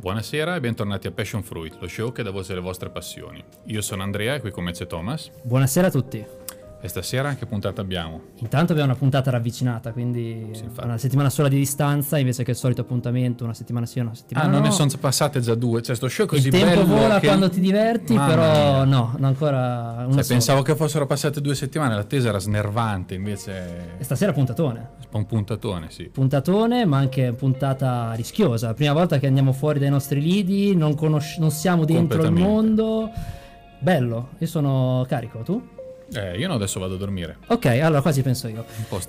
Buonasera e bentornati a Passion Fruit, lo show che dà voce alle vostre passioni. Io sono Andrea e qui con me c'è Thomas. Buonasera a tutti. E stasera che puntata abbiamo? Intanto abbiamo una puntata ravvicinata, quindi Sì, una settimana sola di distanza invece che il solito appuntamento, una settimana sì, una settimana Ah, non no. ne sono passate già due, cioè sto show è così il tempo bello vola che- quando ti diverti, Mamma però mia. no, no, ancora una Cioè, sola. pensavo che fossero passate due settimane, l'attesa era snervante, invece E stasera puntatone. un puntatone, sì. Puntatone, ma anche puntata rischiosa. Prima volta che andiamo fuori dai nostri lidi, non, conosci- non siamo dentro il mondo. Bello, io sono carico, tu? Eh, io no, adesso vado a dormire. Ok, allora quasi penso io.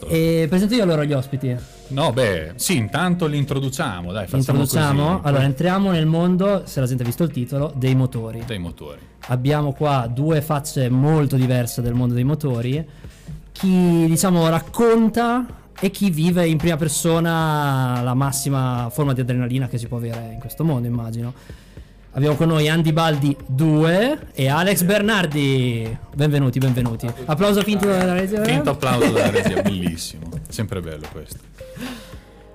E presento io allora gli ospiti. No, beh, sì, intanto li introduciamo, dai, facciamo Introduciamo. così. Allora, entriamo nel mondo, se la gente ha visto il titolo, dei motori. dei motori. Abbiamo qua due facce molto diverse del mondo dei motori. Chi, diciamo, racconta e chi vive in prima persona la massima forma di adrenalina che si può avere in questo mondo, immagino. Abbiamo con noi Andy Baldi 2 e Alex Bernardi. Benvenuti, benvenuti. Applauso finto dalla regia. Finto applauso dalla regia, bellissimo. Sempre bello questo.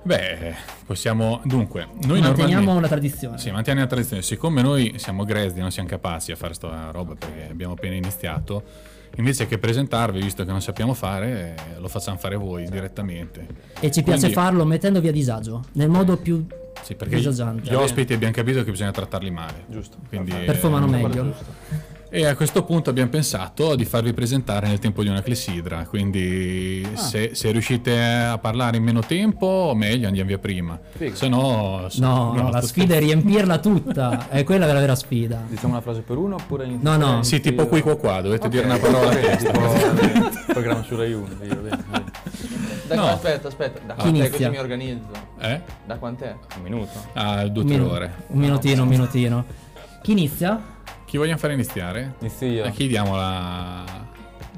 Beh, possiamo... Dunque, noi Manteniamo una tradizione. Sì, manteniamo la tradizione. Siccome noi siamo grezzi, non siamo capaci a fare sta roba perché abbiamo appena iniziato, invece che presentarvi, visto che non sappiamo fare, eh, lo facciamo fare voi direttamente. E ci piace Quindi- farlo mettendovi a disagio, nel modo più Sì, perché gli ospiti abbiamo capito che bisogna trattarli male. Giusto. Quindi, eh, Perfumano meglio. E a questo punto abbiamo pensato di farvi presentare nel tempo di una clessidra, quindi Ah. se, se riuscite a parlare in meno tempo, meglio andiamo via prima. Figo. Se no... No, no, la sfida è riempirla tutta, è quella la vera sfida. Diciamo una frase per uno oppure in No, no. Sì, tipo qui qua qua, dovete dire una parola a testa. tipo programma su Rai 1. Io, bene, bene. Da, No. Aspetta, aspetta, da Chi quant'è inizia? così mi organizzo? Eh? Da quant'è? Un minuto. Ah, due o Un tre minu- ore. Un minutino, un minutino. Chi inizia? Chi vogliamo fare iniziare? Inizio io. A chi diamo la,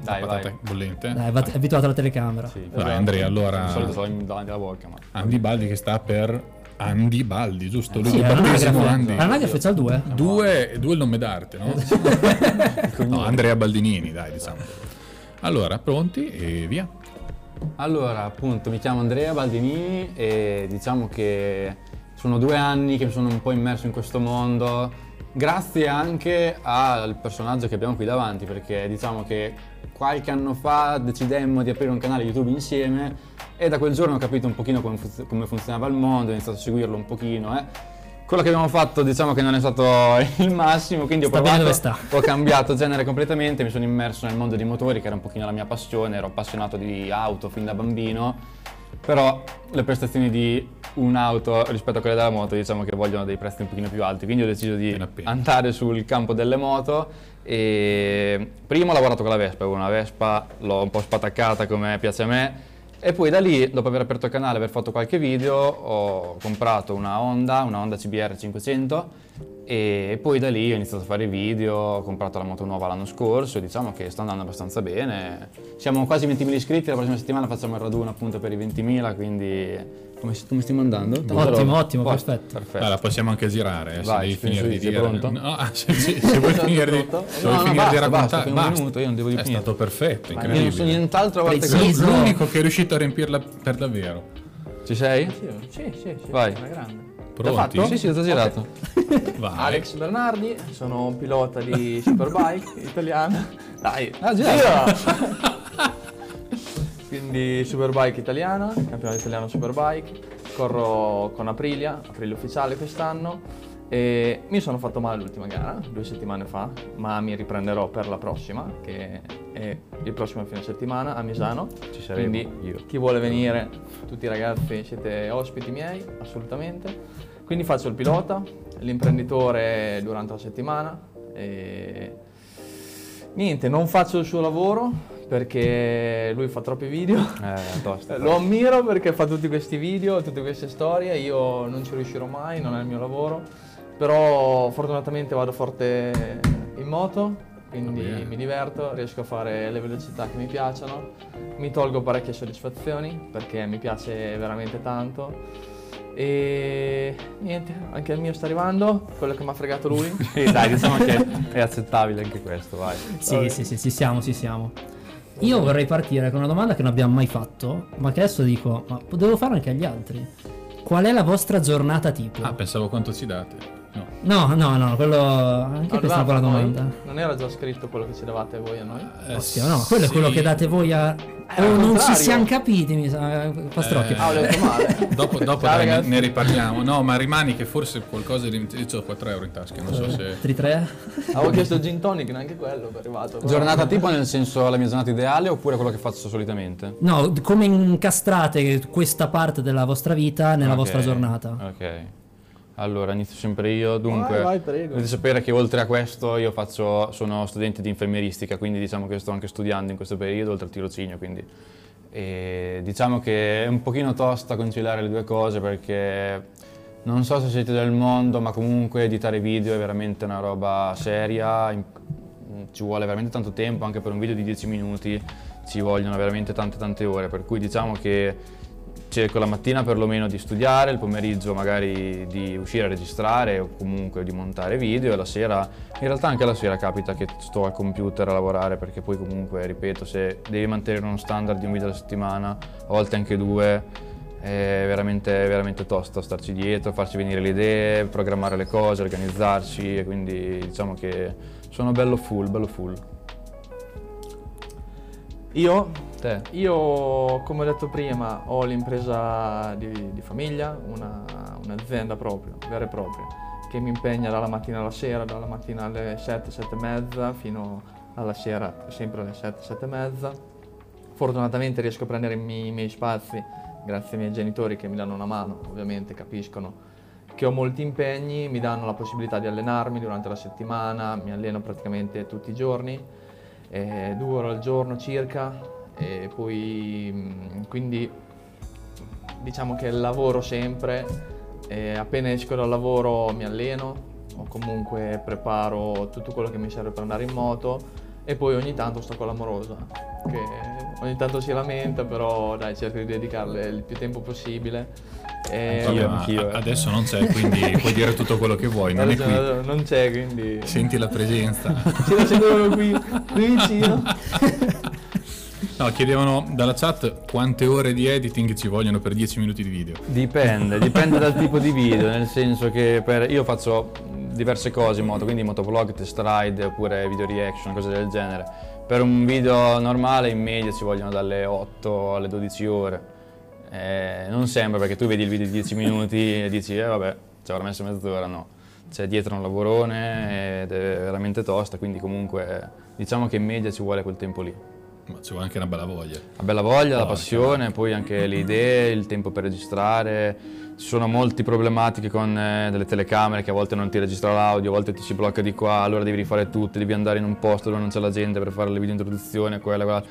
Dai, la patata vai. bollente? Dai, va- è abituato alla telecamera. Sì, Vai, esatto. Andrea, allora- Di solito sono davanti alla bocca, ma... Andy Baldi che sta per Andy Baldi, giusto? Lui Sì, battesimo. Andy. L'anagrafe c'ha il 2. Due, due il nome d'arte, no? no, Andrea Baldinini, dai, diciamo. Allora, pronti e via. Allora, appunto, mi chiamo Andrea Baldinini e diciamo che sono due anni che mi sono un po' immerso in questo mondo, grazie anche al personaggio che abbiamo qui davanti, perché diciamo che qualche anno fa decidemmo di aprire un canale YouTube insieme e da quel giorno ho capito un pochino come, funz- come funzionava il mondo, ho iniziato a seguirlo un pochino, eh. Quello che abbiamo fatto diciamo che non è stato il massimo, quindi ho Sta provato, ho cambiato genere completamente, mi sono immerso nel mondo dei motori che era un pochino la mia passione, ero appassionato di auto fin da bambino, però le prestazioni di un'auto rispetto a quelle della moto diciamo che vogliono dei prezzi un pochino più alti, quindi ho deciso di andare sul campo delle moto e prima ho lavorato con la Vespa, avevo una Vespa, l'ho un po' spataccata come piace a me e poi da lì, dopo aver aperto il canale e aver fatto qualche video, ho comprato una Honda, una Honda CBR 500 e poi da lì ho iniziato a fare video, ho comprato la moto nuova l'anno scorso diciamo che sta andando abbastanza bene. Siamo quasi 20.000 iscritti, la prossima settimana facciamo il raduno appunto per i 20.000, quindi come, come stiamo andando? Ottimo, ottimo, Posto, perfetto. perfetto. La possiamo anche girare, eh, se devi finire di dire. pronto? No, ah, se, se- se vuoi finire di, se No, vuoi no, finire di basta, raccontare, basta, fai un minuto, io non devo di È più. stato perfetto, Io non incredibile. so nient'altro a questo. L'unico che è riuscito a riempirla per davvero. Ci sei? Sì, sì, sì, Vai. una grande. Pronti? Sì, sì, ho già girato. Vai. Alex Bernardi, sono un pilota di Superbike italiano. Dai, Ah, girato. Quindi Superbike italiana, campionato italiano Superbike. Corro con Aprilia, Aprilia ufficiale quest'anno. E mi sono fatto male l'ultima gara, due settimane fa, ma mi riprenderò per la prossima, che è il prossimo fine settimana a Misano. Ci saremo, Quindi io. chi vuole venire, tutti i ragazzi siete ospiti miei, assolutamente. Quindi faccio il pilota, l'imprenditore durante la settimana. E... Niente, non faccio il suo lavoro perché lui fa troppi video. Eh, tosta. Lo ammiro perché fa tutti questi video, tutte queste storie, io non ci riuscirò mai, non è il mio lavoro, però fortunatamente vado forte in moto, quindi bene. mi diverto, riesco a fare le velocità che mi piacciono, mi tolgo parecchie soddisfazioni perché mi piace veramente tanto e niente, anche il mio sta arrivando, quello che mi ha fregato lui. Sì, dai, diciamo che è accettabile anche questo, vai. Sì, sì, sì, ci siamo, ci siamo. Io vorrei partire con una domanda che non abbiamo mai fatto, ma che adesso dico, ma devo fare anche agli altri. Qual è la vostra giornata tipo? Ah, pensavo quanto ci date. No. No, no, no, quello... Anche Ah, questa è una buona noi? domanda. Non era già scritto quello che ci davate voi a noi? Eh, Ostia, no, quello è sì. quello che date voi a... Eh, Oh, non ci siamo capiti, mi sa. Pastrocchio. Eh, Ah, ho detto male. Dopo, dopo Ciao, dai, ne, riparliamo. No, ma rimani che forse qualcosa di... Io ho 4 euro in tasca, non so se... Tri tre? Avevo chiesto il gin tonic, neanche quello è arrivato. però- Giornata tipo nel senso la mia giornata ideale oppure quello che faccio solitamente? No, come incastrate questa parte della vostra vita nella Ok, vostra giornata? Ok. Allora, inizio sempre io. Dunque, Vai, vai, dovete sapere che oltre a questo io faccio, sono studente di infermieristica, quindi diciamo che sto anche studiando in questo periodo, oltre al tirocinio, quindi e diciamo che è un pochino tosta conciliare le due cose perché non so se siete del mondo, ma comunque editare video è veramente una roba seria, ci vuole veramente tanto tempo, anche per un video di 10 minuti ci vogliono veramente tante tante ore, per cui diciamo che cerco la mattina perlomeno di studiare, il pomeriggio magari di uscire a registrare o comunque di montare video e la sera, in realtà anche la sera capita che sto al computer a lavorare perché poi comunque, ripeto, se devi mantenere uno standard di un video alla settimana, a volte anche due, è veramente, veramente tosto starci dietro, farci venire le idee, programmare le cose, organizzarci e quindi diciamo che sono bello full, bello full. Io? Te? Io, come ho detto prima, ho l'impresa di, di famiglia, una- un'azienda proprio, vera e propria, che mi impegna dalla mattina alla sera, dalla mattina alle 7, 7 e mezza, fino alla sera sempre alle 7, 7 e mezza. Fortunatamente riesco a prendere i miei, i miei spazi grazie ai miei genitori che mi danno una mano, ovviamente capiscono che ho molti impegni, mi danno la possibilità di allenarmi durante la settimana, mi alleno praticamente tutti i giorni, eh, due ore al giorno circa, e poi mm, quindi diciamo che lavoro sempre, e appena esco dal lavoro mi alleno o comunque preparo tutto quello che mi serve per andare in moto e poi ogni tanto sto con l'amorosa che ogni tanto si lamenta però dai cerco di dedicarle il più tempo possibile e Anch'io, anch'io, eh. adesso non c'è, quindi puoi dire tutto quello che vuoi, non è qui. non c'è quindi Senti la presenza. ci la sento qui, qui vicino No, chiedevano dalla chat quante ore di editing ci vogliono per 10 minuti di video. Dipende, dipende dal tipo di video, nel senso che per- io faccio diverse cose in moto, quindi motovlog, test ride oppure video reaction, cose del genere. Per un video normale in media ci vogliono dalle 8 alle 12 ore. Eh, non sempre perché tu vedi il video di 10 minuti e dici eh vabbè ci avrò messo mezz'ora, no. C'è dietro un lavorone ed è veramente tosta, quindi comunque diciamo che in media ci vuole quel tempo lì. Ma ci vuole anche una bella voglia. La bella voglia, la Porca passione, poi anche le idee, il tempo per registrare. Ci sono molte problematiche con eh, delle telecamere che a volte non ti registra l'audio, a volte ti si blocca di qua, allora devi rifare tutto, devi andare in un posto dove non c'è la gente per fare le video introduzione, quella, quella.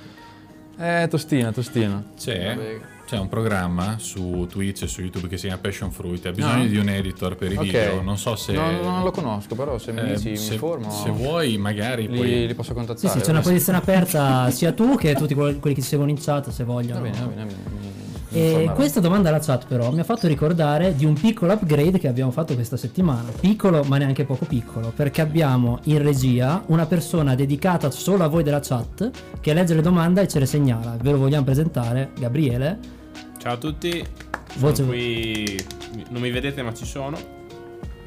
Eh, tostina, tostina. C'è, Vabbè. C'è un programma su Twitch e su YouTube che si chiama Passion Fruit. Ha bisogno No. di un editor per i Ok. video. Non so se. No, no, non lo conosco, però se mi eh, dici, se, mi informo. se vuoi, magari li, poi. li posso Sì, contattare. sì, c'è una va posizione aperta sia tu che tutti quelli che ci seguono in chat se vogliono. bene, va bene, va bene, mi- mi E questa domanda alla chat però mi ha fatto ricordare di un piccolo upgrade che abbiamo fatto questa settimana. Piccolo ma neanche poco piccolo, perché abbiamo in regia una persona dedicata solo a voi della chat che legge le domande e ce le segnala. Ve lo vogliamo presentare, Gabriele. Ciao a tutti, sono Voce- qui, non mi vedete ma ci sono.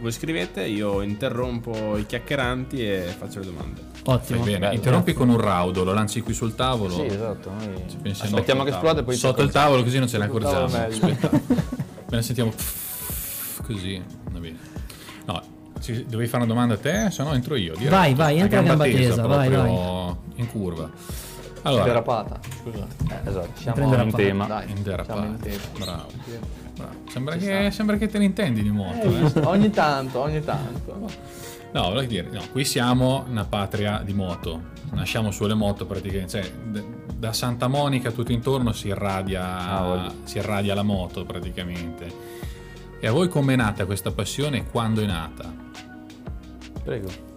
Voi scrivete, io interrompo i chiacchieranti e faccio le domande. Fai Ottimo. bene. Bello. Interrompi con un raudo, lo lanci qui sul tavolo. Sì, esatto. Noi... pensi Aspettiamo no, che sul esplode e poi Sotto il tavolo, così non ce ne accorgiamo. Aspetta. Appena sentiamo. Così. Va bene. No, ci- dovevi fare una domanda a te, se no entro io. diretto. Vai, vai, entra a gamba tesa, vai, proprio In curva. Allora, derapata scusa Eh, esatto, siamo in tema. dai in derapata. siamo in tema. Bravo. bravo. Sembra, che, sembra che te ne intendi di moto. Eh, eh. ogni tanto ogni tanto No, volevo dire, no, qui siamo una patria di moto. Nasciamo sulle moto praticamente. Cioè, da Santa Monica tutto intorno si irradia, voglio. si irradia la moto praticamente. E a voi com'è nata questa passione e quando è nata? Prego.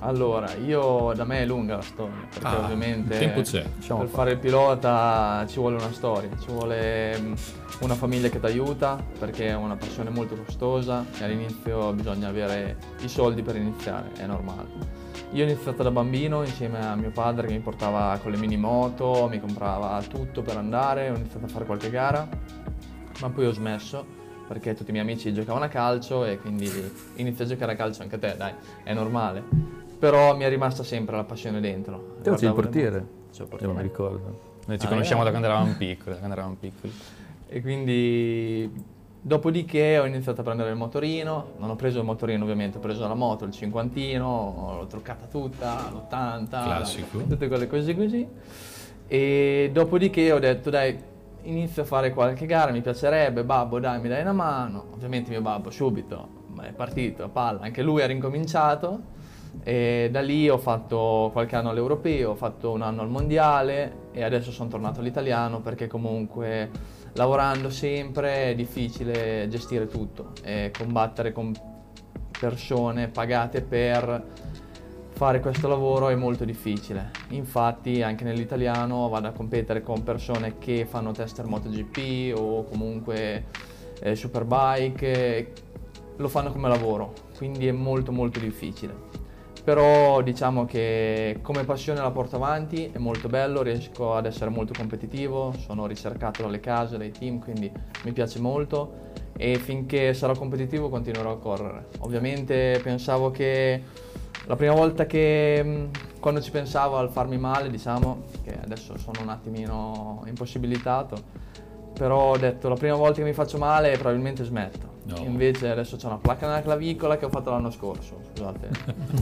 Allora, io da me è lunga la storia, perché Ah, ovviamente tempo c'è. Lasciamo per fare. fare il pilota ci vuole una storia, ci vuole mm, una famiglia che ti aiuta, perché è una passione molto costosa e all'inizio bisogna avere i soldi per iniziare, è normale. Io ho iniziato da bambino insieme a mio padre che mi portava con le mini moto, mi comprava tutto per andare, ho iniziato a fare qualche gara, ma poi ho smesso perché tutti i miei amici giocavano a calcio e quindi inizio a giocare a calcio anche te, dai, è normale. Però mi è rimasta sempre la passione dentro. Te sei il portiere? C'è il Io non portiere. mi ricordo. Noi ci Ah, conosciamo eh? da quando eravamo piccoli, da quando eravamo piccoli. E quindi dopodiché ho iniziato a prendere il motorino, non ho preso il motorino ovviamente, ho preso la moto, il cinquantino, l'ho truccata tutta, l'80, Classico. tutte quelle cose così. E dopodiché ho detto dai, inizio a fare qualche gara, mi piacerebbe, babbo dai mi dai una mano. Ovviamente mio babbo subito è partito a palla, anche lui ha ricominciato. E da lì ho fatto qualche anno all'europeo, ho fatto un anno al mondiale e adesso sono tornato all'italiano perché comunque lavorando sempre è difficile gestire tutto e combattere con persone pagate per fare questo lavoro è molto difficile. Infatti anche nell'italiano vado a competere con persone che fanno tester MotoGP o comunque eh, Superbike, lo fanno come lavoro, quindi è molto molto difficile. Però diciamo che come passione la porto avanti, è molto bello, riesco ad essere molto competitivo, sono ricercato dalle case, dai team, quindi mi piace molto e finché sarò competitivo continuerò a correre. Ovviamente pensavo che la prima volta che mh, quando ci pensavo al farmi male, diciamo, che adesso sono un attimino impossibilitato, però ho detto la prima volta che mi faccio male probabilmente smetto. No. Invece adesso c'ho una placca nella clavicola che ho fatto l'anno scorso, scusate.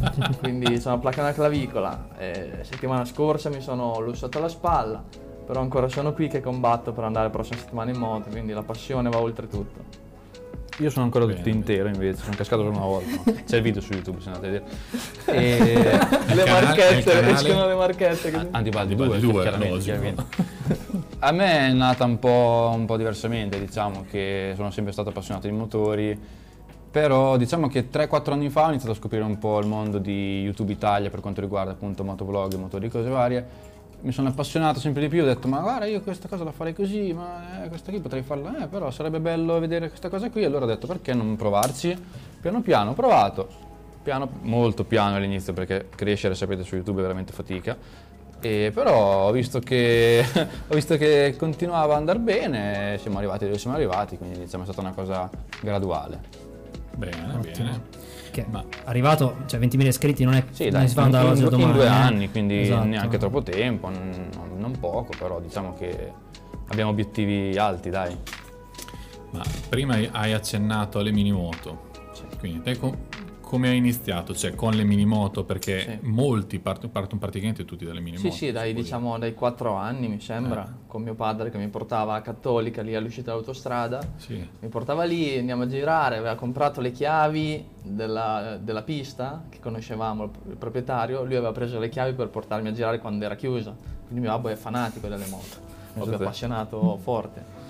Quindi c'ho una placca nella clavicola, e settimana scorsa mi sono lussato la spalla, però ancora sono qui che combatto per andare la prossima settimana in moto, quindi la passione va oltre tutto. Io sono ancora Bene, tutto intero invece, sono cascato solo una volta. C'è il video su YouTube se andate a vedere. E... le marchette, escono le marchette. così. Antibaldi Antibaldi 2, due, chiaramente, logico. chiaramente. A me è nata un po', un po' diversamente, diciamo che sono sempre stato appassionato di motori, però diciamo che 3-4 anni fa ho iniziato a scoprire un po' il mondo di YouTube Italia per quanto riguarda appunto motovlog, motori, cose varie. Mi sono appassionato sempre di più, ho detto ma guarda io questa cosa la farei così, ma eh, questa qui potrei farla, eh, però sarebbe bello vedere questa cosa qui, allora ho detto perché non provarci? Piano piano ho provato, piano, molto piano all'inizio perché crescere sapete su YouTube è veramente fatica, e però ho visto, che, ho visto che continuava ad andare bene, siamo arrivati dove siamo arrivati, quindi diciamo è stata una cosa graduale. Bene, bene. Che Ma- arrivato, cioè 20.000 iscritti non è Sì, non dai, da in, in- domani. in due eh. anni, quindi Esatto. neanche troppo tempo, non, non poco, però diciamo che abbiamo obiettivi alti, dai. Ma prima hai accennato alle minimoto. Quindi te com- come hai iniziato? Cioè con le minimoto? Perché Sì. molti part- partono praticamente tutti dalle minimoto. Sì, sì, dai, diciamo dai 4 anni mi sembra, Eh. con mio padre che mi portava a Cattolica lì all'uscita dell'autostrada. Sì. Mi portava lì, andiamo a girare, aveva comprato le chiavi della, della pista, che conoscevamo il, proprietario, lui aveva preso le chiavi per portarmi a girare quando era chiusa. Quindi mio babbo è fanatico delle moto, proprio appassionato forte.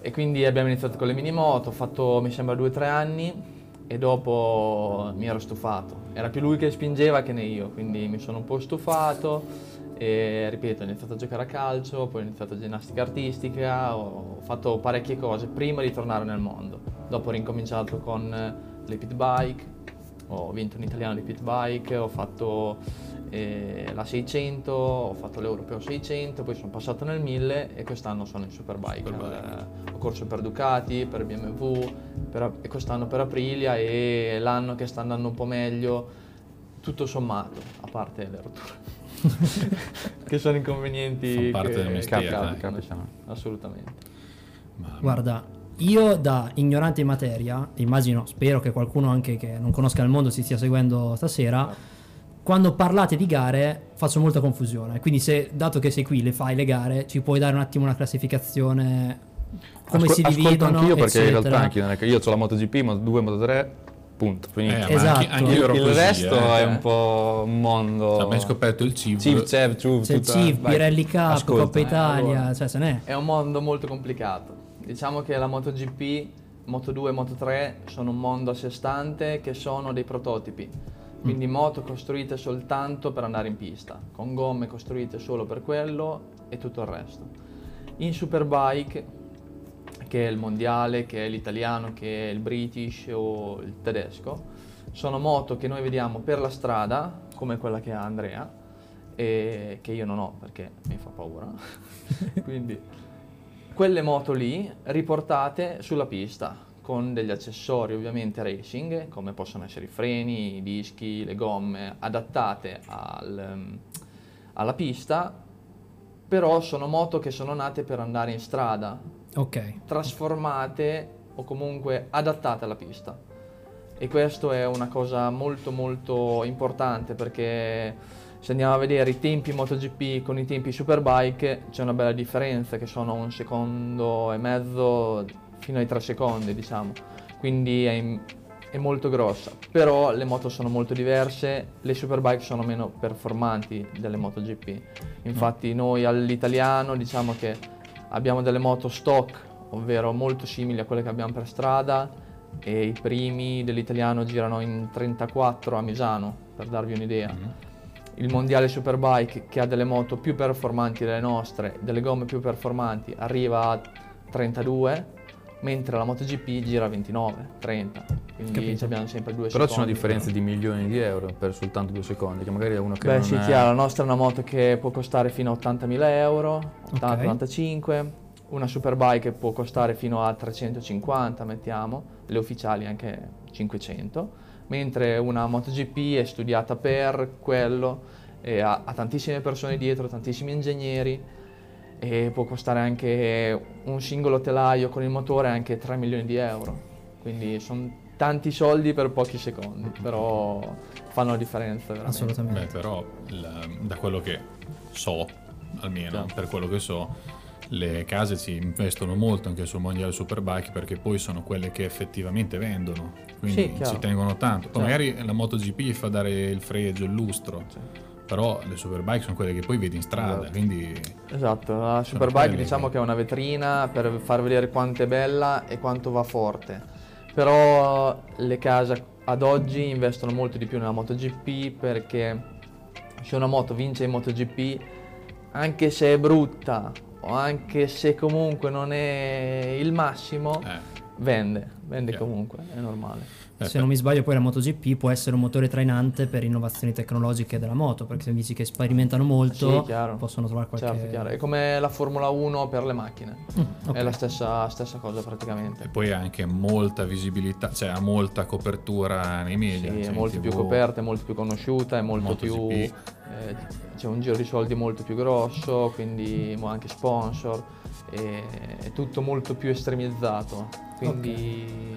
E quindi abbiamo iniziato con le minimoto, ho fatto mi sembra due o tre anni e dopo mi ero stufato. Era più lui che spingeva che ne io, quindi mi sono un po' stufato e ripeto, ho iniziato a giocare a calcio, poi ho iniziato a ginnastica artistica, ho fatto parecchie cose prima di tornare nel mondo. Dopo ho ricominciato con le pit bike, ho vinto un italiano di pit bike, ho fatto eh, la 600, ho fatto l'Europeo 600, poi sono passato nel 1000 e quest'anno sono in Superbike. Eh, ho corso per Ducati, per BMW per- e quest'anno per Aprilia e l'anno che sta andando un po' meglio, tutto sommato, a parte le rotture. che sono inconvenienti Fanno parte che del mestiere, capitano, dai. conosciamo, assolutamente. Guarda, io da ignorante in materia, immagino, spero che qualcuno anche che non conosca il mondo si stia seguendo stasera, quando parlate di gare faccio molta confusione. Quindi se, dato che sei qui, le fai le gare, ci puoi dare un attimo una classificazione, come Ascol- si ascolto dividono, anch'io perché in realtà anche non è che io ho la MotoGP, Moto 2, Moto 3, punto, finito. Eh, Esatto. anche, anche io ero il così, resto eh. è un po' un mondo... Cioè, abbiamo scoperto il cibo. Civ, Cev, Ciuv, C'è il tutta- CIV, vai, Pirelli Cup, ascolta. Coppa Italia, allora. cioè se n'è. È un mondo molto complicato. Diciamo che la MotoGP, Moto2 e Moto3 sono un mondo a sé stante che sono dei prototipi. Quindi moto costruite soltanto per andare in pista, con gomme costruite solo per quello e tutto il resto. In Superbike, che è il mondiale, che è l'italiano, che è il British o il tedesco, sono moto che noi vediamo per la strada, come quella che ha Andrea, e che io non ho perché mi fa paura. Quindi quelle moto lì riportate sulla pista con degli accessori ovviamente racing come possono essere i freni, i dischi, le gomme adattate al, alla pista però sono moto che sono nate per andare in strada Ok. trasformate o comunque adattate alla pista. E questo è una cosa molto molto importante perché se andiamo a vedere i tempi MotoGP con i tempi Superbike c'è una bella differenza che sono un secondo e mezzo fino ai tre secondi diciamo. Quindi è, in- è molto grossa. Però le moto sono molto diverse, le Superbike sono meno performanti delle MotoGP. Infatti noi all'italiano diciamo che abbiamo delle moto stock, ovvero molto simili a quelle che abbiamo per strada e i primi dell'italiano girano in 34 a Misano, per darvi un'idea. Il mondiale Superbike che ha delle moto più performanti delle nostre, delle gomme più performanti, arriva a 32, mentre la MotoGP gira a 29, 30. Quindi Capito. abbiamo sempre due Però ci sono secondi. differenze di milioni di euro per soltanto due secondi, che magari è uno che Beh non sì, è... chiaro, la nostra è una moto che può costare fino a 80.000 euro, 80-85, una Superbike può costare fino a 350, mettiamo, le ufficiali anche 500, mentre una MotoGP è studiata per quello, e ha, ha tantissime persone dietro, tantissimi ingegneri e può costare anche un singolo telaio con il motore anche 3 milioni di euro, quindi sono tanti soldi per pochi secondi, però fanno la differenza veramente. Assolutamente. Beh, però il- da quello che so, almeno per quello che so, le case ci investono molto anche sul mondiale Superbike perché poi sono quelle che effettivamente vendono, quindi Sì, ci tengono tanto. Poi Certo. magari la MotoGP gli fa dare il fregio, il lustro, però le Superbike sono quelle che poi vedi in strada, Esatto. quindi Esatto, la Superbike diciamo che- è una vetrina per far vedere quanto è bella e quanto va forte. Però le case ad oggi investono molto di più nella MotoGP perché se una moto vince in MotoGP, anche se è brutta o anche se comunque non è il massimo, eh, vende, vende Chiaro. comunque, è normale. Eh, Se non mi sbaglio, poi la MotoGP può essere un motore trainante per innovazioni tecnologiche della moto, perché se mi dici che sperimentano molto, Sì, possono trovare qualche... Certo, chiaro. È come la Formula 1 per le macchine, ok. è la stessa, stessa cosa praticamente. e poi ha anche molta visibilità, cioè ha molta copertura nei media. Sì, cioè è molto più coperta, è molto più conosciuta, è molto più... MotoGP. eh, c'è un giro di soldi molto più grosso, quindi anche sponsor, e è tutto molto più estremizzato. Quindi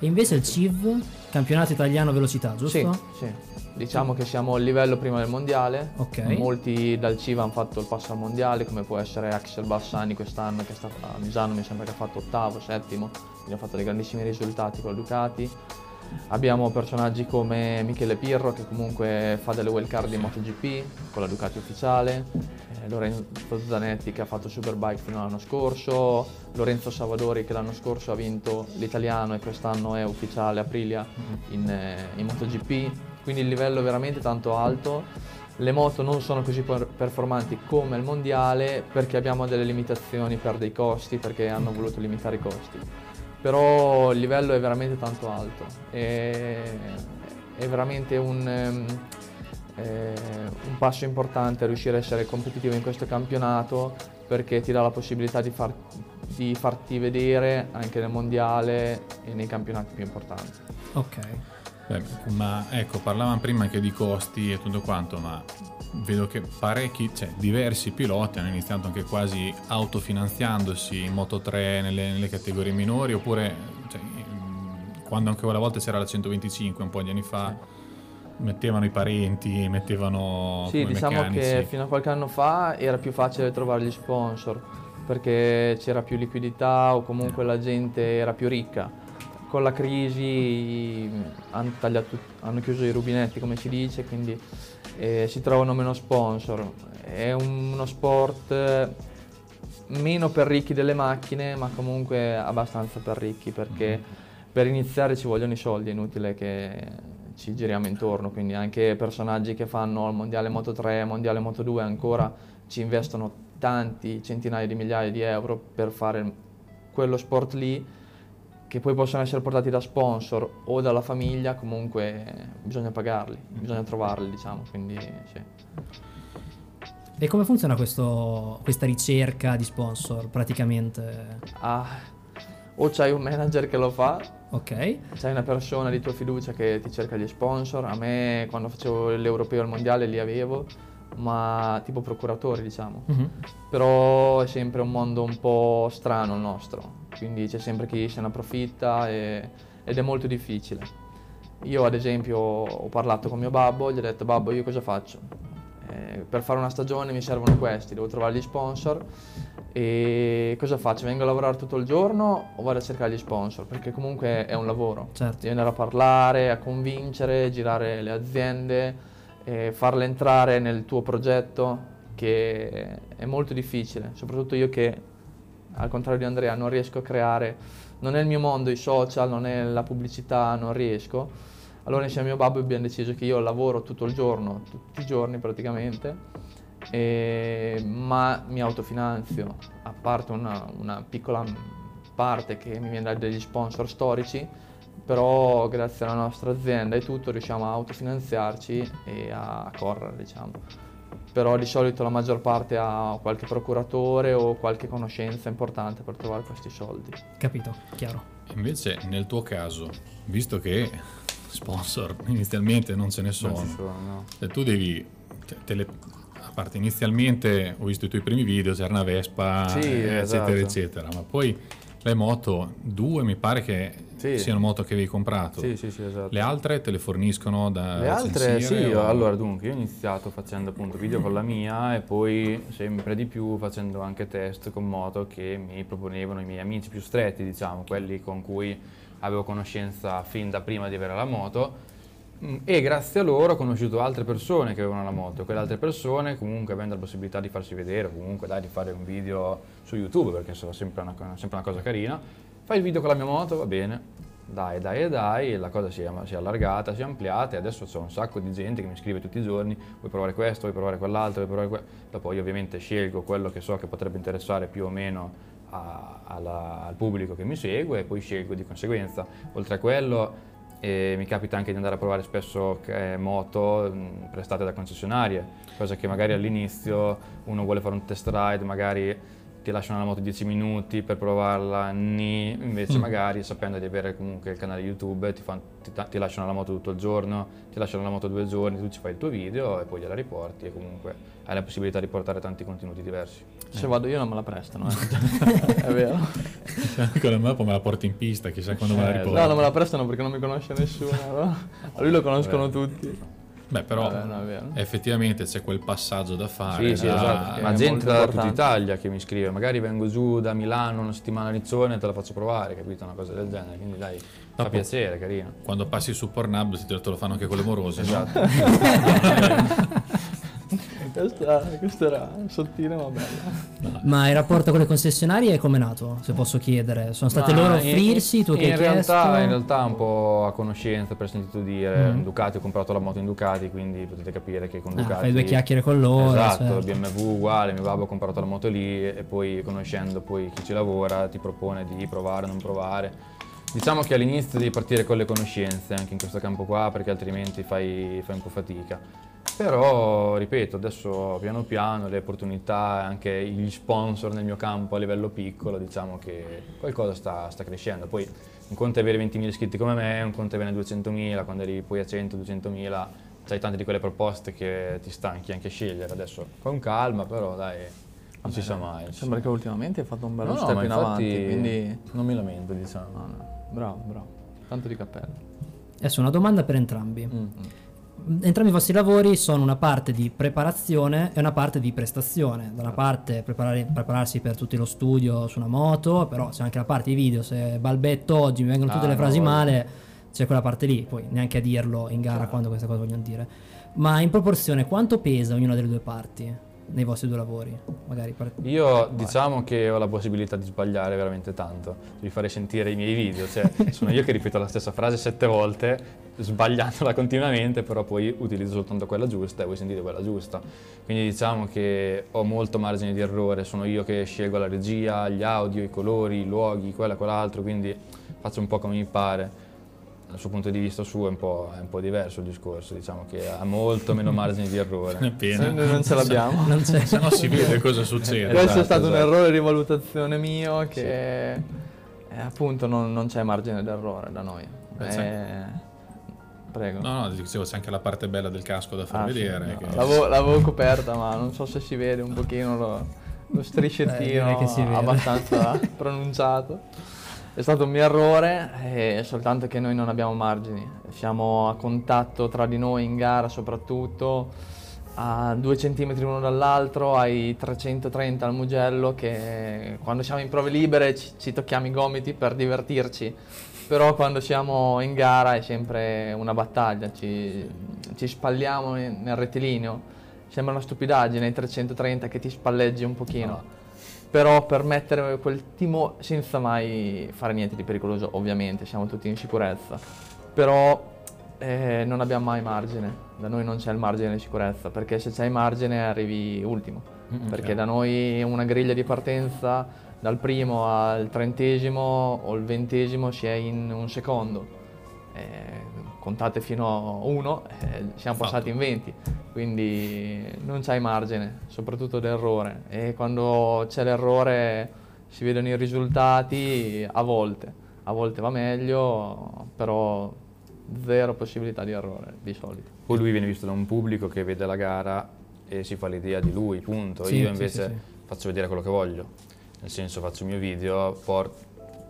E invece il CIV, campionato italiano velocità, giusto? sì, sì. Diciamo che siamo al livello prima del mondiale. Ok. Molti dal CIVA hanno fatto il passo al mondiale, come può essere Axel Bassani quest'anno che è stato a Misano, mi sembra che ha fatto ottavo, settimo, quindi ha fatto dei grandissimi risultati con la Ducati. Abbiamo personaggi come Michele Pirro che comunque fa delle wild card in MotoGP con la Ducati ufficiale, eh, Lorenzo Zanetti che ha fatto Superbike fino all'anno scorso, Lorenzo Savadori che l'anno scorso ha vinto l'italiano e quest'anno è ufficiale Aprilia in, eh, in MotoGP, quindi il livello è veramente tanto alto. Le moto non sono così per- performanti come il mondiale perché abbiamo delle limitazioni per dei costi, perché hanno voluto limitare i costi. Però il livello è veramente tanto alto. E è veramente un, ehm, eh, un passo importante riuscire a essere competitivo in questo campionato perché ti dà la possibilità di, far- di farti vedere anche nel mondiale e nei campionati più importanti. Ok. Beh, ma ecco, parlavamo prima anche di costi e tutto quanto, ma vedo che parecchi, cioè diversi piloti hanno iniziato anche quasi autofinanziandosi in Moto 3 nelle, nelle categorie minori, oppure cioè, mm, quando anche quella volta c'era la 125 un po' di anni fa, mettevano i parenti, mettevano Sì, diciamo meccanici. che fino a qualche anno fa era più facile trovare gli sponsor perché c'era più liquidità o comunque la gente era più ricca. Con la crisi mh, hanno, tagliato- hanno chiuso i rubinetti, come si dice, quindi eh, si trovano meno sponsor. È uno sport eh, meno per ricchi delle macchine, ma comunque abbastanza per ricchi perché per iniziare ci vogliono i soldi, è inutile che ci giriamo intorno, quindi anche personaggi che fanno il mondiale Moto 3, mondiale Moto 2 ancora ci investono tanti centinaia di migliaia di euro per fare quello sport lì che poi possono essere portati da sponsor o dalla famiglia, comunque bisogna pagarli, bisogna trovarli, diciamo, quindi sì. E come funziona questo- questa ricerca di sponsor praticamente? Ah, o c'hai un manager che lo fa, Ok, c'hai una persona di tua fiducia che ti cerca gli sponsor. A me quando facevo l'europeo e il mondiale li avevo, ma tipo procuratori diciamo. Mhm. Però è sempre un mondo un po' strano il nostro, quindi c'è sempre chi se ne approfitta e- ed è molto difficile. Io ad esempio ho parlato con mio babbo, gli ho detto babbo io cosa faccio? Eh, per fare una stagione mi servono questi, devo trovare gli sponsor e cosa faccio? Vengo a lavorare tutto il giorno o vado a cercare gli sponsor? Perché comunque è un lavoro. certo. Devi andare a parlare, a convincere, girare le aziende, eh, farle entrare nel tuo progetto, che è molto difficile, soprattutto io che al contrario di Andrea non riesco a creare, non è il mio mondo i social, non è la pubblicità, non riesco. Allora insieme a mio babbo abbiamo deciso che io lavoro tutto il giorno, tutti i giorni praticamente, e- ma mi autofinanzio, a parte una, una piccola parte che mi viene dagli sponsor storici, però grazie alla nostra azienda e tutto riusciamo a autofinanziarci e a correre, diciamo. Però di solito la maggior parte ha qualche procuratore o qualche conoscenza importante per trovare questi soldi. Capito, chiaro. Invece nel tuo caso, visto che sponsor inizialmente non ce ne sono, sono, no. cioè, tu devi, cioè, te le- a parte inizialmente ho visto i tuoi primi video, c'era una Vespa, Sì, eh, eccetera, esatto. eccetera, ma poi le moto, due mi pare che Sì. siano moto che avevi comprato. Sì, sì, sì, esatto. Le altre te le forniscono da Le altre sì, o- allora dunque io ho iniziato facendo appunto video con la mia e poi sempre di più facendo anche test con moto che mi proponevano i miei amici più stretti, diciamo, quelli con cui avevo conoscenza fin da prima di avere la moto e grazie a loro ho conosciuto altre persone che avevano la moto, quelle altre persone comunque avendo la possibilità di farsi vedere, o comunque dai di fare un video su YouTube perché sarà sempre una, sempre una cosa carina, fai il video con la mia moto, va bene, dai, dai dai, la cosa si è, si è allargata, si è ampliata e adesso c'è un sacco di gente che mi scrive tutti i giorni, vuoi provare questo, vuoi provare quell'altro, vuoi provare que-". Dopo io ovviamente scelgo quello che so che potrebbe interessare più o meno a- alla- al pubblico che mi segue e poi scelgo di conseguenza. Oltre a quello eh, mi capita anche di andare a provare spesso eh, moto mh, prestate da concessionarie, cosa che magari all'inizio uno vuole fare un test ride, magari ti lasciano la moto 10 minuti per provarla, ni, invece magari sapendo di avere comunque il canale YouTube ti, fan- ti ti lasciano la moto tutto il giorno, ti lasciano la moto due giorni, tu ci fai il tuo video e poi gliela riporti e comunque hai la possibilità di portare tanti contenuti diversi. Se vado io non me la prestano, eh. è vero. con la mappa me la porti in pista, chissà quando me la Eh, riporti. No, non me la prestano perché non mi conosce nessuno. no? A lui lo conoscono tutti. Beh, però Vabbè, no, è vero. effettivamente c'è quel passaggio da fare. Sì, sì, esatto. Ma gente da tutta. Italia che mi scrive, magari vengo giù da Milano una settimana a Rizzone e te la faccio provare, capito? Una cosa del genere, quindi dai, fa Dopo- piacere, carino. Quando passi su Pornhub te lo fanno anche con le morose. no? Questa, questa era sottile ma bella. Ma il rapporto con le concessionarie è come nato, se posso chiedere? Sono state Ma loro a in- offrirsi, tu che in hai realtà, chiesto? In realtà un po' a conoscenza, per sentito dire, Mm. Ducati, ho comprato la moto in Ducati, quindi potete capire che con Ah, Ducati... fai due chiacchiere con loro, Esatto, certo. BMW uguale, mio babbo ha comprato la moto lì e poi conoscendo poi chi ci lavora ti propone di provare o non provare. Diciamo che all'inizio devi partire con le conoscenze anche in questo campo qua perché altrimenti fai, fai un po' fatica. Però, ripeto, adesso piano piano le opportunità, anche gli sponsor nel mio campo a livello piccolo, diciamo che qualcosa sta, sta crescendo. Poi un conto è avere 20.000 iscritti come me, un conto è avere 200.000, quando arrivi poi a 100-200.000 c'hai tante di quelle proposte che ti stanchi anche a scegliere. Adesso con calma, però dai, non si sa mai. Sembra che ultimamente hai fatto un bello No, no, step ma in avanti, quindi... non mi lamento, diciamo. No, no, bravo, bravo. Tanto di cappello. Adesso una domanda per entrambi. Mm. Entrambi i vostri lavori sono una parte di preparazione e una parte di prestazione. Da una parte preparare- prepararsi per tutto lo studio su una moto, però c'è anche la parte di video. Se balbetto oggi mi vengono tutte Ah, le no, frasi voglio. male, c'è quella parte lì, poi neanche a dirlo in gara quando queste cose vogliono dire. Ma in proporzione quanto pesa ognuna delle due parti nei vostri due lavori? Magari Io diciamo che ho la possibilità di sbagliare veramente tanto, di fare sentire i miei video, cioè sono io che ripeto la stessa frase sette volte, sbagliandola continuamente, però poi utilizzo soltanto quella giusta e voi sentite quella giusta. Quindi diciamo che ho molto margine di errore, sono io che scelgo la regia, gli audio, i colori, i luoghi, quello e quell'altro, quindi faccio un po' come mi pare. Dal suo punto di vista suo è un, po', è un po' diverso il discorso, diciamo che ha molto meno margini di errore. Appena. Noi non ce l'abbiamo. Non c'è. Se no si vede cosa succede. Questo Esatto, è stato un esatto. errore di valutazione mio che eh, appunto non, non c'è margine d'errore da noi. Beh, Eh, prego. No, no, dicevo, c'è anche la parte bella del casco da far Ah, sì, vedere. no, che- l'avevo, l'avevo coperta ma non so se si vede un pochino lo, lo striscettino Eh, direi che si vede. abbastanza pronunciato. È stato un mio errore, è soltanto che noi non abbiamo margini. Siamo a contatto tra di noi in gara soprattutto, a due centimetri uno dall'altro, ai 330 al Mugello, che quando siamo in prove libere ci, ci tocchiamo i gomiti per divertirci, però quando siamo in gara è sempre una battaglia, ci, ci spalliamo nel rettilineo. Sembra una stupidaggine ai 330 che ti spalleggi un pochino. Però per mettere quel timo senza mai fare niente di pericoloso, ovviamente, siamo tutti in sicurezza. Però eh, non abbiamo mai margine. Da noi non c'è il margine di sicurezza, perché se c'hai margine arrivi ultimo. perché da noi una griglia di partenza dal primo al trentesimo o il ventesimo si è in un secondo. Eh, contate fino a uno, eh, siamo Fatto. passati in 20, quindi non c'hai margine, soprattutto d'errore. E quando c'è l'errore si vedono i risultati a volte, a volte va meglio, però zero possibilità di errore di solito. Poi lui viene visto da un pubblico che vede la gara e si fa l'idea di lui, punto. Sì, Io invece sì, sì. faccio vedere quello che voglio, nel senso faccio il mio video, por-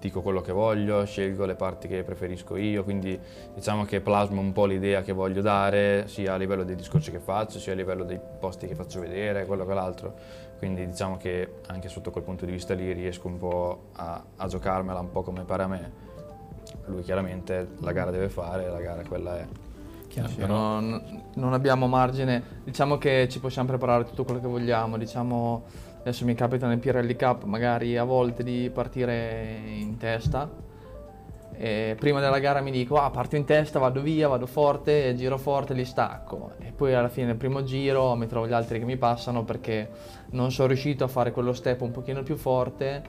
dico quello che voglio, scelgo le parti che preferisco io, quindi diciamo che plasmo un po' l'idea che voglio dare, sia a livello dei discorsi che faccio, sia a livello dei posti che faccio vedere, quello che l'altro. Quindi diciamo che anche sotto quel punto di vista lì riesco un po' a, a giocarmela un po' come pare a me. Lui chiaramente la gara deve fare, la gara quella è. Chiaro. Sì, non, non abbiamo margine, diciamo che ci possiamo preparare tutto quello che vogliamo, diciamo adesso mi capita nel Pirelli Cup magari a volte di partire in testa e prima della gara mi dico ah parto in testa, vado via, vado forte, giro forte, li stacco e poi alla fine del primo giro mi trovo gli altri che mi passano perché non sono riuscito a fare quello step un pochino più forte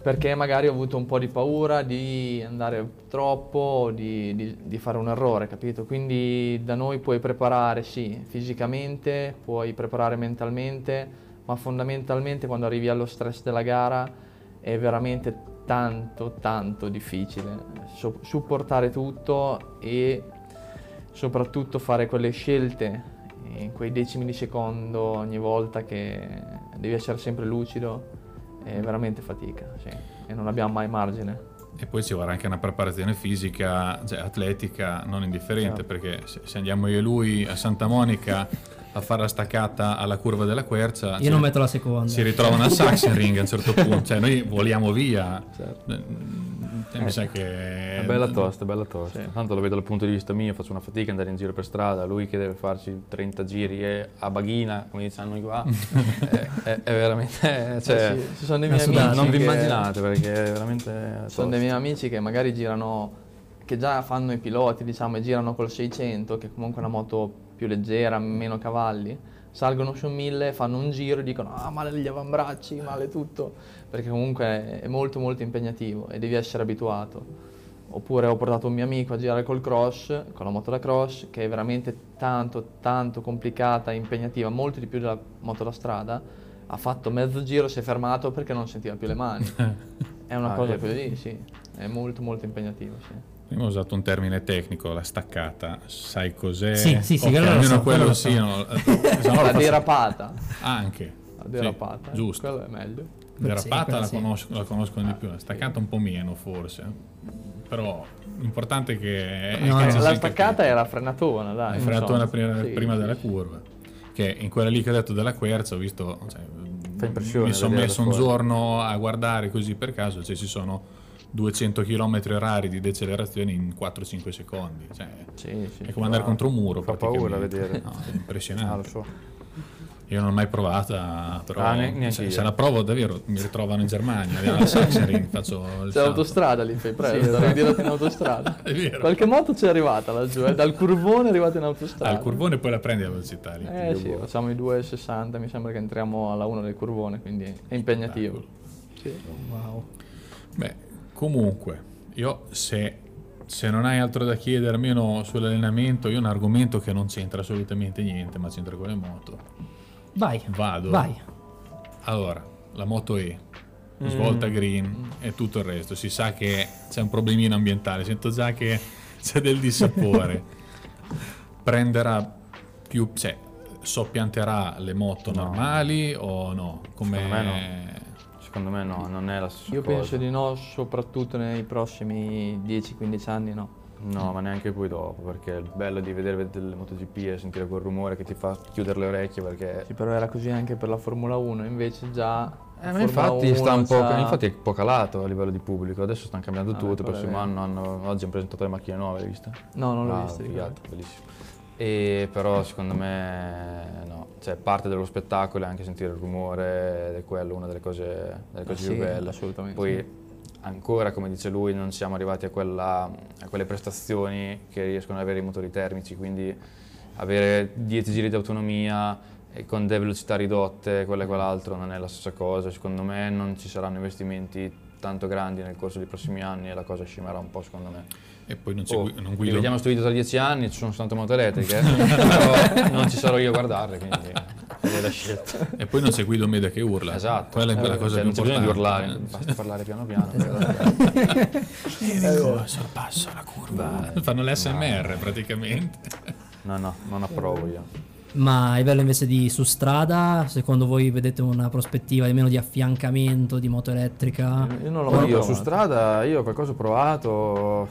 perché magari ho avuto un po' di paura di andare troppo di, di- di fare un errore, capito? Quindi da noi puoi preparare, sì, fisicamente, puoi preparare mentalmente, ma fondamentalmente quando arrivi allo stress della gara è veramente tanto, tanto difficile so- supportare tutto e soprattutto fare quelle scelte in quei decimi di secondo ogni volta che devi essere sempre lucido è veramente fatica, sì. E non abbiamo mai margine. E poi ci vorrà anche una preparazione fisica, cioè atletica, non indifferente, Certo. perché se, se andiamo io e lui a Santa Monica a fare la staccata alla curva della quercia, Io ci- non metto la seconda. si ritrovano al Sachsenring a un certo punto, cioè noi voliamo via. Certo. Eh, mi sa che... È bella tosta, è bella tosta. Sì. Tanto lo vedo dal punto di vista mio, faccio una fatica andare in giro per strada, lui che deve farci 30 giri e a baghina, come diciamo noi qua, è, è- è veramente... Cioè, Eh sì, ci sono dei miei amici non vi immaginate perché è veramente... Sono dei tosta. miei amici che magari girano, che già fanno i piloti, diciamo, e girano col 600, che comunque è una moto più leggera, meno cavalli, salgono su 1000, fanno un giro e dicono ah male gli avambracci, male tutto, perché comunque è molto molto impegnativo e devi essere abituato. Oppure ho portato un mio amico a girare col cross, con la moto da cross, che è veramente tanto tanto complicata e impegnativa, molto di più della moto da strada. Ha fatto mezzo giro, si è fermato perché non sentiva più le mani. È una Ah, cosa così, sì. È molto molto impegnativo, sì. Prima ho usato un termine tecnico, la staccata, sai cos'è? Sì, sì, sì, Ok, quello lo almeno so, quello sì, no, eh, La faccio- derapata. Anche. La Sì, derapata. giusto. Quello è meglio. Derapata quella la, sì. conosco, la conoscono di più, la staccata un po' meno forse. Però l'importante è che... è No, che La staccata è la frenatona, dai. Non frenatona so. prima, Sì, prima sì, della sì. curva. Che in quella lì che ho detto della quercia ho visto... Cioè, mi sono messo un giorno a guardare così per caso, cioè ci sono 200 km rari di decelerazione in 4-5 secondi. Cioè, Sì, sì. è come andare contro un muro. Fa paura praticamente. vedere. No, è Ah, impressionante. so. Io non l'ho mai provata, però Ah, ne- se, se la provo davvero mi ritrovano in Germania, alla Sachsenring, faccio il C'è l'autostrada lì, fai presto, devi dirti in autostrada. È vero. Qualche moto c'è arrivata laggiù, eh, dal curvone è arrivata in autostrada. Al curvone poi la prendi a velocità lì. Eh sì, facciamo i 2,60, mi sembra che entriamo alla 1 del curvone, quindi è impegnativo. Sì. Wow. Beh, comunque, io se se non hai altro da chiedere, almeno sull'allenamento, io ho un argomento che non c'entra assolutamente niente, ma c'entra con le moto. Vai. Vado. Vai. Allora, la moto E, svolta green e tutto il resto. Si sa che c'è un problemino ambientale, sento già che c'è del dissapore. Prenderà più, cioè, soppianterà le moto No. normali o no? Come Secondo me Secondo me no, non è la stessa Io cosa. penso di no, soprattutto nei prossimi 10-15 anni no. No, ma neanche poi dopo, perché il bello di vedere delle MotoGP e sentire quel rumore che ti fa chiudere le orecchie perché... Sì, però era così anche per la Formula 1, invece già... Eh, ma infatti, 1 sta un po', c'ha- infatti è un po' calato a livello di pubblico, adesso stanno cambiando Ah, tutto, il è prossimo anno hanno, oggi hanno presentato le macchine nuove, l'hai viste? No, non l'ho Ah, visto. figata, bellissimo. E però secondo me no, cioè parte dello spettacolo è anche sentire il rumore ed è quello una delle cose, delle cose Ah, più sì, belle. assolutamente Poi ancora, come dice lui, non siamo arrivati a, quella- a quelle prestazioni che riescono ad avere i motori termici, quindi avere 10 giri di autonomia con delle velocità ridotte, quello e quell'altro non è la stessa cosa. Secondo me non ci saranno investimenti tanto grandi nel corso dei prossimi anni e la cosa scimerà un po' secondo me. E poi non, Oh, non guido. vediamo sto video tra dieci anni, ci sono tante moto elettriche, però non ci sarò io a guardarle, quindi è la scelta. E poi non Guido Meda che urla. Esatto, Quella è Eh, la cosa cioè, più non c'è bisogno di importante. urlare, basta parlare piano piano. Enrico, sorpasso la curva. Fanno l'SMR praticamente. No, no, non approvo io. Ma a livello invece di su strada, secondo voi vedete una prospettiva di meno di affiancamento di moto elettrica? Io non l'ho mai io provato. su strada, io qualcosa ho provato,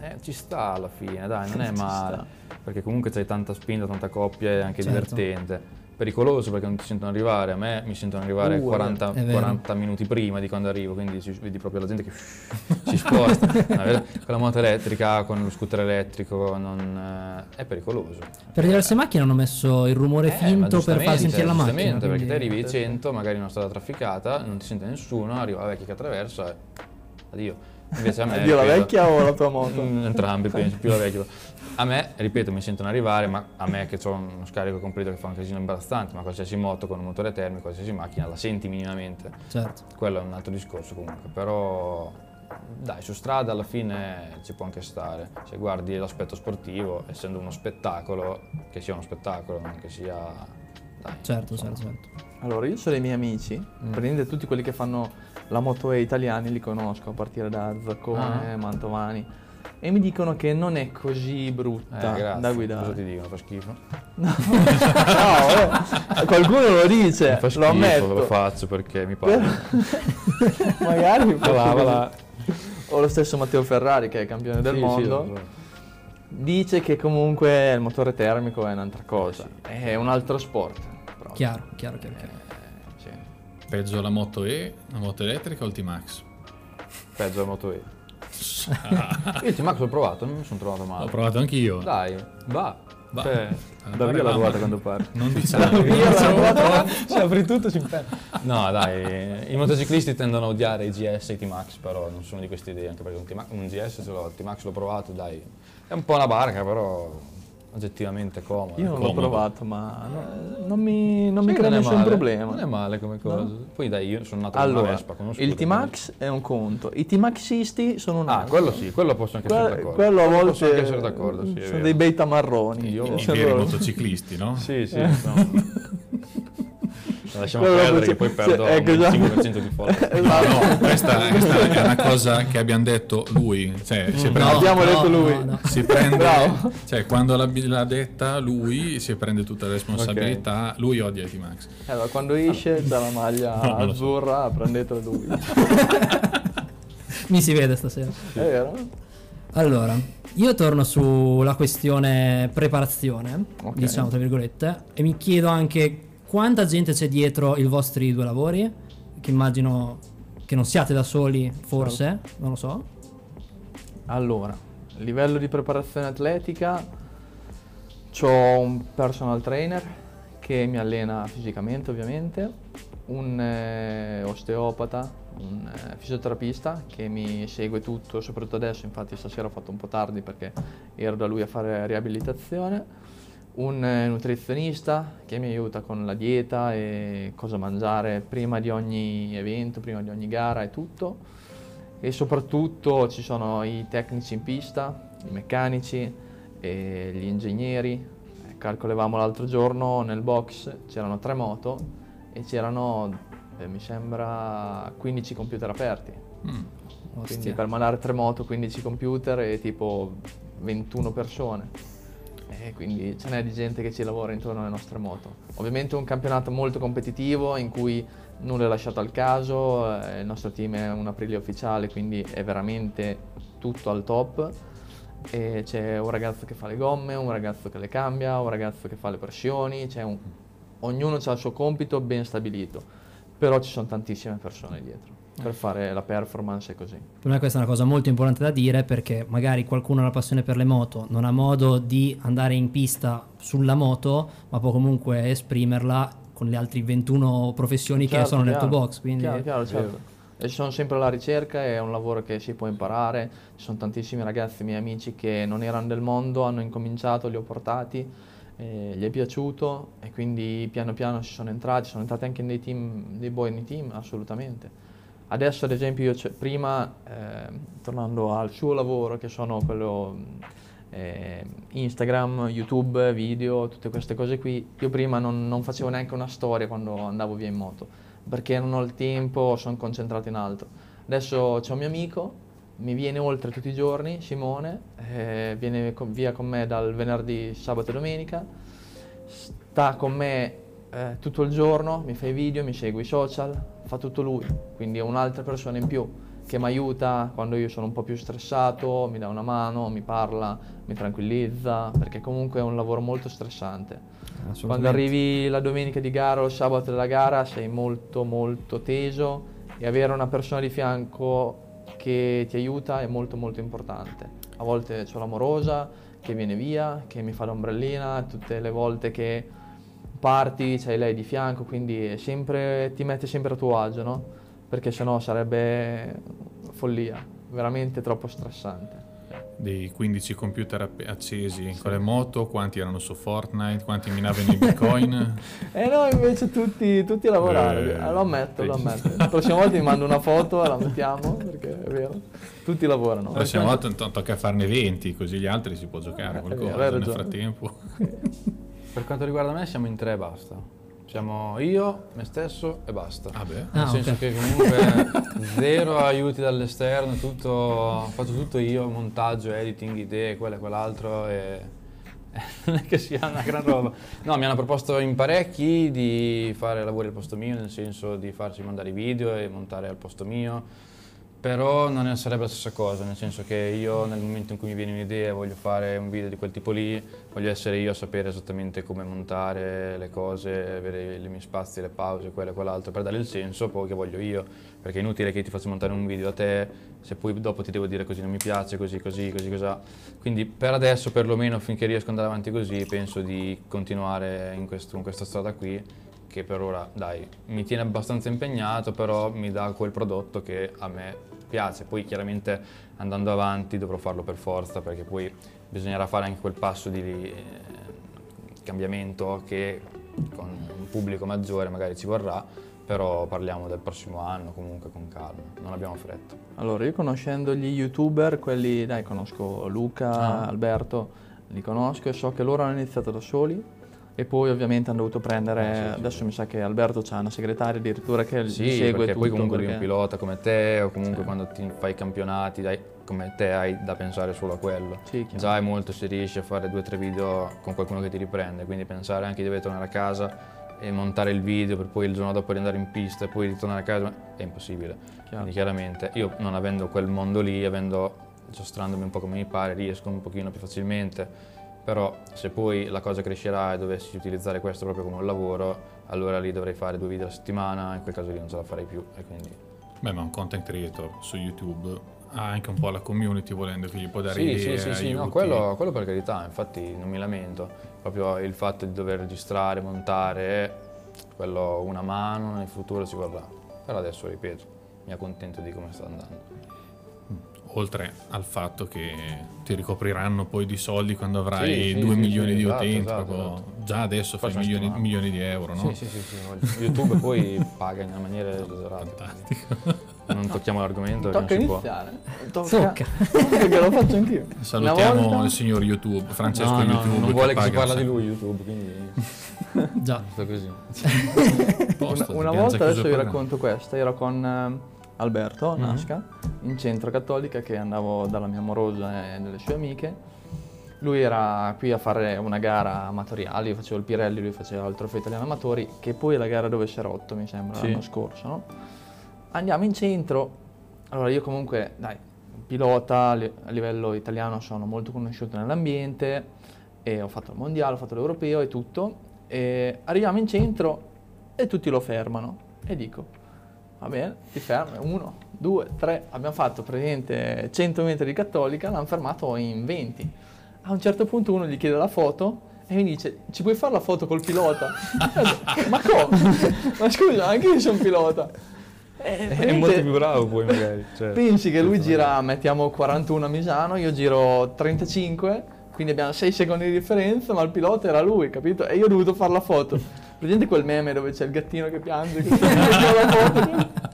eh, eh, ci sta alla fine, dai, non è male. Perché comunque c'hai tanta spinta, tanta coppia, è anche Certo. divertente. Pericoloso perché non ti sentono arrivare, a me mi sentono arrivare Uh, è 40, vero. 40 minuti prima di quando arrivo, quindi si- vedi proprio la gente che si sposta. Con la moto elettrica, con lo scooter elettrico, non, eh, è pericoloso. Per diverse macchine hanno messo il rumore Eh, finto per far sentire la macchina. giustamente, perché te arrivi ai 100, magari in una strada trafficata, non ti sente nessuno, arriva la vecchia che attraversa e addio. Invece a me... Dio la ripeto, vecchia o la tua moto? Entrambi, penso, più la vecchia. A me, ripeto, mi sentono arrivare, ma a me che ho uno scarico completo che fa un casino imbarazzante, ma qualsiasi moto con un motore termico, qualsiasi macchina, la senti minimamente. Certo. Quello è un altro discorso comunque, però dai, su strada alla fine ci può anche stare. Se guardi l'aspetto sportivo, essendo uno spettacolo, che sia uno spettacolo, non che sia... Dai, Certo, insomma. certo, certo. Allora, io so dei miei amici, Mm. praticamente tutti quelli che fanno la moto E italiani li conosco, a partire da Zaccone, Ah. Mantovani, e mi dicono che non è così Eh, brutta grazie. da Cosa guidare. ti dicono? Fa schifo? No, eh, qualcuno lo dice, Mi fa lo schifo, ammetto. lo faccio perché mi pare. Magari Va là, va là. O lo stesso Matteo Ferrari, che è campione del Sì, sì, mondo, lo so. dice che comunque il motore termico è un'altra cosa, è un altro sport. proprio. Chiaro, chiaro, chiaro. chiaro. Peggio la moto E, la moto elettrica o il T-Max? Peggio la moto E. Io il T-Max l'ho provato, non mi sono trovato male. L'ho provato anch'io. Dai, va. Va. Cioè, da via ruota ma- quando parti. Non diciamo. si apri tutto, si impera. No, dai, i motociclisti tendono a odiare i GS e i T-Max, però non sono di queste idee, anche perché un, T-Max- un GS ce l'ho, il T-Max l'ho provato, dai. È un po' una barca, però oggettivamente comodo. Io non l'ho provato, ma no- non mi, non mi Sì, crea è nessun male, problema. Non è male come cosa. Poi dai, io sono nato con Allora, una Vespa, conosco il T-Max è un conto, i T-Maxisti sono un Ah, altro. quello sì, quello posso anche Que- essere d'accordo. quello a volte posso anche essere d'accordo, sì, sono dei beta marroni. Io- I Sono veri motociclisti, no? Sì, sì, no. Lasciamo Quello perdere che poi perdo ecco, il esatto. 5% di follower. Esatto. No, questa, questa è una cosa che abbiamo detto lui. Cioè, si prende, abbiamo no, detto no, lui. no. si prende Bravo. cioè, quando l'ha, l'ha detta lui, si prende tutta la responsabilità. Lui odia i T-Max. Allora, quando esce c'ha la maglia No, lo so. azzurra, prendetela lui. Mi si vede stasera. È vero? Allora, io torno sulla questione preparazione, Ok. diciamo tra virgolette, e mi chiedo anche quanta gente c'è dietro i vostri due lavori, che immagino che non siate da soli, forse, non lo so. Allora, livello di preparazione atletica, ho un personal trainer che mi allena fisicamente ovviamente, un eh, osteopata, un eh, fisioterapista che mi segue tutto, soprattutto adesso, infatti stasera ho fatto un po' tardi perché ero da lui a fare riabilitazione, un eh, nutrizionista che mi aiuta con la dieta e cosa mangiare prima di ogni evento, prima di ogni gara e tutto e soprattutto ci sono i tecnici in pista, i meccanici, e gli ingegneri. Eh, Calcolevamo l'altro giorno nel box, c'erano tre moto e c'erano, eh, mi sembra, 15 computer aperti. Mm. Quindi per mandare tre moto, 15 computer e tipo 21 persone. E quindi ce n'è di gente che ci lavora intorno alle nostre moto. Ovviamente è un campionato molto competitivo in cui nulla è lasciato al caso, eh, il nostro team è un Aprilia ufficiale, quindi è veramente tutto al top. E c'è un ragazzo che fa le gomme, un ragazzo che le cambia, un ragazzo che fa le pressioni, un- ognuno ha il suo compito ben stabilito, però ci sono tantissime persone dietro per fare la performance e così. Per me questa è una cosa molto importante da dire perché magari qualcuno ha la passione per le moto, non ha modo di andare in pista sulla moto, ma può comunque esprimerla con le altre 21 professioni che Certo, sono nel chiaro. tuo box. Quindi Chiaro, chiaro, certo. E ci sono sempre alla ricerca, è un lavoro che si può imparare. Ci sono tantissimi ragazzi, miei amici, che non erano del mondo, hanno incominciato, li ho portati, eh, gli è piaciuto e quindi piano piano ci sono entrati, sono entrati anche nei team, dei buoni team, assolutamente. Adesso ad esempio io c'è- prima, eh, tornando al suo lavoro, che sono quello eh, Instagram, YouTube, video, tutte queste cose qui, io prima non, non facevo neanche una storia quando andavo via in moto perché non ho il tempo, sono concentrato in altro. Adesso c'è un mio amico, mi viene oltre tutti i giorni, Simone, eh, viene co- via con me dal venerdì, sabato e domenica, sta con me eh, tutto il giorno, mi fa i video, mi segue i social, fa tutto lui, quindi è un'altra persona in più che mi aiuta quando io sono un po' più stressato, mi dà una mano, mi parla, mi tranquillizza, perché comunque è un lavoro molto stressante. Quando arrivi la domenica di gara o il sabato della gara sei molto molto teso e avere una persona di fianco che ti aiuta è molto molto importante. A volte c'ho l'amorosa che viene via, che mi fa l'ombrellina, tutte le volte che parti c'hai lei di fianco, quindi sempre, ti mette sempre a tuo agio, no? Perché sennò sarebbe follia, veramente troppo stressante. Dei 15 computer accesi con le moto, quanti erano su Fortnite, quanti minavano i bitcoin? Eh no, invece tutti, tutti a lavorare, Eh, lo ammetto, lo ammetto. La prossima volta mi mando una foto e la mettiamo, perché è vero. Tutti lavorano. La prossima volta to- tocca farne 20, così gli altri si può giocare Eh, qualcosa vero, nel frattempo. Per quanto riguarda me siamo in tre e basta. Siamo io, me stesso e basta. Ah beh. Ah, Nel senso ok. che comunque zero aiuti dall'esterno, tutto, ho fatto tutto io, montaggio, editing, idee, quello e quell'altro e non è che sia una gran roba. No, mi hanno proposto in parecchi di fare lavori al posto mio, nel senso di farci mandare i video e montare al posto mio, però non sarebbe la stessa cosa, nel senso che io nel momento in cui mi viene un'idea e voglio fare un video di quel tipo lì, voglio essere io a sapere esattamente come montare le cose, avere i miei spazi, le pause, quello e quell'altro, per dare il senso poi che voglio io, perché è inutile che ti faccio montare un video a te se poi dopo ti devo dire così non mi piace, così, così, così, così. Quindi per adesso, perlomeno finché riesco ad andare avanti così, penso di continuare in, questo- in questa strada qui, che per ora, dai, mi tiene abbastanza impegnato, però mi dà quel prodotto che a me piace. Poi chiaramente andando avanti dovrò farlo per forza, perché poi bisognerà fare anche quel passo di eh, cambiamento che con un pubblico maggiore magari ci vorrà, però parliamo del prossimo anno comunque con calma, non abbiamo fretta. Allora, io conoscendo gli youtuber, quelli, dai, conosco Luca, Ah. Alberto, li conosco e so che loro hanno iniziato da soli e poi ovviamente hanno dovuto prendere, Ah, sì, adesso mi sa che Alberto c'ha una segretaria addirittura che Sì, segue perché tutto. poi comunque devi un perché- pilota come te o comunque quando ti fai campionati dai, come te hai da pensare solo a quello. Sì, chiaro. Già è molto se riesci a fare due o tre video con qualcuno che ti riprende, quindi pensare anche di dover tornare a casa e montare il video per poi il giorno dopo riandare in pista e poi ritornare a casa è impossibile. Quindi chiaramente io non avendo quel mondo lì, avendo giostrandomi un po' come mi pare, riesco un pochino più facilmente, però se poi la cosa crescerà e dovessi utilizzare questo proprio come un lavoro, allora lì dovrei fare due video alla settimana, in quel caso lì non ce la farei più e quindi Beh, ma un content creator su YouTube ha anche un po' la community volendo che gli può dare Sì, idee, sì, sì, sì, no, quello, quello per carità, infatti non mi lamento, proprio il fatto di dover registrare, montare, quello una mano nel futuro ci vorrà, però adesso ripeto, mi accontento di come sta andando. Oltre al fatto che ti ricopriranno poi di soldi quando avrai Sì, sì, 2 sì, milioni sì, di esatto, utenti, esatto, esatto. già adesso fai Prossima milioni, milioni di euro, no? Sì, sì, sì. YouTube poi paga in una maniera esagerata. Fantastico. non tocchiamo l'argomento. Tocca non si può. iniziare. Tocca. Tocca. Perché lo faccio anch'io. Salutiamo volta- il signor YouTube, Francesco No, no, YouTube. non vuole che si paga parla un di lui YouTube, quindi Già. sto così. Posto, Una, una volta, adesso vi racconto questa, ero con Alberto Mhm. Nasca in centro cattolica che andavo dalla mia amorosa e delle sue amiche. Lui era qui a fare una gara amatoriale, io facevo il Pirelli, lui faceva il trofeo italiano amatori, che poi è la gara dove si è rotto, mi sembra, Sì. l'anno scorso, no? Andiamo in centro, allora io comunque, dai, pilota a livello italiano sono molto conosciuto nell'ambiente, e ho fatto il mondiale, ho fatto l'europeo e tutto, e arriviamo in centro e tutti lo fermano e dico, va bene, ti fermi, uno, due, tre, abbiamo fatto praticamente 100 metri di cattolica, l'hanno fermato in 20. A un certo punto uno gli chiede la foto e mi dice, ci puoi fare la foto col pilota? Ma come? Ma scusa, anche io sono pilota. E È molto più bravo poi magari. cioè. Pensi che lui gira, mettiamo 41 a Misano, io giro 35, quindi abbiamo 6 secondi di differenza, ma il pilota era lui, capito? E io ho dovuto fare la foto. Presente quel meme dove c'è il gattino che piange? Che fa la foto?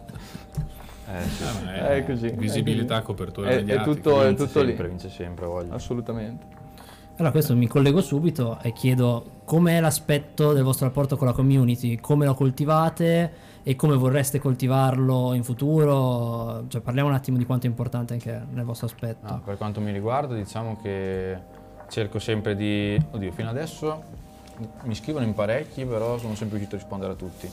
Eh, sì, sì. Ah, ma È così, è Visibilità, così. copertura È- è mediatica. tutto- è Vince tutto lì. sempre, vince sempre, voglio. Assolutamente. Allora, questo mi collego subito e chiedo com'è l'aspetto del vostro rapporto con la community, come lo coltivate e come vorreste coltivarlo in futuro. Cioè, parliamo un attimo di quanto è importante anche nel vostro aspetto. No, per quanto mi riguarda, diciamo che cerco sempre di. Oddio, fino adesso mi scrivono in parecchi, però sono sempre riuscito a rispondere a tutti.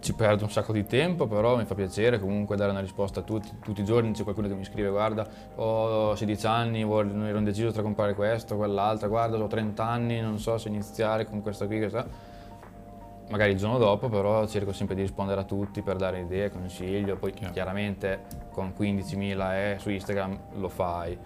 Ci perdo un sacco di tempo, però mi fa piacere comunque dare una risposta a tutti. Tutti i giorni c'è qualcuno che mi scrive: Guarda, ho 16 anni, ero indeciso tra comprare questo, quell'altra. Guarda, ho 30 anni, non so se iniziare con questo qui, questa. Magari il giorno dopo, però cerco sempre di rispondere a tutti per dare idee, consiglio. Poi chiaramente con 15.000 e su Instagram lo fai.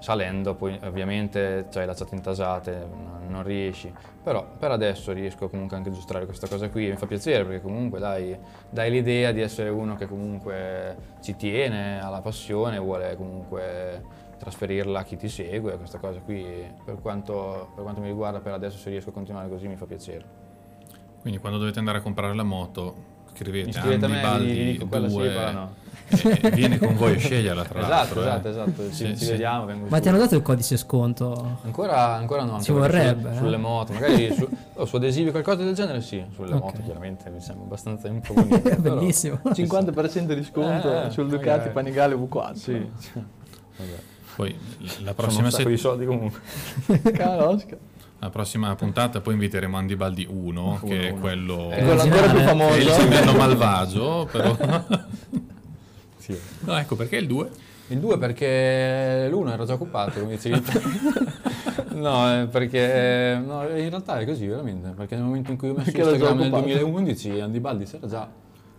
Salendo poi ovviamente c'hai la chat intasate, non, riesci. Però per adesso riesco comunque anche a giostrare questa cosa qui e mi fa piacere perché comunque dai, dai l'idea di essere uno che comunque ci tiene, ha la passione, vuole comunque trasferirla a chi ti segue. Questa cosa qui per quanto, per quanto mi riguarda per adesso se riesco a continuare così mi fa piacere. Quindi quando dovete andare a comprare la moto, scrivete Andy Baldi gli dico quella sì, 2 quella no. E- viene con voi a sceglierla tra Esatto, l'altro. esatto, eh. esatto, ci, Sì, ci sì. vediamo. vengo Ma su. ti hanno dato il codice sconto? Ancora, ancora no, Ci vorrebbe, sulle, eh. sulle moto, magari su, o su adesivi qualcosa del genere sì, sulle Ok. moto chiaramente mi sembra abbastanza improponibile. Bellissimo. 50% di sconto Eh, sul Ducati magari. Panigale V4. Sì, Vabbè. Poi la prossima, di soldi comunque. Caro Oscar. la prossima puntata poi inviteremo Andy Baldi 1, che è quello... Eh, Quello ancora più che è il famoso. gemello malvagio, però... Sì. No, ecco, perché il 2? Il 2 perché l'uno era già occupato, come dicevi. No, eh, perché no, in realtà è così veramente, perché nel momento in cui ho messo Perché era Instagram nel occupato. 2011 Andy Baldi c'era già.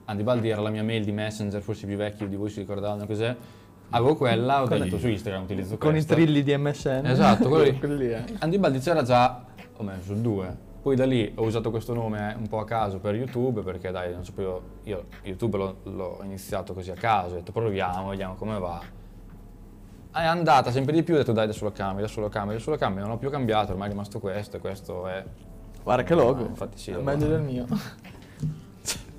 Andy Baldi era la mia mail di Messenger, forse i più vecchi di voi si ricordavano cos'è. Avevo quella, ho Con- detto su Instagram utilizzo Con i questa. trilli di MSN. Esatto, quello lì. Eh. Andy Baldi c'era già, ho messo il 2. Poi da lì ho usato questo nome un po' a caso per YouTube, perché dai, non sapevo, io YouTube l'ho, l'ho iniziato così a caso, ho detto proviamo, vediamo come va. È andata sempre di più, ho detto dai adesso lo cambio, adesso lo cambio, adesso lo cambio, non ho più cambiato, ormai è rimasto questo e questo è... Guarda che logo. Ah, infatti sì, È meglio del mio.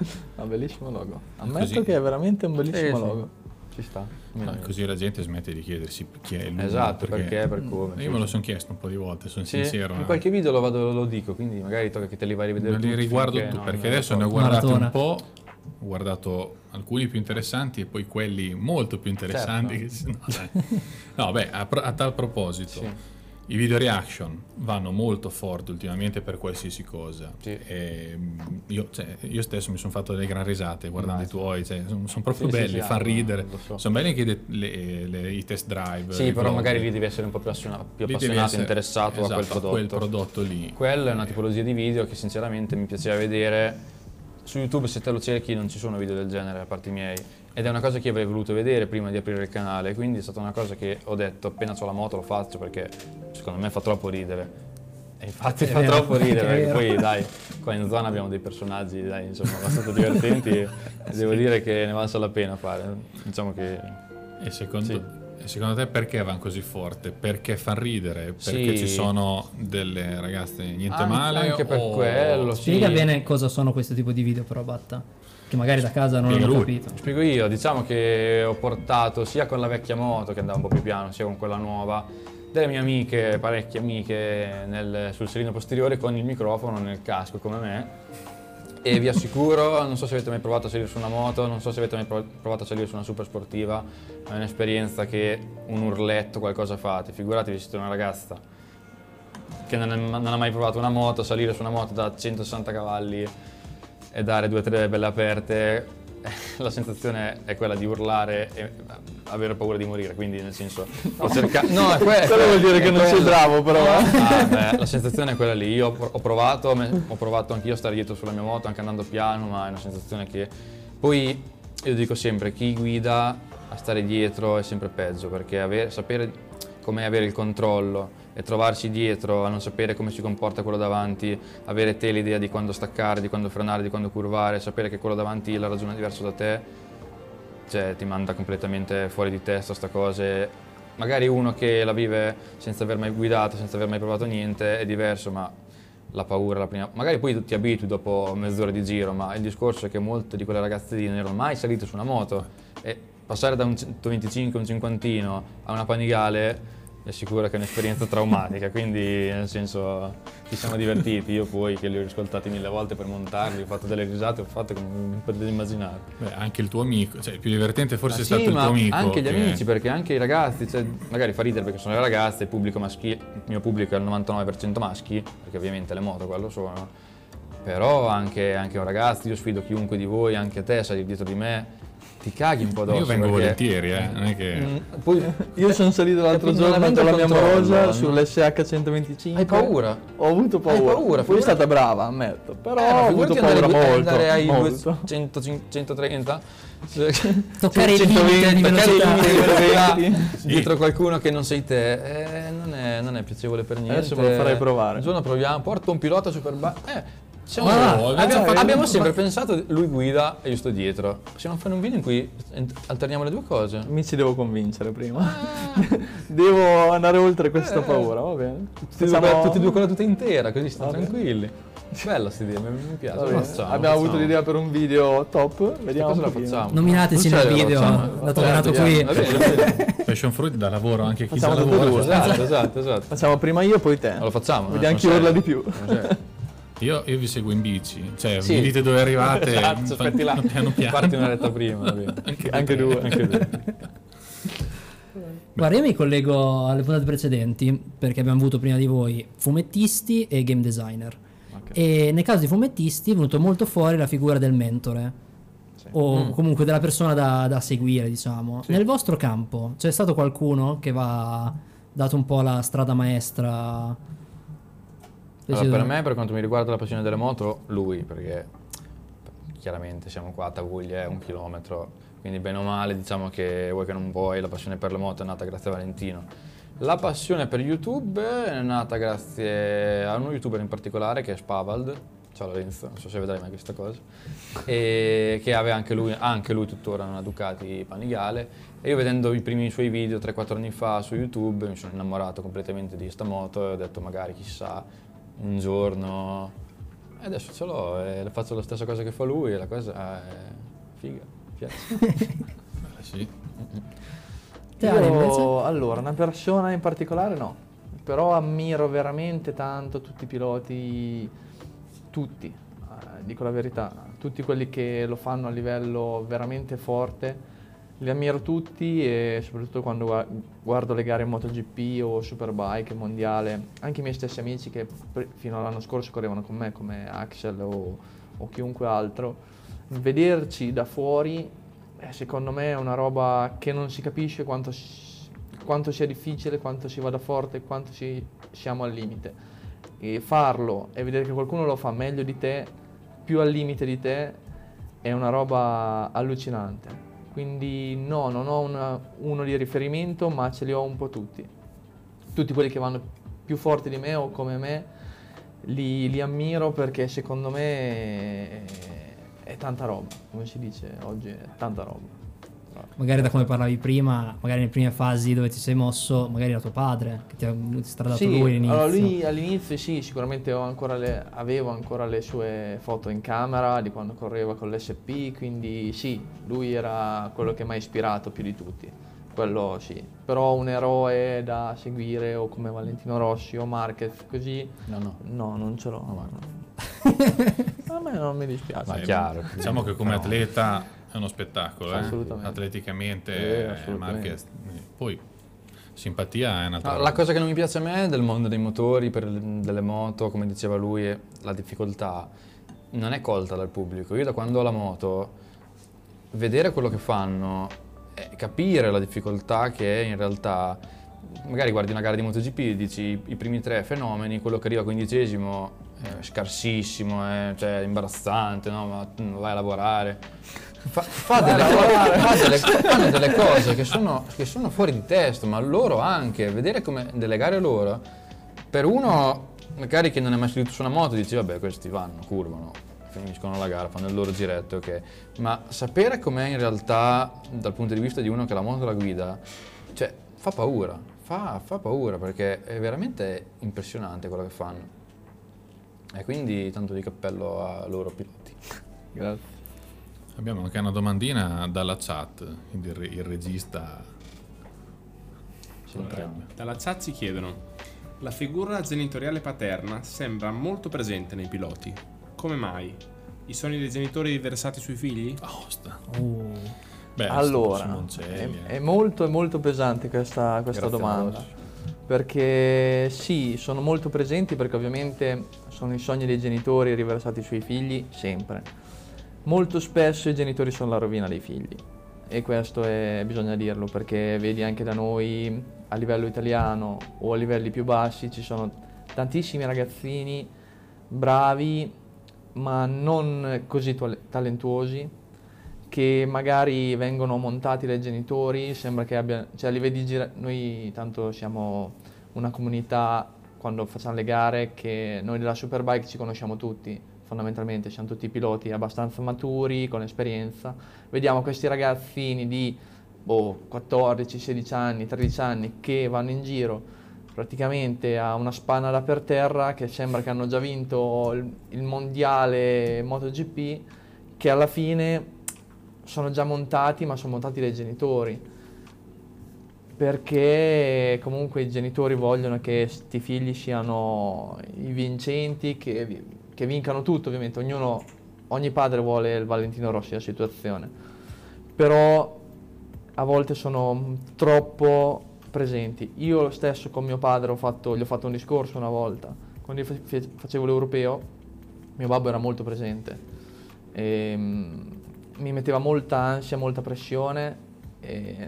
Un bellissimo logo. Ammetto Così. che è veramente un bellissimo Sì, sì. Ci sta. Ah, così la gente smette di chiedersi chi è il numero, Esatto, perché, per come. Io me lo sono chiesto un po' di volte, sono Sì, sincero. in qualche video lo, vado, lo dico, quindi magari tocca che te li vai a rivedere Non li riguardo tu, perché adesso ne ho guardati un po', ho guardato alcuni più interessanti e poi quelli molto più interessanti. Certo. che- no. No, beh, a, a tal proposito, Sì. I video reaction vanno molto forti ultimamente per qualsiasi cosa. Sì. Mm, io, cioè, io stesso mi sono fatto delle gran risate guardando Immagino. i tuoi, cioè, sono, sono proprio Sì, belli, sì, fan ah, ridere. so. Sono belli anche le- le- le- i test drive. Sì, però vlog. magari lì devi essere un po' più, appassiona- più appassionato, essere- interessato a quel esatto, prodotto. quel prodotto lì. Quella è una tipologia di video che sinceramente mi piaceva vedere. Su YouTube se te lo cerchi non ci sono video del genere a parte i miei. Ed è una cosa che avrei voluto vedere prima di aprire il canale, quindi è stata una cosa che ho detto appena ho la moto lo faccio perché secondo me fa troppo ridere. E infatti È fa vero, troppo ridere perché poi dai, qua in zona abbiamo dei personaggi dai, insomma, abbastanza divertenti e devo dire che ne valsa la pena fare. Diciamo che E secondo, Sì. e secondo te perché vanno così forte? Perché fan ridere? Perché Sì. ci sono delle ragazze niente Anche- male? anche per o- quello, sì. Spiega bene cosa sono questo tipo di video però, Batta. che magari da casa non Spiega hanno lui. capito. Spiego io, diciamo che ho portato sia con la vecchia moto che andava un po' più piano, sia con quella nuova, delle mie amiche, parecchie amiche nel- sul serino posteriore con il microfono nel casco come me. E vi assicuro, non so se avete mai provato a salire su una moto, non so se avete mai prov- provato a salire su una super sportiva, è un'esperienza che un urletto, qualcosa fate. Figuratevi siete una ragazza che non, è- non ha mai provato una moto, salire su una moto da 160 cavalli e dare due o tre belle aperte, la sensazione è quella di urlare e avere paura di morire, quindi nel senso ho cercato... No, è que- Quello vuol dire che non sei bravo, però. Ah, beh, la sensazione è quella lì. Io ho provato, ho provato anch'io a stare dietro sulla mia moto, anche andando piano, ma è una sensazione che. Poi io dico sempre: chi guida a stare dietro è sempre peggio, perché avere- sapere com'è avere il controllo e trovarsi dietro a non sapere come si comporta quello davanti, avere te l'idea di quando staccare, di quando frenare, di quando curvare, sapere che quello davanti la ragione è diverso da te, cioè ti manda completamente fuori di testa sta cose. Magari uno che la vive senza aver mai guidato, senza aver mai provato niente, è diverso, ma la paura, la prima... magari poi ti abitui dopo mezz'ora di giro, ma il discorso è che molte di quelle ragazze lì non erano mai salite su una moto e passare da un 125, un cinquantino a una panigale è sicuro che è un'esperienza traumatica, quindi nel senso ci siamo divertiti, io poi che li ho riscoltati mille volte per montarli, ho fatto delle risate, ho fatto come non potete immaginare. Beh, anche il tuo amico, cioè il più divertente forse Ma è stato sì, il ma tuo amico. Anche gli che- amici, perché anche i ragazzi, cioè, magari fa ridere perché sono le ragazze, il pubblico maschile, il mio pubblico è il 99% maschi, perché ovviamente le moto quello sono. Però anche, anche un ragazzo, io sfido chiunque di voi, anche te, sali dietro di me, ti caghi un po' addosso. Io vengo perché- volentieri, eh, non è che... Mm, Poi Io sono salito l'altro giorno con la mia morosa no? sull'SH 125. hai paura. Ho avuto paura. Hai paura, Poi è stata brava, ammetto. Però Eh, ho avuto paura andare, molto. andare ai molto. 200, 130 Toccare il limite di toccare il velocità. limite di velocità Sì. dietro qualcuno che non sei te eh, non, è, non è piacevole per niente Adesso me lo farei provare. un giorno proviamo porto un pilota super ba- eh, siamo- Ah, abbiamo, abbiamo fatto- abbiamo sempre pensato lui guida e io sto dietro possiamo fare un video in cui alterniamo le due cose Mi ci devo convincere prima. devo andare oltre questa paura, va bene. tutti, e due, tutti e due con la tuta intera così stiamo tranquilli bella questa idea mi, piace facciamo, Abbiamo avuto l'idea per un video top. Vediamo cosa la facciamo Nominateci nel video, Eh, nato vediamo. qui. Passion fruit dà lavoro anche chi Facciamo sa tutte lavoro. due. esatto esatto esatto Facciamo prima io, poi te. Lo facciamo eh, Vediamo chi urla di più. Io, io vi seguo in bici, cioè Sì. mi dite dove arrivate, Esatto, fa- aspetti là. piano piano. Parti un'oretta prima, bene. Anche due. Anche due. Guarda, io mi collego alle puntate precedenti perché abbiamo avuto prima di voi fumettisti e game designer. E nel caso di fumettisti è venuto molto fuori la figura del mentore. O comunque della persona da, da seguire, diciamo. Nel vostro campo c'è stato qualcuno che va dato un po' la strada maestra? Allora, per me, per quanto mi riguarda la passione delle moto, lui, perché chiaramente siamo qua a Tavuglia, è un chilometro, quindi bene o male diciamo che vuoi che non vuoi, la passione per le moto è nata grazie a Valentino. La passione per YouTube è nata grazie a uno youtuber in particolare che è Spavald, ciao Lorenzo, non so se vedrai mai questa cosa, e che aveva anche lui, anche lui tuttora una Ducati Panigale. E io vedendo i primi suoi video 3-4 anni fa su YouTube mi sono innamorato completamente di sta moto e ho detto magari chissà un giorno e adesso ce l'ho e faccio la stessa cosa che fa lui e la cosa è figa, piace. Eh, sì. Io, allora, una persona in particolare no, però ammiro veramente tanto tutti i piloti, tutti, eh, dico la verità, tutti quelli che lo fanno a livello veramente forte, li ammiro tutti e soprattutto quando gua- guardo le gare MotoGP o Superbike, mondiale, anche i miei stessi amici che fino all'anno scorso correvano con me come Axel o, o chiunque altro, vederci da fuori eh, secondo me è una roba che non si capisce quanto, quanto sia difficile, quanto si vada forte, quanto si- siamo al limite. E farlo e vedere che qualcuno lo fa meglio di te, più al limite di te, è una roba allucinante. Quindi no, non ho una- uno di riferimento, ma ce li ho un po' tutti. Tutti quelli che vanno più forti di me o come me, li, li ammiro perché secondo me è, è tanta roba, come si dice oggi, è tanta roba. Magari da come parlavi prima, magari nelle prime fasi dove ti sei mosso, magari era tuo padre che ti ha stradato Sì, lui all'inizio. allora lui all'inizio sì, sicuramente ho ancora le- avevo ancora le sue foto in camera di quando correva con l'SP, quindi sì, lui era quello che mi ha ispirato più di tutti, quello sì. Però un eroe da seguire o come Valentino Rossi o Marquez così, No, no. no, non ce l'ho. A me non mi dispiace. Ma Sì, chiaro. Diciamo che come Però- atleta è uno spettacolo, eh? Assolutamente. atleticamente, Eh, eh, assolutamente. Poi simpatia è un'altra No, la cosa che non mi piace a me del mondo dei motori, per, delle moto, come diceva lui, è la difficoltà non è colta dal pubblico. Io da quando ho la moto, vedere quello che fanno, e capire la difficoltà che è in realtà, magari guardi una gara di MotoGP e dici i, primi tre fenomeni, quello che arriva quindicesimo è scarsissimo, è, cioè, imbarazzante, no? ma vai a lavorare. Fa, fa delle, fa delle- fanno delle cose che sono, che sono fuori di testa, ma loro anche, vedere come delle gare loro, per uno magari che non è mai seduto su una moto dici vabbè questi vanno, curvano, finiscono la gara, fanno il loro giretto, ok, ma sapere com'è in realtà dal punto di vista di uno che la moto la guida, cioè fa paura, fa, fa paura perché è veramente impressionante quello che fanno. E quindi tanto di cappello a loro piloti. Grazie. Abbiamo anche una domandina dalla chat, quindi il, re- il regista potrebbe. Dalla chat ci chiedono: La figura genitoriale paterna sembra molto presente nei piloti. Come mai? I sogni dei genitori versati sui figli? Osta. Uh, Beh, Allora, è, eh. è molto, è molto pesante questa, questa domanda. Perché sì, sono molto presenti perché ovviamente sono i sogni dei genitori riversati sui figli sempre. Molto spesso i genitori sono la rovina dei figli. E questo è, bisogna dirlo perché vedi anche da noi a livello italiano o a livelli più bassi ci sono tantissimi ragazzini bravi ma non così talentuosi che magari vengono montati dai genitori, sembra che abbia, cioè li vedi gira- noi tanto siamo una comunità quando facciamo le gare che noi della Superbike ci conosciamo tutti, fondamentalmente siamo tutti piloti abbastanza maturi, con esperienza, vediamo questi ragazzini di boh, 14, 16 anni, 13 anni che vanno in giro praticamente a una spanna da per terra che sembra che hanno già vinto il, il mondiale MotoGP che alla fine sono già montati ma sono montati dai genitori. Perché comunque i genitori vogliono che sti figli siano i vincenti che, che vincano tutto ovviamente ognuno ogni padre vuole il Valentino Rossi della situazione. Però a volte sono troppo presenti. Io stesso con mio padre ho fatto, gli ho fatto un discorso una volta, quando io facevo l'europeo, mio babbo era molto presente, e, mm, mi metteva molta ansia, molta pressione,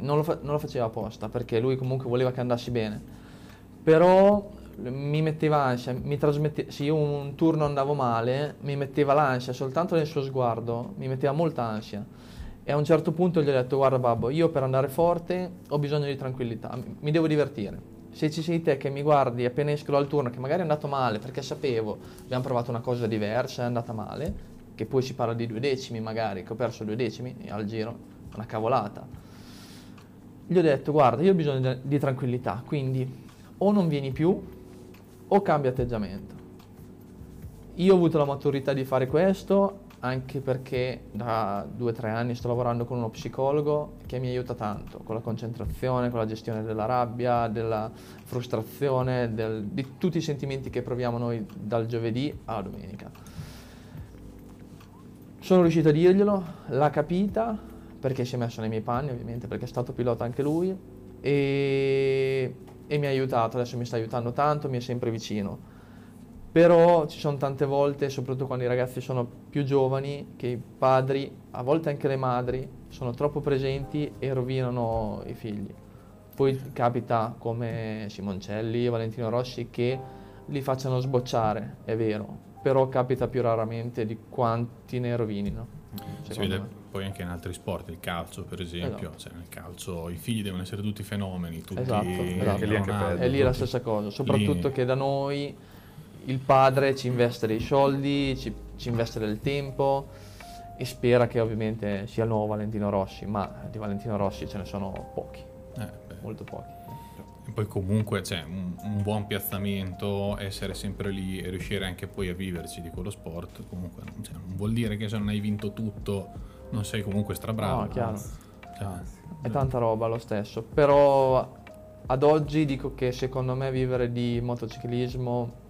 non, lo fa- non lo faceva apposta, perché lui comunque voleva che andassi bene, però mi metteva ansia, mi trasmette- se io un turno andavo male, mi metteva l'ansia, soltanto nel suo sguardo, mi metteva molta ansia. E a un certo punto gli ho detto, guarda babbo, io per andare forte ho bisogno di tranquillità, mi- devo divertire. Se ci sei te che mi guardi appena esco dal turno, che magari è andato male, perché sapevo, abbiamo provato una cosa diversa, è andata male, che poi si parla di due decimi magari, che ho perso due decimi al giro, una cavolata. Gli ho detto, guarda, io ho bisogno di tranquillità, quindi o non vieni più o cambia atteggiamento. Io ho avuto la maturità di fare questo anche perché da due o tre anni sto lavorando con uno psicologo che mi aiuta tanto con la concentrazione, con la gestione della rabbia, della frustrazione, del- di tutti i sentimenti che proviamo noi dal giovedì alla domenica. Sono riuscito a dirglielo, l'ha capita perché si è messo nei miei panni ovviamente perché è stato pilota anche lui e, e mi ha aiutato, adesso mi sta aiutando tanto, mi è sempre vicino. Però ci sono tante volte, soprattutto quando i ragazzi sono più giovani, che i padri, a volte anche le madri, sono troppo presenti e rovinano i figli. Poi capita come Simoncelli, Valentino Rossi che li facciano sbocciare, è vero, però capita più raramente di quanti ne rovinino. Si vede. Poi anche in altri sport, il calcio per esempio, Esatto. cioè nel calcio i figli devono essere tutti fenomeni, tutti Esatto, esatto. Anche lì anche. È lì la stessa cosa, soprattutto lì- che da noi il padre ci investe dei soldi, ci, ci investe del tempo e spera che ovviamente sia il nuovo Valentino Rossi, ma di Valentino Rossi ce ne sono pochi, Eh, molto pochi. E poi comunque c'è un, un buon piazzamento, essere sempre lì e riuscire anche poi a viverci di quello sport, comunque cioè, non vuol dire che se non hai vinto tutto non sei comunque strabravo. No, chiaro. Cioè, È tanta roba lo stesso, però ad oggi dico che secondo me vivere di motociclismo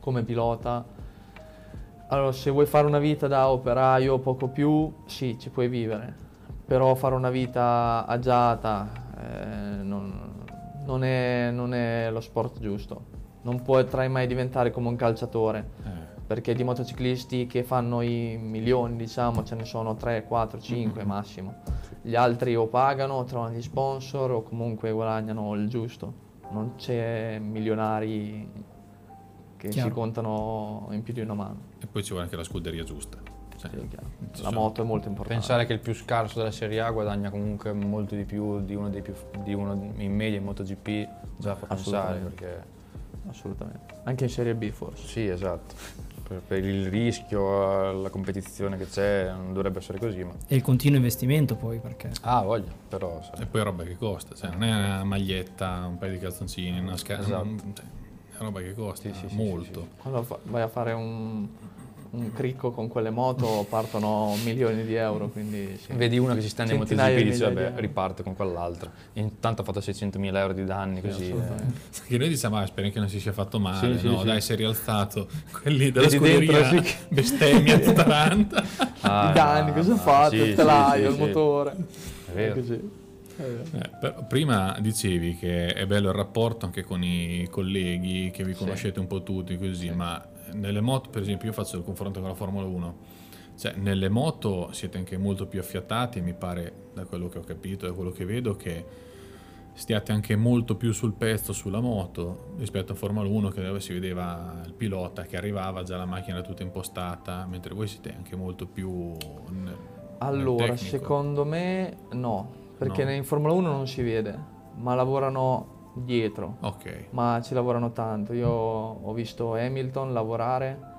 come pilota, allora se vuoi fare una vita da operaio o poco più, sì, ci puoi vivere, però fare una vita agiata eh, non, non è, non è lo sport giusto, non potrai mai diventare come un calciatore. Eh, perché di motociclisti che fanno i milioni, diciamo, ce ne sono 3, 4, 5 massimo. Gli altri o pagano, o trovano gli sponsor o comunque guadagnano il giusto. Non c'è milionari che Chiaro. si contano in più di una mano. e poi ci vuole anche la scuderia giusta. Cioè, Sì, La moto è molto importante. Pensare che il più scarso della Serie A guadagna comunque molto di più di uno, dei più, di uno in media in MotoGP già fa pensare Assolutamente. perché Assolutamente. Anche in Serie B forse. sì esatto per, per il rischio la competizione che c'è non dovrebbe essere così ma E il continuo investimento poi perché... ah voglia però sai. E poi roba che costa, cioè non è una maglietta, un paio di calzoncini, una scherma, Esatto. è roba che costa Sì, sì, sì, molto. sì, Quando fa- vai a fare un, un cricco con quelle moto partono milioni di euro, quindi sì. Vedi uno che si stende in MotoGP di e dice vabbè riparte con quell'altra intanto ha fatto 600.000 euro di danni così assolutamente. Che noi diciamo, ah, speriamo che non si sia fatto male, Sì, sì, no? sì. Dai, si è rialzato. Quelli della Vedi dentro, scuderia sì. bestemmia tutta l'anta. Ah, I danni, cosa fate? sì, il sì, telaio, sì, il sì. motore. È vero. Eh, però prima dicevi che è bello il rapporto anche con i colleghi, che vi Sì. conoscete un po' tutti così, ma nelle moto, per esempio, io faccio il confronto con la Formula 1. Cioè, nelle moto siete anche molto più affiatati, mi pare, da quello che ho capito, da quello che vedo, che stiate anche molto più sul pezzo sulla moto rispetto a Formula 1 che dove si vedeva il pilota che arrivava, già la macchina tutta impostata, mentre voi siete anche molto più nel- nel Allora, tecnico. secondo me no, perché No. in Formula 1 non si vede, ma lavorano dietro, Ok, ma ci lavorano tanto. Io ho visto Hamilton lavorare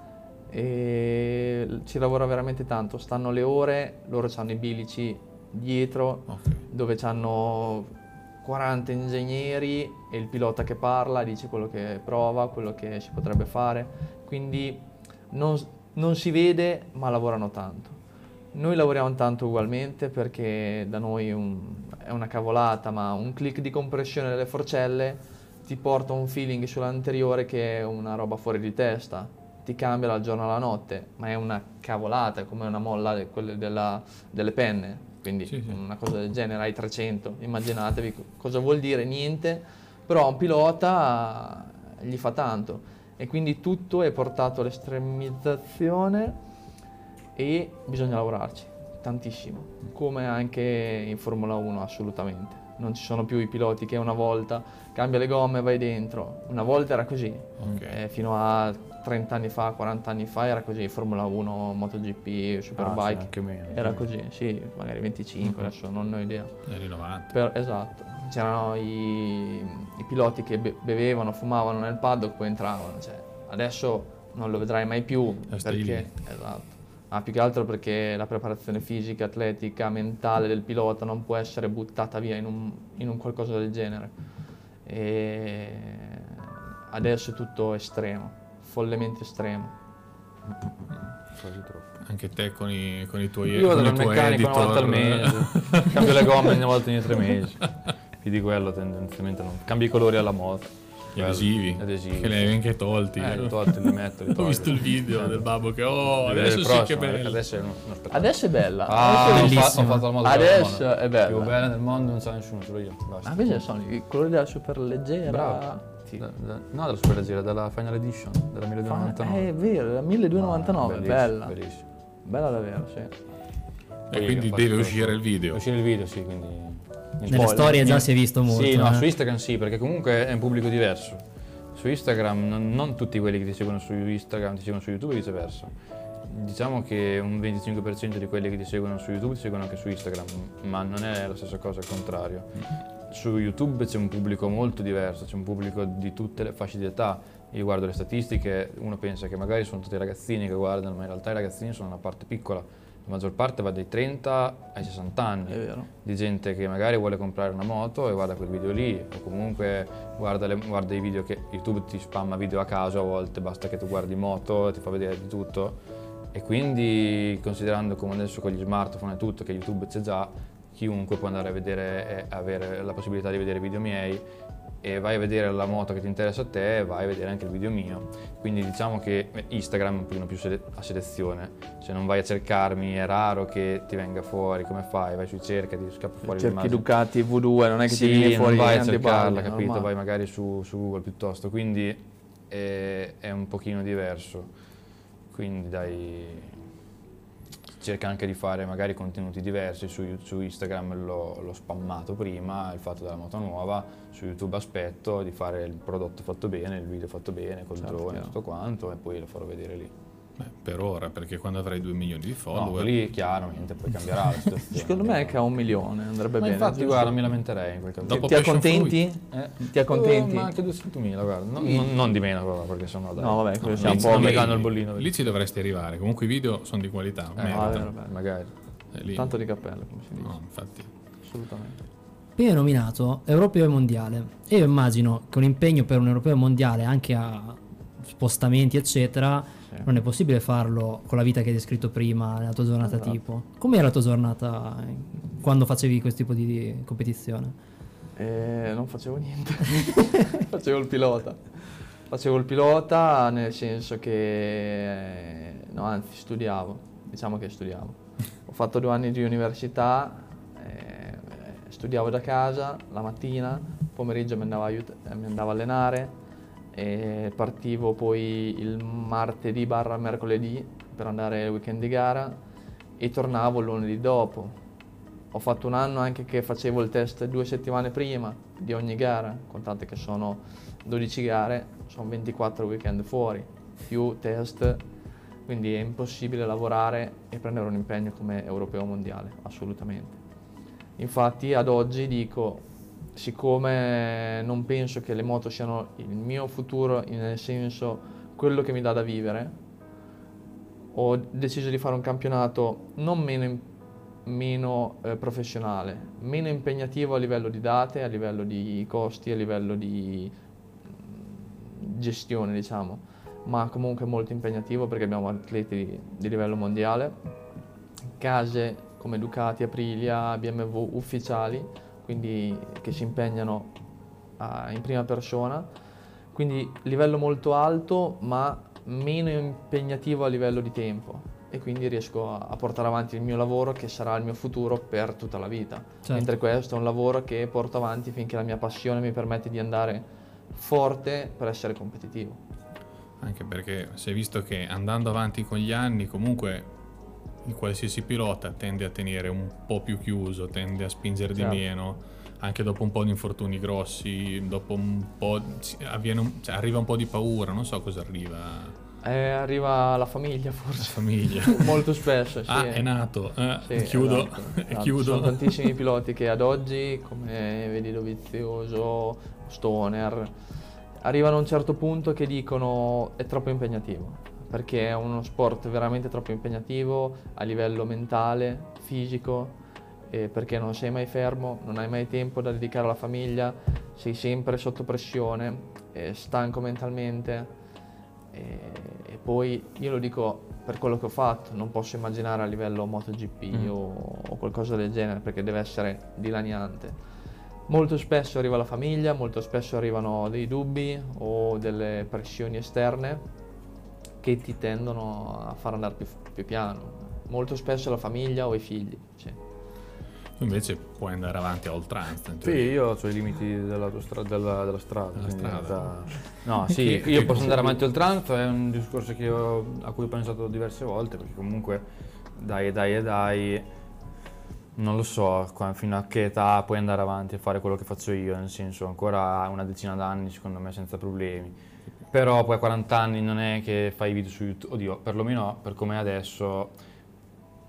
e ci lavora veramente tanto, stanno le ore, loro hanno i bilici dietro ok. dove hanno 40 ingegneri e il pilota che parla dice quello che prova, quello che si potrebbe fare, quindi non, non si vede ma lavorano tanto. Noi lavoriamo tanto ugualmente perché da noi un- è una cavolata, ma un click di compressione delle forcelle ti porta un feeling sull'anteriore che è una roba fuori di testa, ti cambia dal giorno alla notte, ma è una cavolata, è come una molla de- quelle della- delle penne, quindi Sì, sì. una cosa del genere, hai 300, immaginatevi co- cosa vuol dire, niente, però a un pilota gli fa tanto e quindi tutto è portato all'estremizzazione e bisogna lavorarci tantissimo, come anche in Formula 1 assolutamente. Non ci sono più i piloti che una volta cambia le gomme e vai dentro. Una volta era così, Ok. Eh, fino a 30 anni fa, 40 anni fa era così, Formula 1, MotoGP, Ah, sì, Superbike. meno, era così, sì, magari 25, adesso non ho idea. Negli 90. Per- esatto, c'erano i, i piloti che be- bevevano, fumavano nel paddock, poi entravano. Cioè, adesso non lo vedrai mai più perché, esatto. Ma più che altro perché la preparazione fisica, atletica, mentale del pilota non può essere buttata via in un, in un qualcosa del genere. E adesso è tutto estremo, follemente estremo. quasi troppo Anche te con i, con i tuoi io vado dal meccanico una volta al editor. mese cambio le gomme una volta ogni tre mesi più di quello tendenzialmente non cambi i colori alla moto Gli adesivi, Gli adesivi, che li hai anche tolti. eh, li tolti, li metto, li Ho visto il video del babbo che oh, adesso il sì che prossimo, bello. Adesso è uno. Adesso è bella. Ah, adesso ho, è fatto la moto Adesso moda. è bella. Più bella del mondo non sa nessuno, solo io. Basta. Ah, questi sono i colori della super leggera. Bravo. Da- da- no, della super leggera, della Final Edition, della Fa- 1299. eh, è vero, la 1299, Ah, bellissimo, bella. Bellissimo. Bella davvero, sì. E quindi deve uscire il video. Uscire il video, sì, quindi... Nelle storie già si è visto molto. Sì, no, eh. su Instagram sì, perché comunque è un pubblico diverso. Su Instagram non, non tutti quelli che ti seguono su Instagram ti seguono su YouTube e viceversa. Diciamo che un 25% di quelli che ti seguono su YouTube ti seguono anche su Instagram, ma non è la stessa cosa, al contrario. Su YouTube c'è un pubblico molto diverso, c'è un pubblico di tutte le fasce di età. Io guardo le statistiche, uno pensa che magari sono tutti ragazzini che guardano, ma in realtà i ragazzini sono una parte piccola. La maggior parte va dai 30 ai 60 anni. È vero. Di gente che magari vuole comprare una moto e guarda quel video lì, o comunque guarda, le- guarda i video che YouTube ti spamma video a caso a volte, basta che tu guardi moto, ti fa vedere di tutto. E quindi considerando come adesso con gli smartphone e tutto, che YouTube c'è già, chiunque può andare a vedere avere la possibilità di vedere video miei e vai a vedere la moto che ti interessa a te e vai a vedere anche il video mio. Quindi diciamo che Instagram è un pochino più sele- a selezione. Se non vai a cercarmi è raro che ti venga fuori, come fai? Vai sui cerca, ti scappa fuori Cerchi. Ducati V2, non è che sì, ti viene fuori non vai a cercarla, capito? normale. Vai magari su, su Google piuttosto, quindi è, è un pochino diverso. Quindi dai, cerca anche di fare magari contenuti diversi, su, su Instagram l'ho, spammato prima, il fatto della moto nuova, su YouTube aspetto di fare il prodotto fatto bene, il video fatto bene, col Certo, drone e tutto quanto e poi lo farò vedere lì. Beh, per ora, perché quando avrai 2 milioni di No, follower... lì chiaramente poi cambierà la situazione. Secondo me è che a un milione andrebbe Ma bene. infatti giusto? guarda, mi lamenterei in quel caso. Dopo ti accontenti? Eh? Ti accontenti? Oh, ma anche 200.000, guarda. Non, non- non di meno, però, perché sennò dai. No, vabbè, quello siamo lì, un po' danno il bollino. lì ci dovresti arrivare. Comunque i video sono di qualità. Eh, vero, vero. magari. Eh, lì- Tanto di cappello, come si dice. No, infatti. Assolutamente. Hai nominato europeo e mondiale. E io immagino che un impegno per un europeo mondiale, anche a spostamenti, eccetera, Sì. non è possibile farlo con la vita che hai descritto prima, nella tua giornata Esatto. tipo. Com'era la tua giornata eh, quando facevi questo tipo di competizione? E non facevo niente, facevo il pilota. Facevo il pilota nel senso che, no, anzi, studiavo, diciamo che studiavo. Ho fatto due anni di università, eh, studiavo da casa la mattina, pomeriggio mi andavo, aiut- eh, mi andavo a allenare, e partivo poi il martedì barra mercoledì per andare al weekend di gara e tornavo il lunedì dopo. Ho fatto un anno anche che facevo il test due settimane prima di ogni gara, contate che sono 12 gare, sono 24 weekend fuori, più test, quindi è impossibile lavorare e prendere un impegno come europeo mondiale, assolutamente. Infatti ad oggi dico, siccome non penso che le moto siano il mio futuro, nel senso quello che mi dà da vivere, ho deciso di fare un campionato non meno, meno, eh, professionale, meno impegnativo a livello di date, a livello di costi, a livello di mm, gestione, diciamo, ma comunque molto impegnativo perché abbiamo atleti di, di livello mondiale, case come Ducati, Aprilia, BMW ufficiali, quindi che si impegnano a- in prima persona, quindi livello molto alto ma meno impegnativo a livello di tempo e quindi riesco a, a portare avanti il mio lavoro che sarà il mio futuro per tutta la vita. Certo. Mentre questo è un lavoro che porto avanti finché la mia passione mi permette di andare forte per essere competitivo. Anche perché si è visto che andando avanti con gli anni, comunque qualsiasi pilota tende a tenere un po' più chiuso, tende a spingere Certo. di meno, anche dopo un po' di infortuni grossi, dopo un po' un- cioè, arriva un po' di paura, non so cosa arriva. Eh, arriva la famiglia La forse, famiglia. molto spesso. Sì. ah, è nato. Eh, Sì, chiudo. esatto, esatto. chiudo. Ci sono tantissimi piloti che ad oggi, come vedi Dovizioso, Stoner, arrivano a un certo punto che dicono è troppo impegnativo, perché è uno sport veramente troppo impegnativo a livello mentale, fisico, perché non sei mai fermo, non hai mai tempo da dedicare alla famiglia, sei sempre sotto pressione, stanco mentalmente. E, e poi io lo dico per quello che ho fatto, non posso immaginare a livello MotoGP Mm. o, o qualcosa del genere perché deve essere dilaniante. Molto spesso arriva la famiglia, molto spesso arrivano dei dubbi o delle pressioni esterne che ti tendono a far andare più, più piano. Molto spesso la famiglia o i figli. sì. Tu invece puoi andare avanti a oltranza. Sì, io ho i limiti dell'autostra- della, della strada. Della strada. No, sì, Che- io che posso andare avanti oltranza, è un discorso che io- a cui ho pensato diverse volte, perché comunque dai e dai e dai, non lo so fino a che età puoi andare avanti e fare quello che faccio io, nel senso ancora una decina d'anni secondo me senza problemi. Però poi a 40 anni non è che fai video su YouTube, oddio, perlomeno per come adesso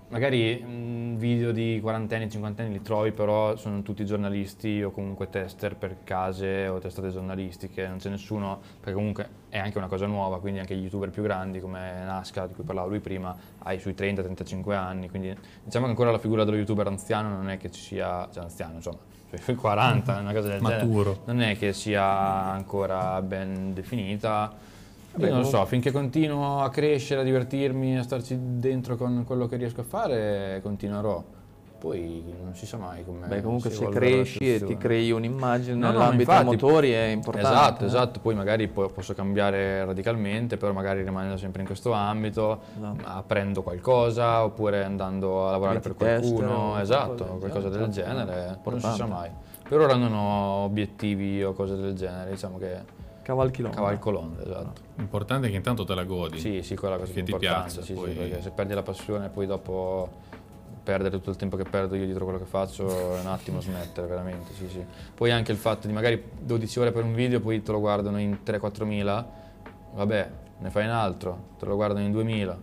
magari mh, video di quarantenni, cinquantenni li trovi, però sono tutti giornalisti o comunque tester per case o testate giornalistiche, non c'è nessuno, perché comunque è anche una cosa nuova, quindi anche gli youtuber più grandi come Nasca, di cui parlava lui prima, hai sui 30-35 anni, quindi diciamo che ancora la figura dello youtuber anziano non è che ci sia, cioè anziano insomma, sui 40, una cosa del genere, Maturo. non è che sia ancora ben definita. Io non lo so, comunque- finché continuo a crescere, a divertirmi, a starci dentro con quello che riesco a fare, continuerò. Poi non si sa mai come. Beh, comunque si se cresci e ti crei un'immagine No, no, nell'ambito dei infatti- motori è importante. Esatto, eh. esatto, poi magari po- posso cambiare radicalmente, però magari rimanendo sempre in questo ambito, Esatto. apprendo qualcosa oppure andando a lavorare Diventi per tester qualcuno, o esatto, qualcosa del qualcosa del genere, genere, certo. non si sa Importante. mai. Per ora non ho obiettivi o cose del genere, diciamo che Cavalchi l'onda. cavalco l'onda, esatto. L'importante è che intanto te la godi. Sì, sì, quella cosa Che più ti importante, piaccia, sì, sì, poi- perché se perdi la passione poi dopo perdere tutto il tempo che perdo io dietro quello che faccio è un attimo smettere veramente, sì, sì. Poi anche il fatto di magari 12 ore per un video, poi te lo guardano in 3-4 mila, vabbè, ne fai un altro, te lo guardano in 2000,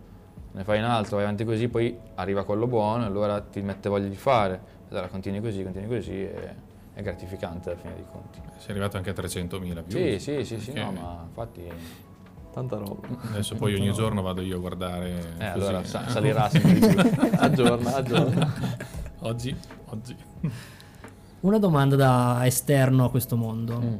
ne fai un altro, vai avanti così, poi arriva quello buono e allora ti mette voglia di fare, allora continui così, continui così e è gratificante alla fine dei conti. Sei arrivato anche a 300.000 più. Sì, sì, sì, sì, no, ma infatti... Tanta roba. Adesso poi ogni giorno vado io a guardare. Eh, allora sa- salirà sempre di più. aggiorna, aggiorna. Oggi, oggi. Una domanda da esterno a questo mondo. Mm.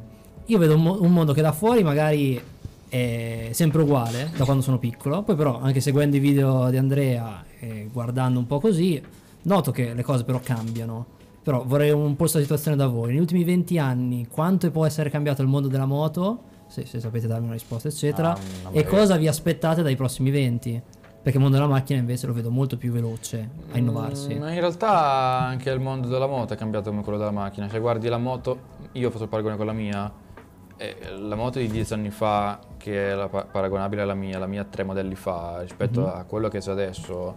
Io vedo un, mo- un mondo che da fuori magari è sempre uguale da quando sono piccolo, poi però anche seguendo i video di Andrea e guardando un po' così, noto che le cose però cambiano. Però vorrei un po' questa situazione da voi. Negli ultimi 20 anni quanto può essere cambiato il mondo della moto? Se, se sapete darmi una risposta, eccetera. Ah, e cosa vi aspettate dai prossimi 20? Perché il mondo della macchina invece lo vedo molto più veloce a innovarsi. Mm, Ma in realtà anche il mondo della moto è cambiato come quello della macchina. Se guardi la moto, io faccio il paragone con la mia, la moto di dieci anni fa, che è paragonabile alla mia, la mia tre modelli fa, rispetto Mhm. a quello che c'è adesso,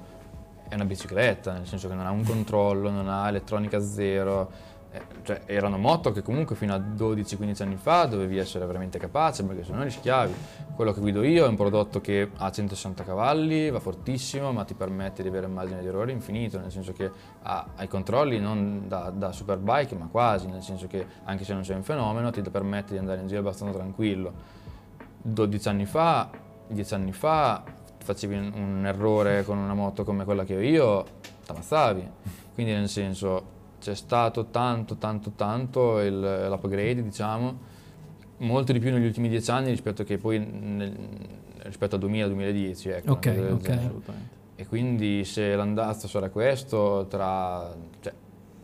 è una bicicletta, nel senso che non ha un controllo, non ha elettronica zero. Eh, cioè, erano moto che comunque fino a 12-15 anni fa dovevi essere veramente capace perché se no rischiavi. Quello che guido io è un prodotto che ha 160 cavalli, va fortissimo, ma ti permette di avere un margine di errore infinito, nel senso che ha, i controlli non da, da superbike, ma quasi, nel senso che anche se non sei un fenomeno ti permette di andare in giro abbastanza tranquillo. 12 anni fa, 10 anni fa, facevi un, errore con una moto come quella che ho io, t'ammazzavi. Quindi nel senso c'è stato tanto, tanto, tanto il- l'upgrade, diciamo, molto di più negli ultimi 10 anni rispetto che poi nel- rispetto al 2000-2010, ecco. Ok, una cosa del ok. genere. Assolutamente. E quindi se l'andazzo sarà questo, tra, cioè,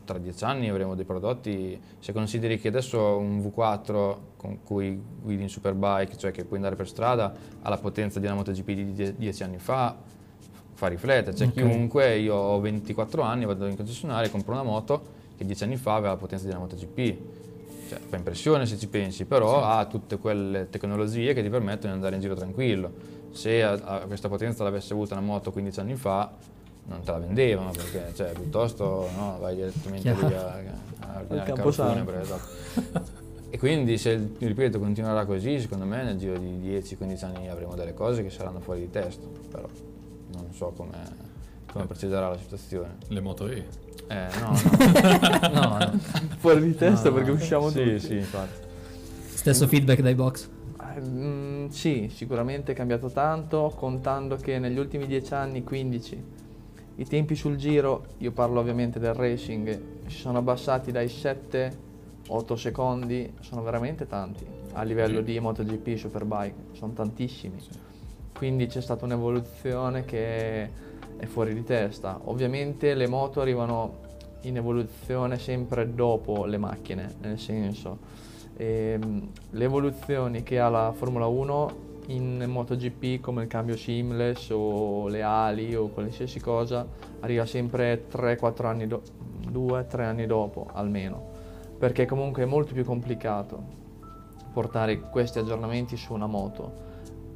tra dieci anni avremo dei prodotti, se consideri che adesso un V4 con cui guidi in superbike, cioè che puoi andare per strada, ha la potenza di una MotoGP di die- dieci anni fa, fa riflettere. C'è Ok. chiunque, io ho 24 anni, vado in concessionaria e compro una moto che dieci anni fa aveva la potenza di una MotoGP. Cioè, fa impressione se ci pensi, però ha tutte quelle tecnologie che ti permettono di andare in giro tranquillo. Se a, a questa potenza l'avesse avuta una moto 15 anni fa, non te la vendevano perché cioè, piuttosto no, vai direttamente lì Chiaro. a, a, a, camposanto. Esatto. e quindi se, ripeto, continuerà così, secondo me nel giro di 10-15 anni avremo delle cose che saranno fuori di testa, però non so come, come procederà la situazione. Le moto E. Eh, no, no. no, no. Fuori di testa No, perché no. usciamo sì, tutti. Sì, infatti. Stesso feedback dai box. Eh, mm, sì, sicuramente è cambiato tanto, contando che negli ultimi 10 anni, 15, i tempi sul giro, io parlo ovviamente del racing, si sono abbassati dai 7 8 secondi, sono veramente tanti a livello Sì. di MotoGP, Superbike, sono tantissimi. Quindi c'è stata un'evoluzione che è fuori di testa. Ovviamente le moto arrivano in evoluzione sempre dopo le macchine, nel senso ehm, le evoluzioni che ha la Formula 1 in MotoGP come il cambio seamless o le ali o qualsiasi cosa arriva sempre 3-4 anni dopo, 2-3 anni dopo almeno, perché comunque è molto più complicato portare questi aggiornamenti su una moto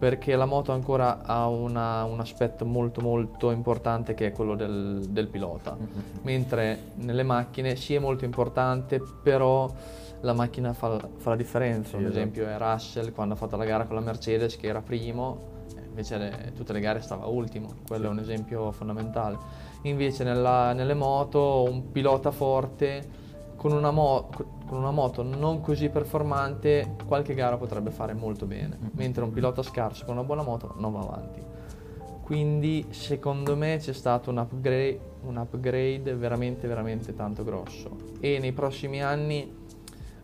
perché la moto ancora ha una- un aspetto molto molto importante che è quello del, del pilota. Mentre nelle macchine sì è molto importante però la macchina fa, fa la differenza. Sì, ad esatto. esempio è Russell quando ha fatto la gara con la Mercedes che era primo eh, invece le- tutte le gare stava ultimo, quello è un esempio fondamentale. Invece nella- nelle moto un pilota forte con una, mo- con una moto non così performante qualche gara potrebbe fare molto bene, mentre un pilota scarso con una buona moto non va avanti. Quindi secondo me c'è stato un upgrade, un upgrade veramente veramente tanto grosso e nei prossimi anni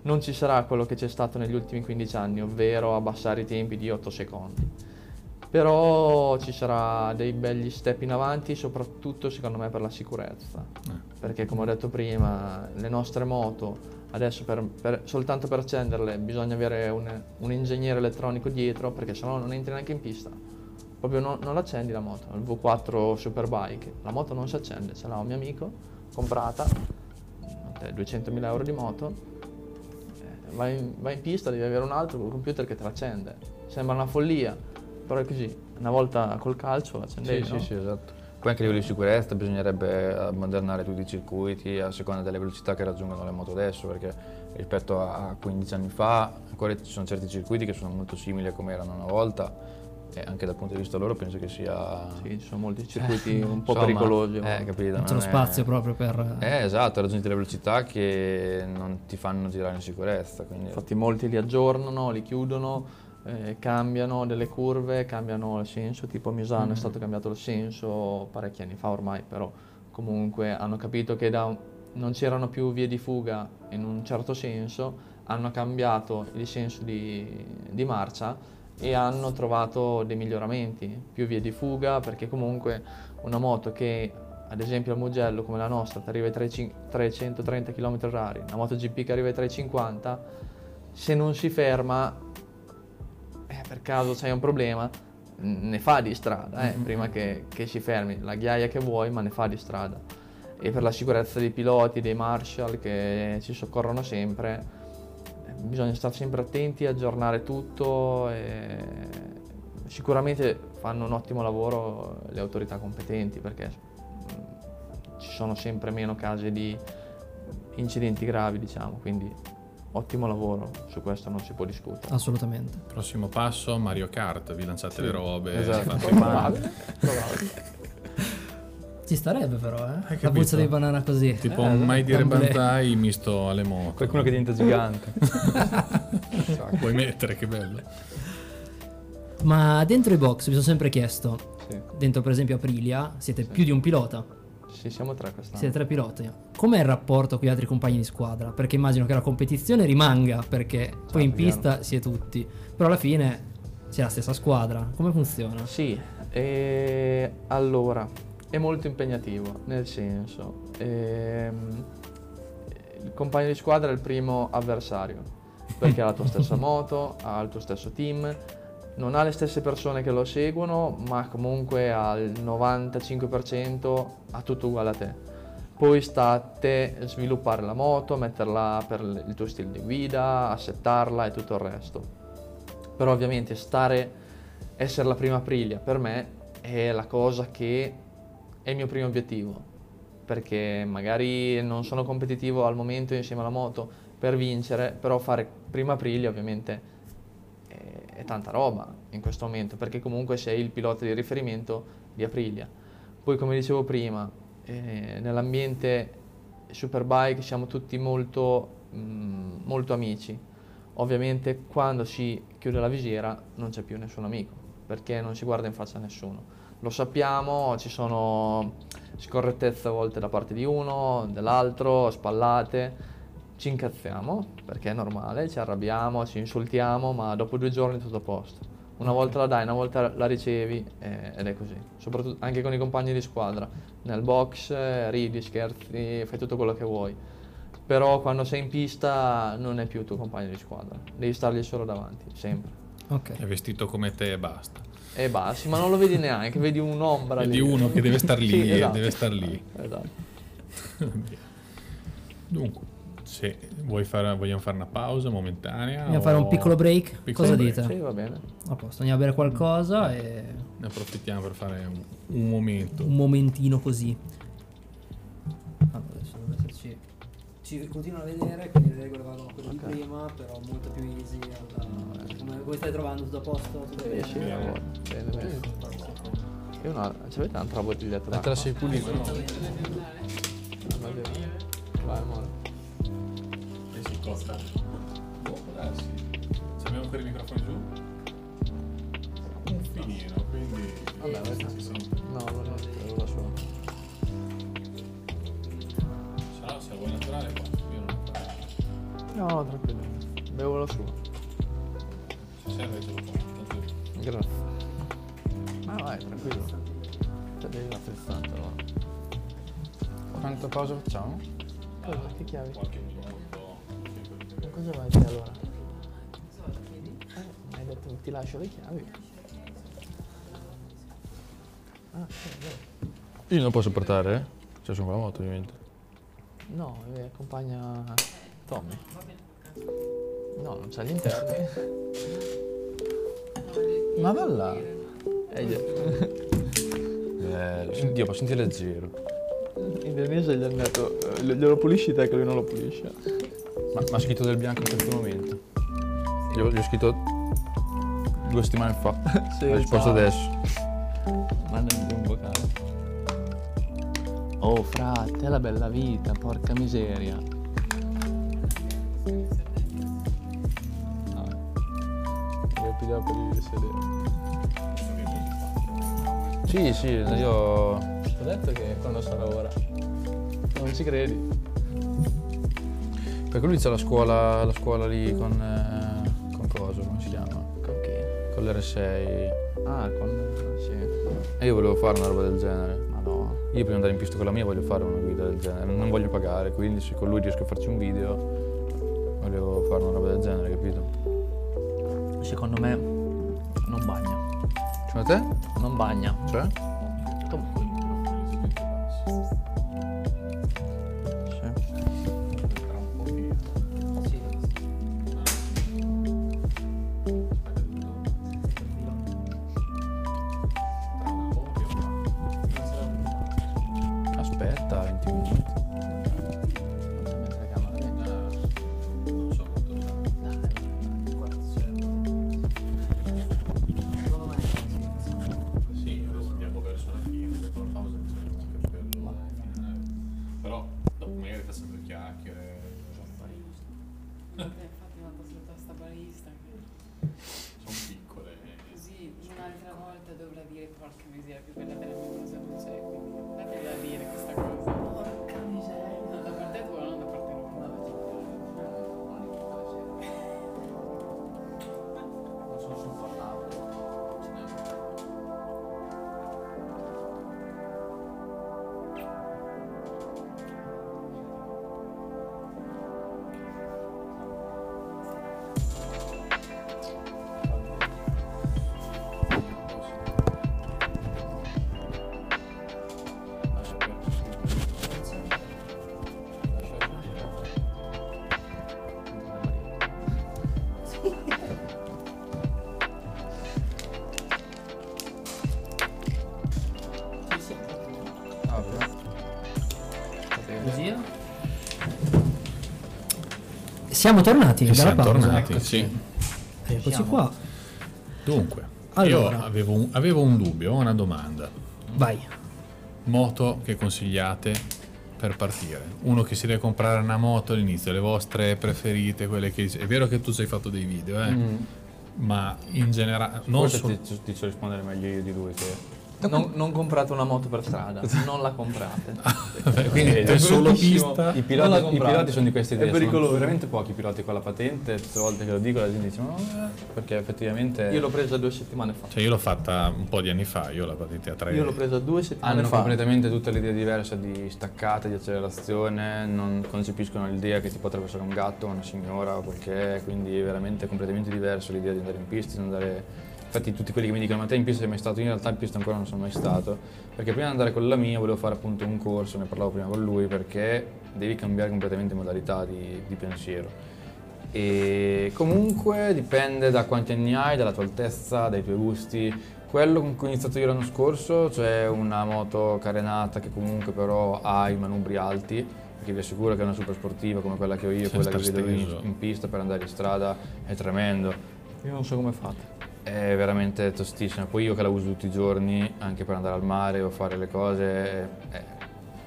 non ci sarà quello che c'è stato negli ultimi 15 anni, ovvero abbassare i tempi di 8 secondi. Però ci sarà dei begli step in avanti, soprattutto secondo me per la sicurezza. Perché come ho detto prima, le nostre moto adesso per- per- soltanto per accenderle bisogna avere un, un ingegnere elettronico dietro perché sennò non entri neanche in pista. Proprio non, non l'accendi la moto, il V4 Superbike, la moto non si accende, ce l'ha un mio amico, comprata, eh, 200.000 euro di moto, eh, vai in, vai in pista, devi avere un altro col computer che te l'accende. Sembra una follia, però è così. Una volta col calcio l'accendevi, Sì, no? sì, sì, esatto. Poi anche a livello di sicurezza bisognerebbe ammodernare tutti i circuiti a seconda delle velocità che raggiungono le moto adesso, perché rispetto a 15 anni fa ancora ci sono certi circuiti che sono molto simili a come erano una volta e anche dal punto di vista loro penso che sia... Sì, ci sono molti circuiti un po' Insomma, pericolosi. Eh, capito? C'è lo è- spazio proprio per... Eh, esatto, raggiungi delle velocità che non ti fanno girare in sicurezza, quindi... Infatti molti li aggiornano, li chiudono, eh, cambiano delle curve, cambiano il senso, tipo a Misano è stato cambiato il senso parecchi anni fa ormai, però comunque hanno capito che da non c'erano più vie di fuga in un certo senso, hanno cambiato il senso di, di marcia e hanno trovato dei miglioramenti, più vie di fuga, perché comunque una moto che ad esempio al Mugello come la nostra ti arriva ai 300 330 km h una moto GP che arriva ai 350 se non si ferma per caso c'hai un problema ne fa di strada eh, prima che, che si fermi. La ghiaia che vuoi ma ne fa di strada. E per la sicurezza dei piloti dei marshal che ci soccorrono sempre bisogna stare sempre attenti aggiornare tutto sicuramente fanno un ottimo lavoro le autorità competenti perché mm, ci sono sempre meno casi di incidenti gravi diciamo quindi ottimo lavoro su questo non si può discutere Assolutamente. Prossimo passo Mario Kart, vi lanciate le robe, esatto. fate i mani. Ci starebbe però, eh? La capito? puzza di banana così. Tipo Eh, un mai dire bantai misto alle moto. Qualcuno che diventa gigante. Puoi mettere, che bello. Ma dentro i box mi sono sempre chiesto, Sì. dentro per esempio Aprilia, siete più di un pilota, Sì, siamo tre quest'anno. siete tre piloti. Com'è il rapporto con gli altri compagni di squadra? Perché immagino che la competizione rimanga, perché poi in pista si è tutti, però alla fine c'è la stessa squadra. Come funziona? Sì, e allora è molto impegnativo, nel senso, ehm, il compagno di squadra è il primo avversario, perché ha la tua stessa moto, ha il tuo stesso team, non ha le stesse persone che lo seguono, ma comunque al 95% ha tutto uguale a te. Poi sta a te sviluppare la moto, metterla per il tuo stile di guida, assettarla e tutto il resto. Però ovviamente stare, essere la prima Aprilia per me è la cosa che è il mio primo obiettivo, perché magari non sono competitivo al momento insieme alla moto per vincere, però fare prima Aprilia ovviamente è, tanta roba in questo momento, perché comunque sei il pilota di riferimento di Aprilia. Poi come dicevo prima, eh, nell'ambiente Superbike siamo tutti molto, mm, molto amici. Ovviamente quando si chiude la visiera non c'è più nessun amico, perché non si guarda in faccia a nessuno. Lo sappiamo, ci sono scorrettezze a volte da parte di uno, dell'altro, spallate. Ci incazziamo, perché è normale, ci arrabbiamo, ci insultiamo, ma dopo due giorni è tutto a posto. Una volta la dai, una volta la ricevi eh, ed è così. Soprattutto anche con i compagni di squadra. Nel box eh, ridi, scherzi, fai tutto quello che vuoi. Però quando sei in pista non è più il tuo compagno di squadra. Devi stargli solo davanti, sempre. Ok. È vestito come te e basta. E basta, ma non lo vedi neanche, vedi un'ombra Vedi lì. uno che deve star lì, Sì, esatto. deve star lì. Esatto. Dunque, se vuoi fare, vogliamo fare una pausa momentanea. Vogliamo fare un o- piccolo break? Piccolo Cosa break. dite? Sì, va bene. A posto, andiamo a bere qualcosa e Ne approfittiamo per fare un, un momento. un momentino così. Allora, adesso deve esserci. Ci continuano a vedere, quindi le regole valgono quelle di prima, però molto più easy. alla- Come, come stai trovando? Tutto a posto? Tutto Sì, bene? sì, bene. Bene, bene. Io no, ci avete un'altra bottiglietta d'acqua? te la sei pulita, no? Ah? Vai, amore. Costa. Boh, può darsi. Se abbiamo ancora i microfoni giù? Un finino, quindi. Vabbè, vai. si sente. No, no, no, avevo la sua. Se no, se vuoi naturale, qua. Io non fatto. No, tranquillo. Bevo la sua. Se serve, te lo porto. Grazie. Ma vai, tranquillo. Te devi la frizzante allora. Quanta pausa facciamo? Cosa? Che chiavi? qualche minuto. Ma cosa vai te allora? Eh, hai detto ti lascio le chiavi. Ah, sì. Io non posso portare, eh? Cioè sono con la moto ovviamente. No, mi accompagna Tommy. No, non c'ha gli interni. Ma va là! Eh, Bello, senti, io posso sentire leggero. in Denise gli hanno detto, eh, glielo pulisci te che lui non lo pulisce. Ma mi ha scritto del bianco in questo momento. Io gli ho scritto due settimane fa. Sì, ha risposto ciao. adesso. Mandami un vocale. Oh, frate, è la bella vita, porca miseria. No. Devo pigliare per il sedere. Sì, sì, io... Ti ho detto che quando sarà ora. Non ci credi? Perché lui c'ha la scuola, la scuola lì con... eh, con cosa, come si chiama? Con chi? Con l'R6. Ah, con... sì. E io volevo fare una roba del genere. Ma no. Io prima di andare in pista con la mia voglio fare una guida del genere. Non voglio pagare, quindi se con lui riesco a farci un video, volevo fare una roba del genere, capito? Secondo me non bagna. Secondo te? Non bagna. Cioè? Siamo tornati E dalla siamo pausa. tornati, sì. Eccoci qua. Dunque, Allora. io avevo un, avevo un dubbio, una domanda. Vai. Moto che consigliate per partire? Uno che si deve comprare una moto all'inizio, le vostre preferite, quelle che... È vero che tu ci hai fatto dei video, eh? Ma in generale... Non Forse so- ti, ti so rispondere meglio io di lui che... Non, non comprate una moto per strada, non la comprate. Quindi è solo bruttissimo. pista. I Non piloti, la i piloti sono di questa È idea, sono pericoloso. veramente pochi piloti con la patente, tutte le volte che lo dico la gente dice no, eh", perché effettivamente Io l'ho presa due settimane fa. Cioè io l'ho fatta un po' di anni fa, io la patente a tre. Io l'ho presa due settimane hanno fa. completamente tutta l'idea diversa di staccata, di accelerazione, non concepiscono l'idea che ti potrebbe essere un gatto, una signora o quel che è, quindi è veramente completamente diverso l'idea di andare in pista, di andare... Infatti tutti quelli che mi dicono ma te in pista sei mai stato? Io in realtà in pista ancora non sono mai stato, perché prima di andare con la mia volevo fare appunto un corso, ne parlavo prima con lui, perché devi cambiare completamente modalità di, di pensiero. E comunque dipende da quanti anni hai, dalla tua altezza, dai tuoi gusti. Quello con cui ho iniziato io l'anno scorso, cioè una moto carenata che comunque però ha i manubri alti, perché vi assicuro che è una super sportiva come quella che ho io, Senza quella che vedo in, in pista per andare in strada, è tremendo. Io non so come fate. È veramente tostissima. Poi io che la uso tutti i giorni, anche per andare al mare o fare le cose, è-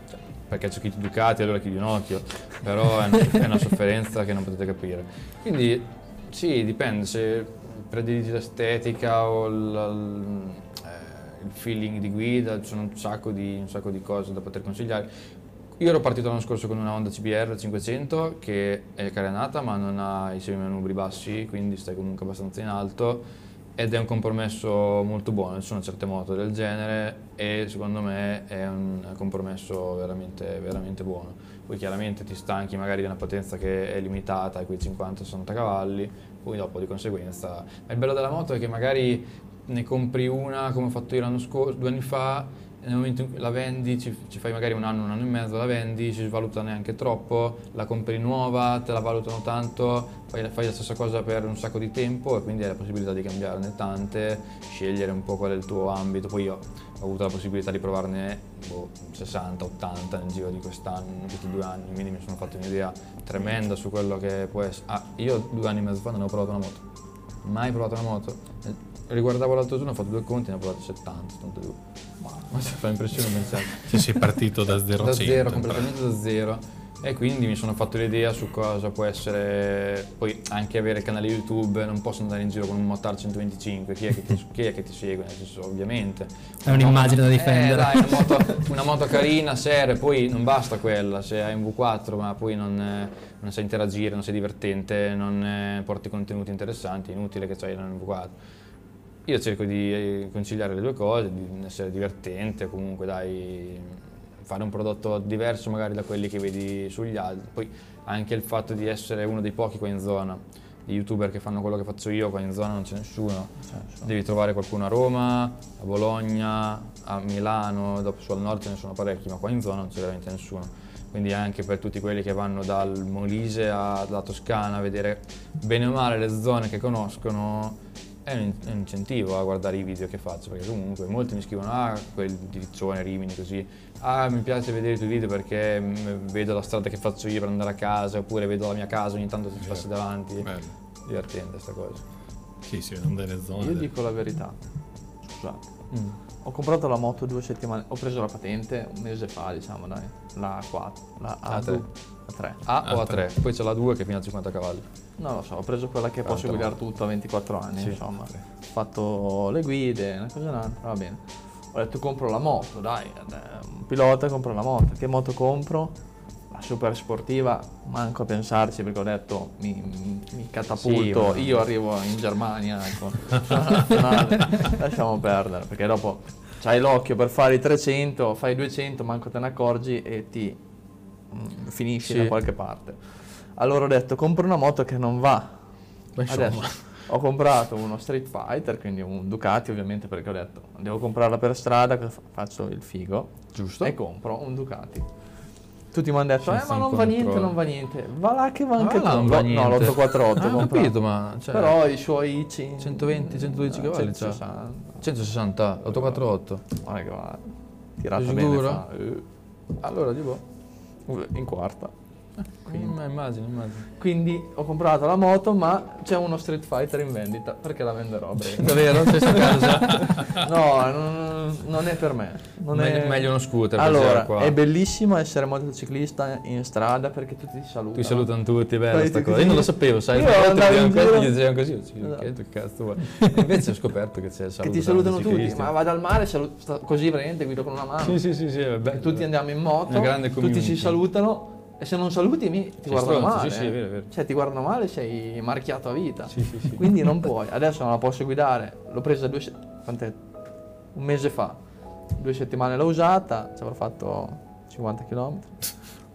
cioè, perché c'è chi ti Ducati allora chiudi un occhio, però è una, è una sofferenza che non potete capire. Quindi sì, dipende se prediligi l'estetica o il, eh, il feeling di guida, ci sono un sacco, di, un sacco di cose da poter consigliare. Io ero partito l'anno scorso con una Honda CBR 500 che è carenata ma non ha i semimanubri bassi, quindi stai comunque abbastanza in alto ed è un compromesso molto buono, ci sono certe moto del genere e secondo me è un compromesso veramente, veramente buono. Poi chiaramente ti stanchi magari di una potenza che è limitata a quei 50-60 cavalli, poi dopo di conseguenza... Ma il bello della moto è che magari ne compri una come ho fatto io l'anno scorso, due anni fa, nel momento in cui la vendi, ci, ci fai magari un anno, un anno e mezzo, la vendi, si svaluta neanche troppo, la compri nuova, te la valutano tanto, fai, fai la stessa cosa per un sacco di tempo e quindi hai la possibilità di cambiarne tante, scegliere un po' qual è il tuo ambito. Poi io ho avuto la possibilità di provarne boh, 60, 80 nel giro di quest'anno, questi due anni, quindi mi sono fatto un'idea tremenda su quello che può essere. Ah, io due anni e mezzo fa non ho provato una moto, mai provato una moto. Eh, Riguardavo l'altro giorno, ho fatto due conti e ne ho provate 70, 72. Ma ci fa impressione pensare. Cioè, sei partito da 0 a da 100. zero, completamente da zero. E quindi mi sono fatto l'idea su cosa può essere, poi anche avere canali YouTube, non posso andare in giro con un Motar 125, chi è che ti, chi è che ti segue? Nel senso, ovviamente. È un'immagine da difendere. Eh, dai, una moto, una moto carina, seria, poi non basta quella, se hai un V4 ma poi non, eh, non sai interagire, non sei divertente, non eh, porti contenuti interessanti, è inutile che c'hai un V4. Io cerco di eh, conciliare le due cose, di essere divertente, comunque dai, fare un prodotto diverso magari da quelli che vedi sugli altri. Poi anche il fatto di essere uno dei pochi qua in zona, di youtuber che fanno quello che faccio io, qua in zona non c'è nessuno. Devi trovare qualcuno a Roma, a Bologna, a Milano, dopo su al nord ce ne sono parecchi, ma qua in zona non c'è veramente nessuno. Quindi anche per tutti quelli che vanno dal Molise alla Toscana a vedere bene o male le zone che conoscono, è un, incentivo a guardare i video che faccio, perché comunque molti mi scrivono, ah, quel di Riccione, Rimini, così, ah, mi piace vedere i tuoi video perché mm, vedo la strada che faccio io per andare a casa, oppure vedo la mia casa, ogni tanto ti passi davanti. Bello. Divertente sta cosa. Sì, si vedono delle zone. Io dico la verità. Scusate. Mm. Ho comprato la moto due settimane, ho preso la patente un mese fa, diciamo, dai. La 4, la A3. A3. A3. A o A3, poi c'è la 2 che fino a 50 cavalli. Non lo so, ho preso quella che posso Tanta guidare tutto a 24 anni, Sì, insomma. tre. Ho fatto le guide, una cosa e un'altra, va bene. Ho detto compro la moto, dai, eh, un pilota compro la moto. Che moto compro? Super sportiva, manco a pensarci perché ho detto mi, mi- catapulto, Sì, io arrivo in Germania, ecco. Lasciamo perdere, perché dopo c'hai l'occhio per fare i 300, fai i 200, manco te ne accorgi e ti mm, finisci Sì. da qualche parte. Allora ho detto compro una moto che non va. Adesso ho comprato uno Street Fighter, quindi un Ducati ovviamente perché ho detto devo comprarla per strada, faccio il figo Giusto? e compro un Ducati. Tutti mi hanno detto, eh ma non va niente, controllo. non va niente. Va là che va anche Ah, là non va No, niente. l'848 Ah, ho capito, ma cioè, Però i suoi c- 120, 112 cavalli c'ha. 160. 160, 848. Guarda che va. Tirata Sei bene fa. eh, Allora, tipo, in quarta. Quindi, immagino, immagino. Quindi ho comprato la moto, ma c'è uno Street Fighter in vendita perché la venderò. Davvero? Sei sta casa? No, non, non è per me. Non meglio, è... meglio uno scooter Allora, è bellissimo essere motociclista in strada perché tutti ti salutano. Ti salutano tutti, è bella sta ti- cosa. Io non lo sapevo, sai? Io andavo in giro- gli dicevano così, dicevo, Esatto. che cazzo vuoi? Invece ho scoperto che c'è il Che saluto ti tra salutano tutti, ma vado al mare, salu- sta- così veramente guido con una mano. Sì, sì, sì, sì, tutti andiamo in moto, tutti ci salutano e se non saluti mi, ti Sei guardano stronzo, male. sì, sì, eh. è vero, è vero. Cioè ti guardano male sei marchiato a vita. Sì, sì, sì. Quindi non puoi. Adesso non la posso guidare. L'ho presa due se- quant'è? un mese fa. Due settimane l'ho usata, ci avrò fatto 50 km.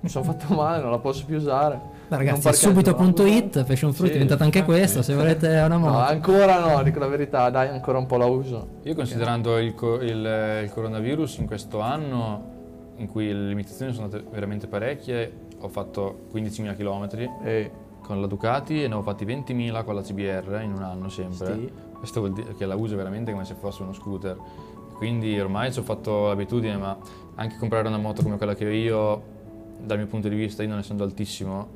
Mi sono fatto male, non la posso più usare. Ma ragazzi, subito.it. Fashion Fruit Sì, è diventata anche ah, questa, se volete una No, moto. ancora no, dico la verità, dai, ancora un po' la uso. Io considerando il, co- il- il coronavirus in questo anno, in cui le limitazioni sono state veramente parecchie, ho fatto 15.000 km E con la Ducati e ne ho fatti 20.000 con la CBR in un anno sempre. Sì. Questo vuol dire che la uso veramente come se fosse uno scooter. Quindi ormai ci ho fatto l'abitudine, ma anche comprare una moto come quella che ho io, dal mio punto di vista, io non essendo altissimo,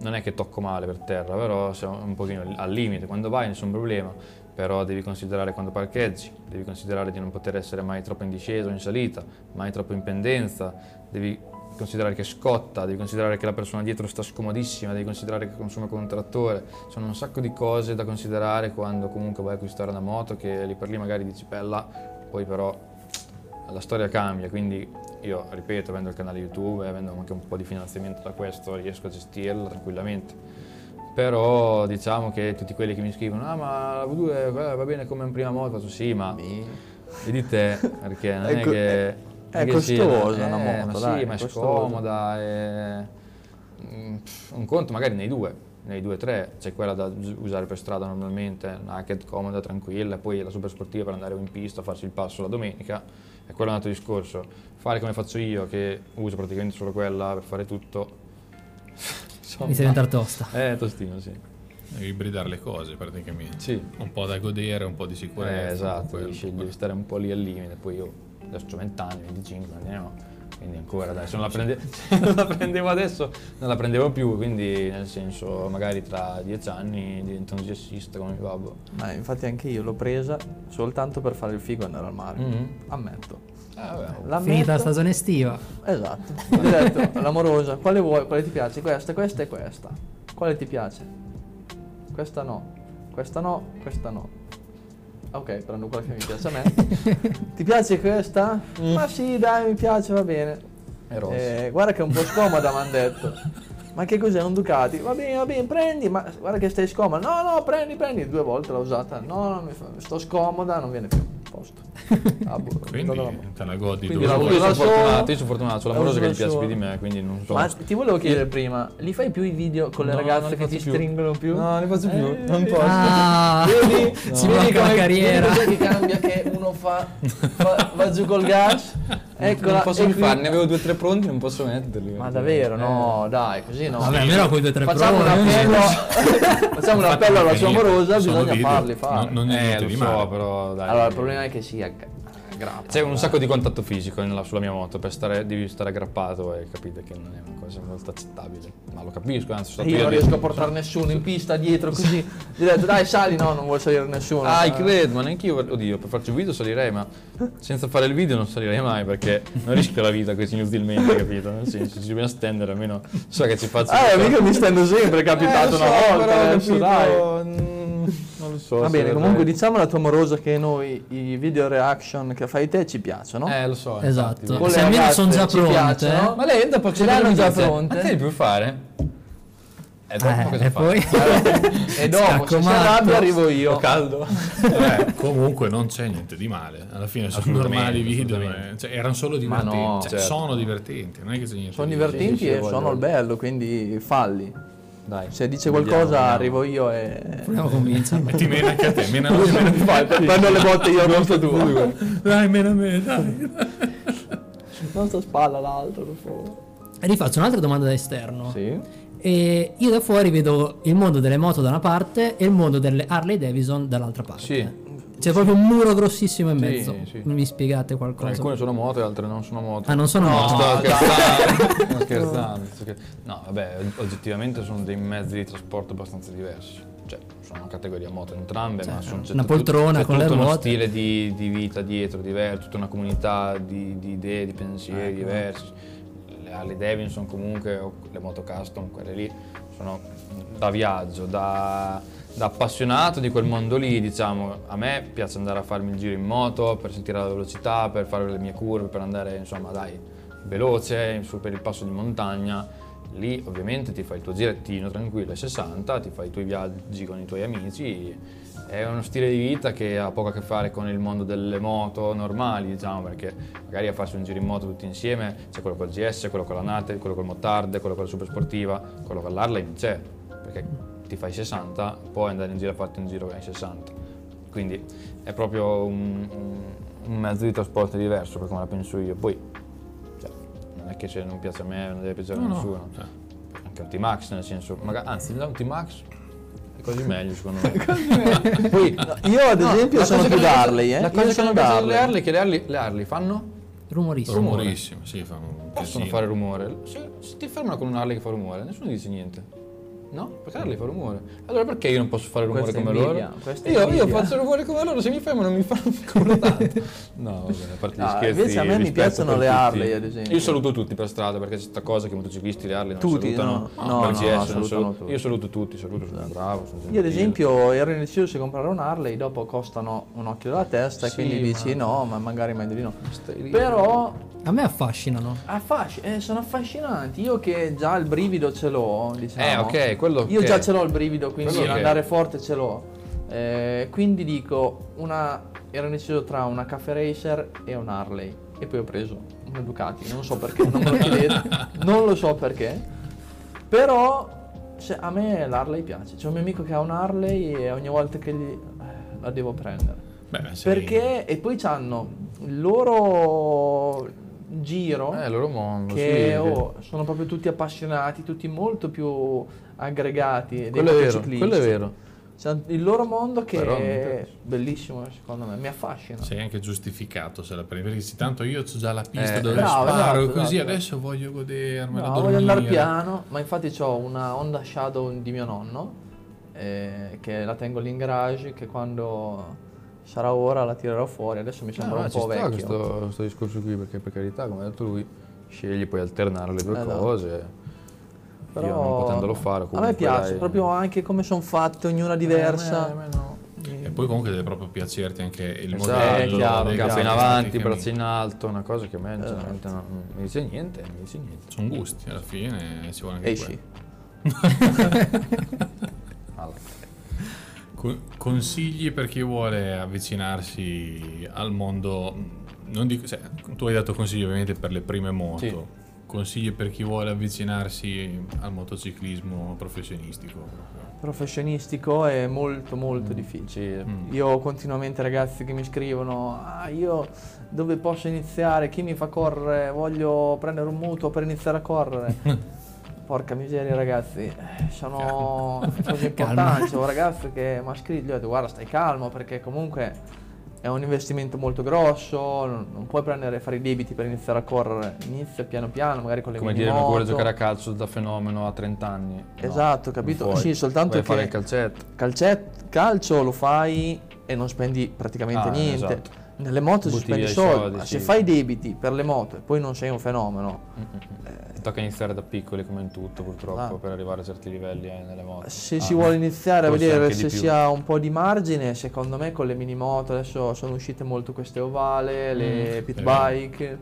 non è che tocco male per terra, però siamo un pochino al limite. Quando vai nessun problema. però devi considerare quando parcheggi, devi considerare di non poter essere mai troppo in discesa o in salita, mai troppo in pendenza, devi considerare che scotta, devi considerare che la persona dietro sta scomodissima, devi considerare che consuma con un trattore, sono un sacco di cose da considerare quando comunque vai a acquistare una moto che lì per lì magari dici bella, poi però la storia cambia, quindi io ripeto, avendo il canale YouTube e avendo anche un po' di finanziamento da questo, riesco a gestirla tranquillamente. Però diciamo che tutti quelli che mi scrivono, ah ma la V2 eh, va bene come in prima moto, faccio sì, ma vedi te, perché non è, Ecco, che... è- costosa eh, una moto, ma dai, sì, è ma è scomoda, è... mm, un conto magari nei due, nei due o tre, c'è quella da us- usare per strada normalmente, una naked comoda, tranquilla, e poi la super sportiva per andare in pista, farsi il passo la domenica, e quello è un altro discorso. Fare come faccio io, che uso praticamente solo quella per fare tutto, insomma, a diventare tosta. eh, tostino, sì. Devi ibridare le cose praticamente. Sì, Un po' da godere, un po' di sicurezza. eh, esatto, devi, devi stare un po' lì al limite, poi io adesso ho 20 anni, 25 anni, no? quindi ancora dai, se non la, prende- se non la prendevo adesso non la prendevo più, quindi nel senso magari tra 10 anni divento un jazzista come mio babbo. Ma infatti anche io l'ho presa soltanto per fare il figo e andare al mare. Mhm. Ammetto. Eh. Finita la stagione estiva. Esatto. Ho detto, l'amorosa, quale vuoi? Quale ti piace? Questa, questa e questa. Quale ti piace? Questa no. Questa no, questa no. Ok, prendo quella che mi piace a me. ti piace questa? Ma sì, dai, mi piace, va bene. È rossa. Eh, guarda che è un po' scomoda, mi hanno detto. Ma che cos'è un Ducati? Va bene, va bene, prendi, ma guarda che stai scomoda. No, no, prendi, prendi. Due volte l'ho usata. No, no, mi fa- sto scomoda, non viene più. Posto. Ah, boh, Quindi vado là. te la godi Quindi dove vuoi. sono fortunato, io sono fortunato, sono La l'amoroso uso che piace più di me, quindi non so. Ma ti volevo chiedere prima, li fai più i video con le No, ragazze che ti più. stringono più? No, non li faccio più, Eh, non posso. Ah, Vedi? si Vedi blocca la come- carriera. Vedi che cambia che uno fa, fa- va giù col gas? Eccola, non posso e più qui- farne, ne avevo due o tre pronti, non posso metterli. Ma davvero? No, dai, così no. Vabbè, almeno con i due tre Facciamo un prove. appello, facciamo un appello alla sua amorosa, bisogna video. farli fare. Non, non è Eh, lo so, però dai. Allora, il problema è che si aggra- aggrappa. C'è un sacco di contatto fisico nella- sulla mia moto, per stare, devi stare aggrappato e capite che non è una cosa molto accettabile. Ma lo capisco, anzi, sono Io stato non io riesco a portare nessuno in pista dietro così. Gli ho detto dai sali, no, non vuole salire nessuno. Ah, Eh. credo, ma neanche io, oddio, per farci un video salirei, ma senza fare il video non salirei mai perché non rischio la vita così inutilmente, capito? Nel senso, ci dobbiamo stendere almeno so che ci faccio... Ah, mica mi stendo sempre, è capitato Eh, lo una so, volta, però, adesso capito, dai. Non lo so. Va bene, vedrei. comunque diciamo alla tua amorosa che noi i video reaction che fai te ci piacciono. Eh, lo so. Esatto. Con Se almeno sono già pronte, piacciono. Ma lei dopo Ce l'hanno già pronte? Ma te devi più fare? E dopo Eh, cosa e fa? poi E dopo, se si arrabbia arrivo io. caldo? Eh, comunque non c'è niente di male. Alla fine sono normali video. eh. Cioè, erano solo divertenti. no, Cioè, certo. Sono divertenti, non è che c'è niente. Sono di- divertenti e sono il bello, quindi falli. Dai. Se dice vediamo, qualcosa vediamo. arrivo io e... proviamo a convincerlo. E ti mena anche a te, mena a me, mena a me. Vai, prendo le botte io al posto tuo. Dai, mena a me, dai. Non sto spalla l'altro, per favore. Rifaccio un'altra domanda da esterno. Sì. E io da fuori vedo il mondo delle moto da una parte e il mondo delle Harley Davidson dall'altra parte. Sì. C'è proprio un muro grossissimo in Sì, mezzo. sì. Mi spiegate qualcosa? Alcune sono moto e altre non sono moto. Ah, non sono No, moto. sto scherzando. sto scherzando. No, vabbè, oggettivamente sono dei mezzi di trasporto abbastanza diversi. Cioè, sono categoria moto entrambe, ma sono c'è una tutto- poltrona c'è con le tutto uno ruote. stile di, di vita dietro diverso, tutta una comunità di, di idee, di pensieri diversi. Le Harley Davidson comunque, o le moto custom, quelle lì, sono da viaggio, da, da appassionato di quel mondo lì, diciamo. A me piace andare a farmi il giro in moto per sentire la velocità, per fare le mie curve, per andare, insomma, dai, veloce, su per il passo di montagna. Lì ovviamente ti fai il tuo girettino tranquillo ai 60, ti fai i tuoi viaggi con i tuoi amici. È uno stile di vita che ha poco a che fare con il mondo delle moto normali, diciamo, perché magari a farsi un giro in moto tutti insieme c'è quello col GS, quello con la Nate, quello col Motard, quello con la super sportiva, quello con l'Harley non c'è, perché ti fai 60, puoi andare in giro a farti un giro ai 60. Quindi è proprio un, un- mezzo di trasporto diverso per come la penso io. Poi cioè, non è che se non piace a me non deve piacere No, a no. nessuno. Cioè, Anche un T-Max nel senso, magari, anzi un T-Max è quasi meglio secondo me. Poi, Io ad no, esempio sono più che Harley, eh. La Io cosa che sono non piace delle Harley. Harley è che le Harley, le Harley fanno Rumorissimo. rumorissimo, sì, fa un possono casino. fare rumore. Se, se ti fermano con un Harley che fa rumore, nessuno dice niente. No, perché Harley fa rumore. Allora perché io non posso fare rumore Questa come invidia, loro? Io, io faccio rumore come loro, se mi fermano non mi fanno ancora tanto. No, vabbè, a parte gli No, scherzi. invece a me mi piacciono le. Harley, ad esempio. Io saluto tutti per strada perché c'è questa cosa che i motociclisti le Harley non Tutti, salutano. no, no, non ci no, no, non salutano saluto- tutti. Io saluto tutti, saluto, sono bravo. sono Io ad esempio ero indeciso se comprare un Harley, dopo costano un occhio della testa Sì, e quindi dici no, ma magari meglio di no. Però A me affascinano. affasci- eh, sono affascinanti, io che già il brivido ce l'ho, diciamo. Eh, ok, quello Io ok. già ce l'ho il brivido, quindi Quello andare forte ce l'ho. Eh, quindi dico, una, ero indeciso tra una Cafe Racer e un Harley. E poi ho preso una Ducati, non so perché, non me lo chiedete, non lo so perché. Però se- a me l'Harley piace. C'è un mio amico che ha un Harley e ogni volta che gli... eh, la devo prendere. Beh, sei- Perché? E poi hanno il loro giro Eh, il loro mondo, che sì. oh, sono proprio tutti appassionati, tutti molto più aggregati dei Quello è vero, quello è vero. C'è il loro mondo che Però è bellissimo secondo me, mi affascina. Sei anche giustificato se la prendi, perché sì, tanto io ho già la pista Eh, dove bravo, sparo esatto, così, esatto. adesso voglio godermela, No, voglio andare piano, ma infatti ho una Honda Shadow di mio nonno, eh, che la tengo lì in garage, che quando sarà ora la tirerò fuori, adesso mi sembra No, no, un ci po' sta vecchio. questo, questo discorso qui perché per carità, come ha detto lui, scegli puoi alternare le due Esatto. cose. Però Io non potendolo fare a me piace, dai. proprio anche come sono fatte, ognuna diversa. Eh, a me- a me no. E poi comunque deve proprio piacerti anche il Esatto, modello, chiaro, le gambe in avanti, braccia in alto, una cosa che a me Esatto. sinceramente non non mi dice niente, non mi dice niente. Sono gusti, alla fine ci vuole anche Esci. quello. Allora, Consigli per chi vuole avvicinarsi al mondo, non dico, cioè, tu hai dato consigli ovviamente per le prime moto, Sì. consigli per chi vuole avvicinarsi al motociclismo professionistico. Professionistico è molto molto difficile. Mm. Io ho continuamente ragazzi che mi scrivono, ah io dove posso iniziare, chi mi fa correre, voglio prendere un mutuo per iniziare a correre. Porca miseria ragazzi, sono cose importanti, c'è un ragazzo che mi ha scritto, gli ho detto guarda stai calmo perché comunque è un investimento molto grosso, non, puoi prendere, fare i debiti per iniziare a correre, inizia piano piano, magari con le come dire, non vuole giocare a calcio da fenomeno a 30 anni. No, Esatto, non capito? puoi. Sì, soltanto Vuoi che- fare il calcetto. Calcet- calcio lo fai e non spendi praticamente Ah, niente. esatto. Nelle moto si spendi soldi, soldi, ma sì. se fai debiti per le moto e poi non sei un fenomeno, Ti tocca iniziare da piccoli come in tutto purtroppo Ah. per arrivare a certi livelli eh, nelle moto. se Ah, si vuole iniziare a vedere se si ha un po' di margine, secondo me con le mini moto adesso sono uscite molto queste ovale, le Mm, pit bike.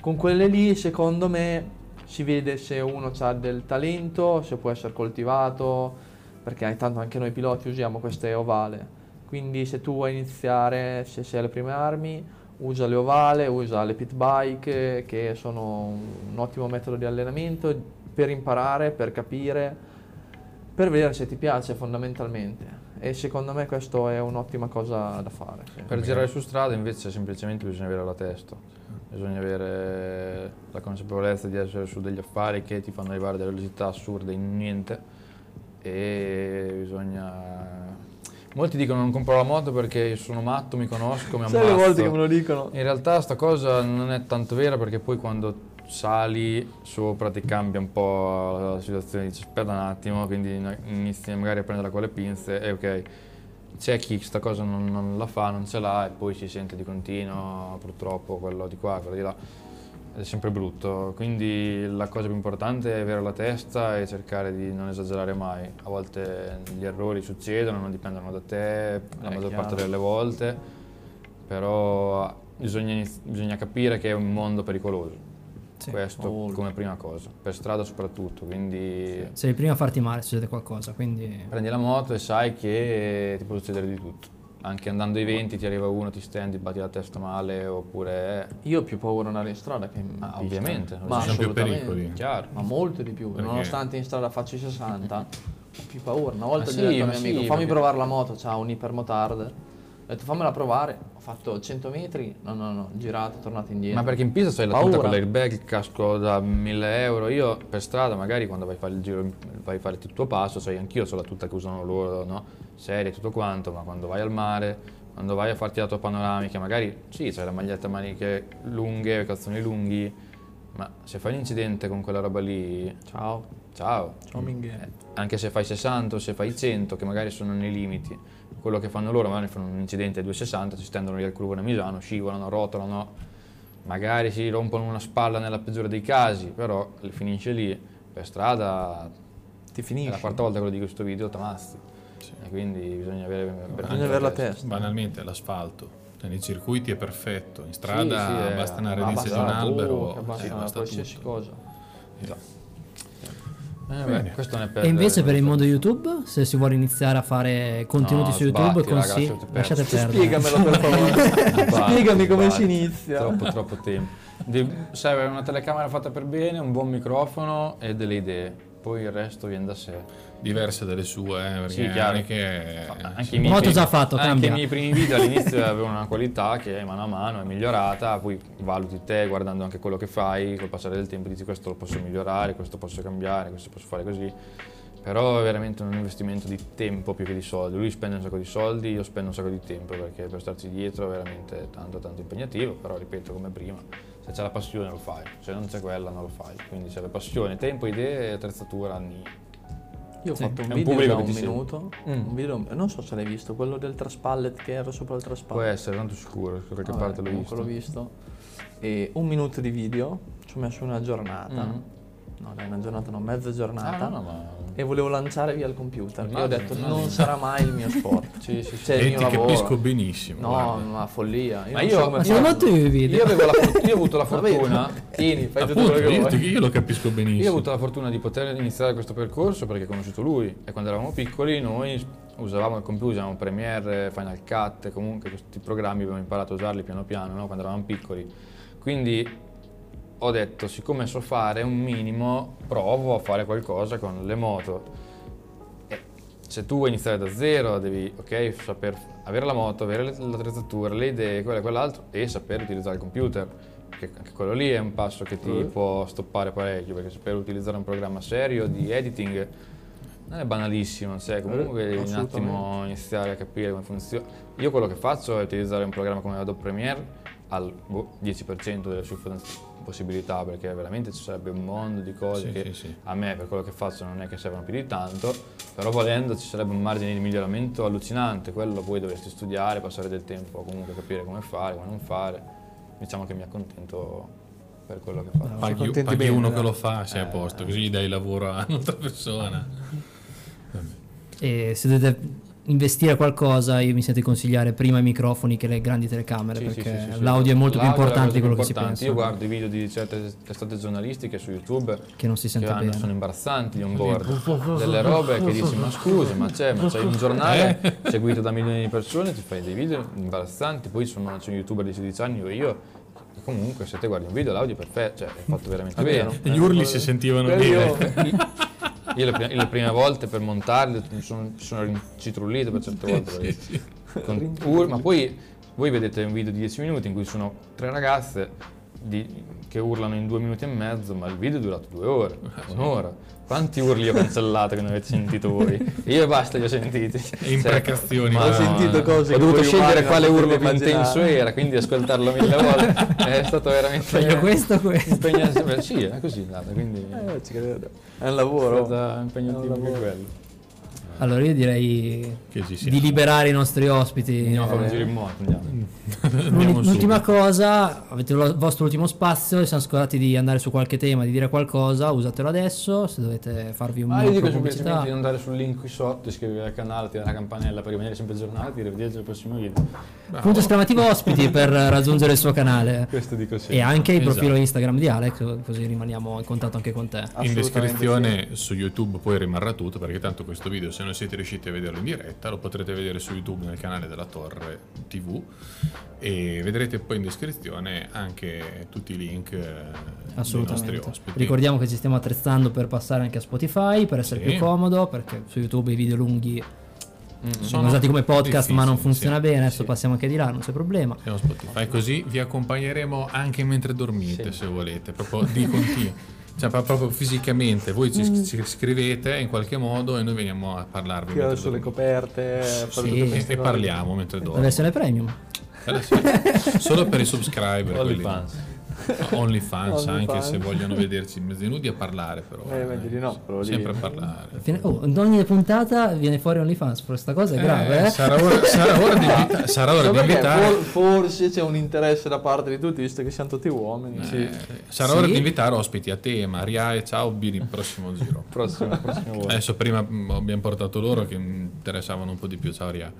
Con quelle lì, secondo me, si vede se uno ha del talento, se può essere coltivato, perché tanto anche noi piloti usiamo queste ovale. Quindi se tu vuoi iniziare, se sei alle prime armi, usa le ovale, usa le pit bike, che sono un ottimo metodo di allenamento per imparare, per capire, per vedere se ti piace fondamentalmente. E secondo me questo è un'ottima cosa da fare. sì. Per girare su strada invece semplicemente bisogna avere la testa, bisogna avere la consapevolezza di essere su degli affari che ti fanno arrivare a delle velocità assurde in niente e bisogna... Molti dicono non compro la moto perché sono matto, mi conosco, mi Sai ammazzo. le volte che me lo dicono? In realtà sta cosa non è tanto vera perché poi quando sali sopra ti cambia un po' la situazione, dici aspetta un attimo, quindi inizi magari a prendere con le pinze e ok, c'è chi sta cosa non, non la fa, non ce l'ha e poi si sente di continuo purtroppo quello di qua, quello di là. È sempre brutto, quindi la cosa più importante è avere la testa e cercare di non esagerare mai. A volte gli errori succedono, non dipendono da te, la Eh, maggior chiaro. parte delle volte, però bisogna, iniz- bisogna capire che è un mondo pericoloso. Sì. Questo molto. come prima cosa, per strada soprattutto, quindi Sei prima a farti male, succede qualcosa, quindi... prendi la moto e sai che ti può succedere di tutto. Anche andando ai 20 ti arriva uno, ti stendi, batti la testa male oppure... Io ho più paura di andare in strada che in Ah, pista. ovviamente, Ma ci sono più pericoli. Chiaro. Ma molto di più, Perché? nonostante in strada faccio i 60, ho più paura. Una volta Ma gli ho sì, detto a mio sì, amico, fammi perché- provare la moto, c'ha un ipermotard. Ho detto fammela provare, ho fatto 100 metri, no no no, girato, tornato indietro. Ma perché in pista c'hai la tuta con l'airbag, il casco da 1000 euro. Io per strada, magari quando vai a fare il giro, vai a fare il tuo passo, sai, anch'io ho la tuta che usano loro, no? Serie e tutto quanto, ma quando vai al mare, quando vai a farti la tua panoramica, magari sì, c'hai la maglietta a maniche lunghe, calzoni lunghi, ma se fai un incidente con quella roba lì, Ciao. ciao. Ciao Minghe. Eh, anche se fai 60 o se fai 100, che magari sono nei limiti, quello che fanno loro, magari fanno un incidente a 260, si stendono lì al curvo a Misano, scivolano, rotolano, magari si rompono una spalla nella peggiore dei casi, però finisce lì, per strada Ti è finisci. la quarta volta che lo dico in questo video, t'ammazzi. E quindi bisogna avere Bisogna avere la testa. Banalmente l'asfalto. Cioè, nei circuiti è perfetto, in strada sì, è- basta una radice di un basta albero, bocca, sì, basta basta qualsiasi tutto. cosa. Eh, Bene. beh, ne E invece per il mondo YouTube, se si vuole iniziare a fare contenuti No, su YouTube, sbatti, consigli- lasciate perdere. lasciate perdere. Spiegamelo per favore. Spiegami come vai. si inizia. Troppo, troppo tempo. Serve una telecamera fatta per bene, un buon microfono e delle idee. Poi il resto viene da sé. Diverse dalle sue, eh, perché Sì, chiaro. che... Anche sì. i miei primi- già fatto, Anche i miei primi video all'inizio avevano una qualità che mano a mano è migliorata, poi valuti te guardando anche quello che fai, col passare del tempo dici questo lo posso migliorare, questo posso cambiare, questo posso fare così. Però è veramente un investimento di tempo più che di soldi. Lui spende un sacco di soldi, io spendo un sacco di tempo perché per starci dietro è veramente tanto tanto impegnativo, però ripeto come prima, se c'è la passione lo fai, se non c'è quella non lo fai. Quindi serve passione, tempo, idee e attrezzatura anni. Io ho Sì. fatto un un video da che un minuto, Mm. un video, non so se l'hai visto, quello del traspallet che era sopra il Può traspallet. essere, tanto sicuro, da qualche Vabbè, parte l'ho comunque visto. l'ho visto. E un minuto di video, ci ho messo una giornata. Mm. No, dai, una giornata, no, mezza giornata. Ah, no, no, ma... E volevo lanciare via il computer. Io ho Immagino, detto, immagino. non sarà mai il mio sport. Sì, sì, sì. Cioè, il E mio ti lavoro. capisco benissimo. No, guarda. ma follia. Io Ma io- so come ma Sono fare. molto i video. Io, avevo la for- io ho avuto la fortuna, tieni, fai tutto Appunto, quello che io, vuoi. io lo capisco benissimo. Io ho avuto la fortuna di poter iniziare questo percorso perché ho conosciuto lui e quando eravamo piccoli noi usavamo il computer, usavamo Premiere, Final Cut, comunque questi programmi abbiamo imparato a usarli piano piano no? quando eravamo piccoli. Quindi ho detto, siccome so fare un minimo, provo a fare qualcosa con le moto. E se tu vuoi iniziare da zero, devi ok, saper avere la moto, avere l'attrezzatura, le idee, quello e quell'altro e saper utilizzare il computer. Perché anche quello lì è un passo che ti può stoppare parecchio, perché saper utilizzare un programma serio di editing non è banalissimo, cioè comunque devi un assolutamente. attimo iniziare a capire come funziona. Io quello che faccio è utilizzare un programma come Adobe Premiere al boh, 10% delle sue fun- possibilità, perché veramente ci sarebbe un mondo di cose Sì, che sì, sì. a me per quello che faccio non è che servono più di tanto, però volendo ci sarebbe un margine di miglioramento allucinante, quello poi dovresti studiare, passare del tempo a comunque capire come fare, come non fare. Diciamo che mi accontento per quello che faccio. Paghi, contenti paghi bene, uno dai. che lo fa, sei a Eh. posto, così dai lavoro a un'altra persona. E se dovete investire qualcosa, io mi sento di consigliare prima i microfoni che le grandi telecamere, Sì, perché sì, sì, sì. l'audio è molto più L'audio la importante di quello più che si pensa. Io guardo i video di certe testate giornalistiche su YouTube Che non si sente che hanno- bene. sono imbarazzanti gli on board, delle robe che dici ma scusa, ma c'è, ma c'è un giornale seguito da milioni di persone, ti fai dei video imbarazzanti, poi sono, c'è un youtuber di 16 anni o io, comunque se te guardi un video l'audio è perfetto, cioè è fatto veramente bene. Gli urli si sentivano dire. Io- le, prime, le prime volte per montarli mi sono, sono rincitrullito per certe volte. con ma poi voi vedete un video di 10 minuti in cui sono tre ragazze di- che urlano in due minuti e mezzo, ma il video è durato due ore, un'ora. Quanti urli ho cancellato che non avete sentito voi? Io e basta li ho sentiti. Imprecazioni. ma- Ho sentito cose Ho che dovuto scegliere quale urlo più intenso era, quindi ascoltarlo mille volte è stato veramente... Voglio questo, questo. impegnativo. Sì, è così, data, quindi Eh, ci credo. È un è lavoro. stato impegnativo anche quello. Allora io direi di liberare i nostri ospiti. Andiamo a fare un giro in moto, andiamo. L'ultima cosa, avete il vostro ultimo spazio, ci siamo scordati di andare su qualche tema, di dire qualcosa, usatelo adesso, se dovete farvi un Ma io dico di semplicemente di andare sul link qui sotto, iscrivervi al canale, attivare la campanella per rimanere sempre aggiornati e rivedere il prossimo video. Punto esclamativo ospiti per raggiungere il suo canale. Questo dico sempre. E anche il Esatto. profilo Instagram di Alex, così rimaniamo in contatto anche con te. In descrizione su YouTube poi rimarrà tutto perché tanto questo video se non siete riusciti a vederlo in diretta lo potrete vedere su YouTube nel canale della Torre TV e vedrete poi in descrizione anche tutti i link eh, dei nostri ospiti. Ricordiamo che ci stiamo attrezzando per passare anche a Spotify, per essere Sì. più comodo, perché su YouTube i video lunghi sono Sono usati come podcast ma non funziona sì, bene, adesso sì. passiamo anche di là, non c'è problema. Siamo Spotify così vi accompagneremo anche mentre dormite se volete, proprio di continuo. Cioè pro- proprio fisicamente, voi Mm. ci, ci scrivete in qualche modo e noi veniamo a parlarvi mentre sulle coperte, Sì. e, e parliamo mentre dormo. versione premium. Quella sì. Solo per i subscriber. Only quelli. fans. OnlyFans, anche OnlyFans. se vogliono vederci mezzi nudi a parlare, però. Eh, meglio di no, però lì- Sempre a parlare. Fine- oh, in ogni puntata viene fuori OnlyFans, questa cosa è grave, Eh, eh? sarà ora, sarà ora di, invita- sarà ora So di invitare. for- forse c'è un interesse da parte di tutti, visto che siamo tutti uomini. eh, sarà Sì. ora di invitare ospiti a tema. Riae, ciao, Bini, prossimo giro. Prossimo, prossimo. Adesso prima mm, abbiamo portato loro che mi interessavano un po' di più. Ciao Ria.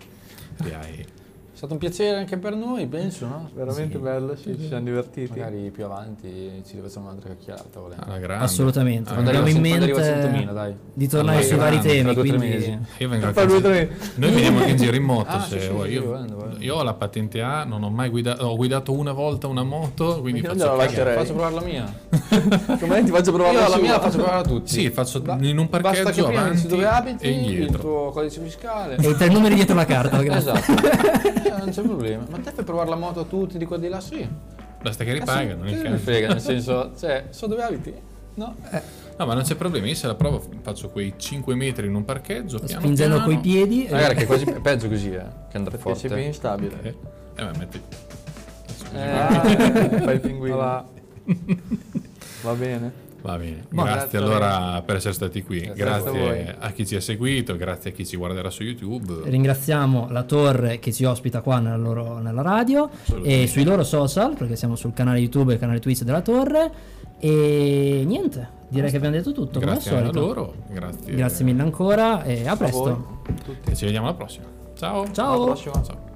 Riae. È stato un piacere anche per noi, penso, no? Veramente bello, sì, ci siamo divertiti. Magari più avanti ci facciamo un'altra chiacchierata volendo. Assolutamente. Ah, Quando Abbiamo in mente arriva 100.000, dai. di tornare Alla sui vari grande, temi, quindi mesi. Io vengo Fra due anche tre- Noi veniamo anche in giro in moto. Ah, se sì, sì, vuoi. sì, io, volendo, io ho la patente A, non ho mai guidato. Ho guidato una volta una moto, quindi Io faccio cagare. lascerei. Faccio provare la mia. Come ti faccio provare Io la sua? mia la faccio provare a tutti. Sì, faccio in un Basta che parcheggio prima avanti dove abiti, e il indietro. tuo codice fiscale. e i tre numeri dietro la carta. grazie. esatto. Eh, non c'è problema. Ma te fai provare la moto a tutti di qua di là? Sì. Basta che Eh sì, ripagano. me caso. ne frega, nel senso, cioè, so dove abiti? No. No, ma non c'è problema. Io se la provo faccio quei 5 metri in un parcheggio. Piano Spingendo piano. coi piedi. e- Magari che è quasi peggio così, eh, che andare Perché sei più forte. instabile. Eh, eh, ma metti. Eh, Fai il pinguino. va. Va bene. Va bene, Ma grazie grazie allora per essere stati qui. Grazie Grazie, a a chi ci ha seguito, grazie a chi ci guarderà su YouTube. Ringraziamo la Torre che ci ospita qua nella, loro- nella radio e sui loro social, perché siamo sul canale YouTube e il canale Twitch della Torre. E niente, direi che abbiamo detto tutto. come al Grazie a loro, grazie. Grazie mille ancora e a A presto. tutti. E ci vediamo alla prossima. Ciao. Ciao. Alla prossima. Ciao.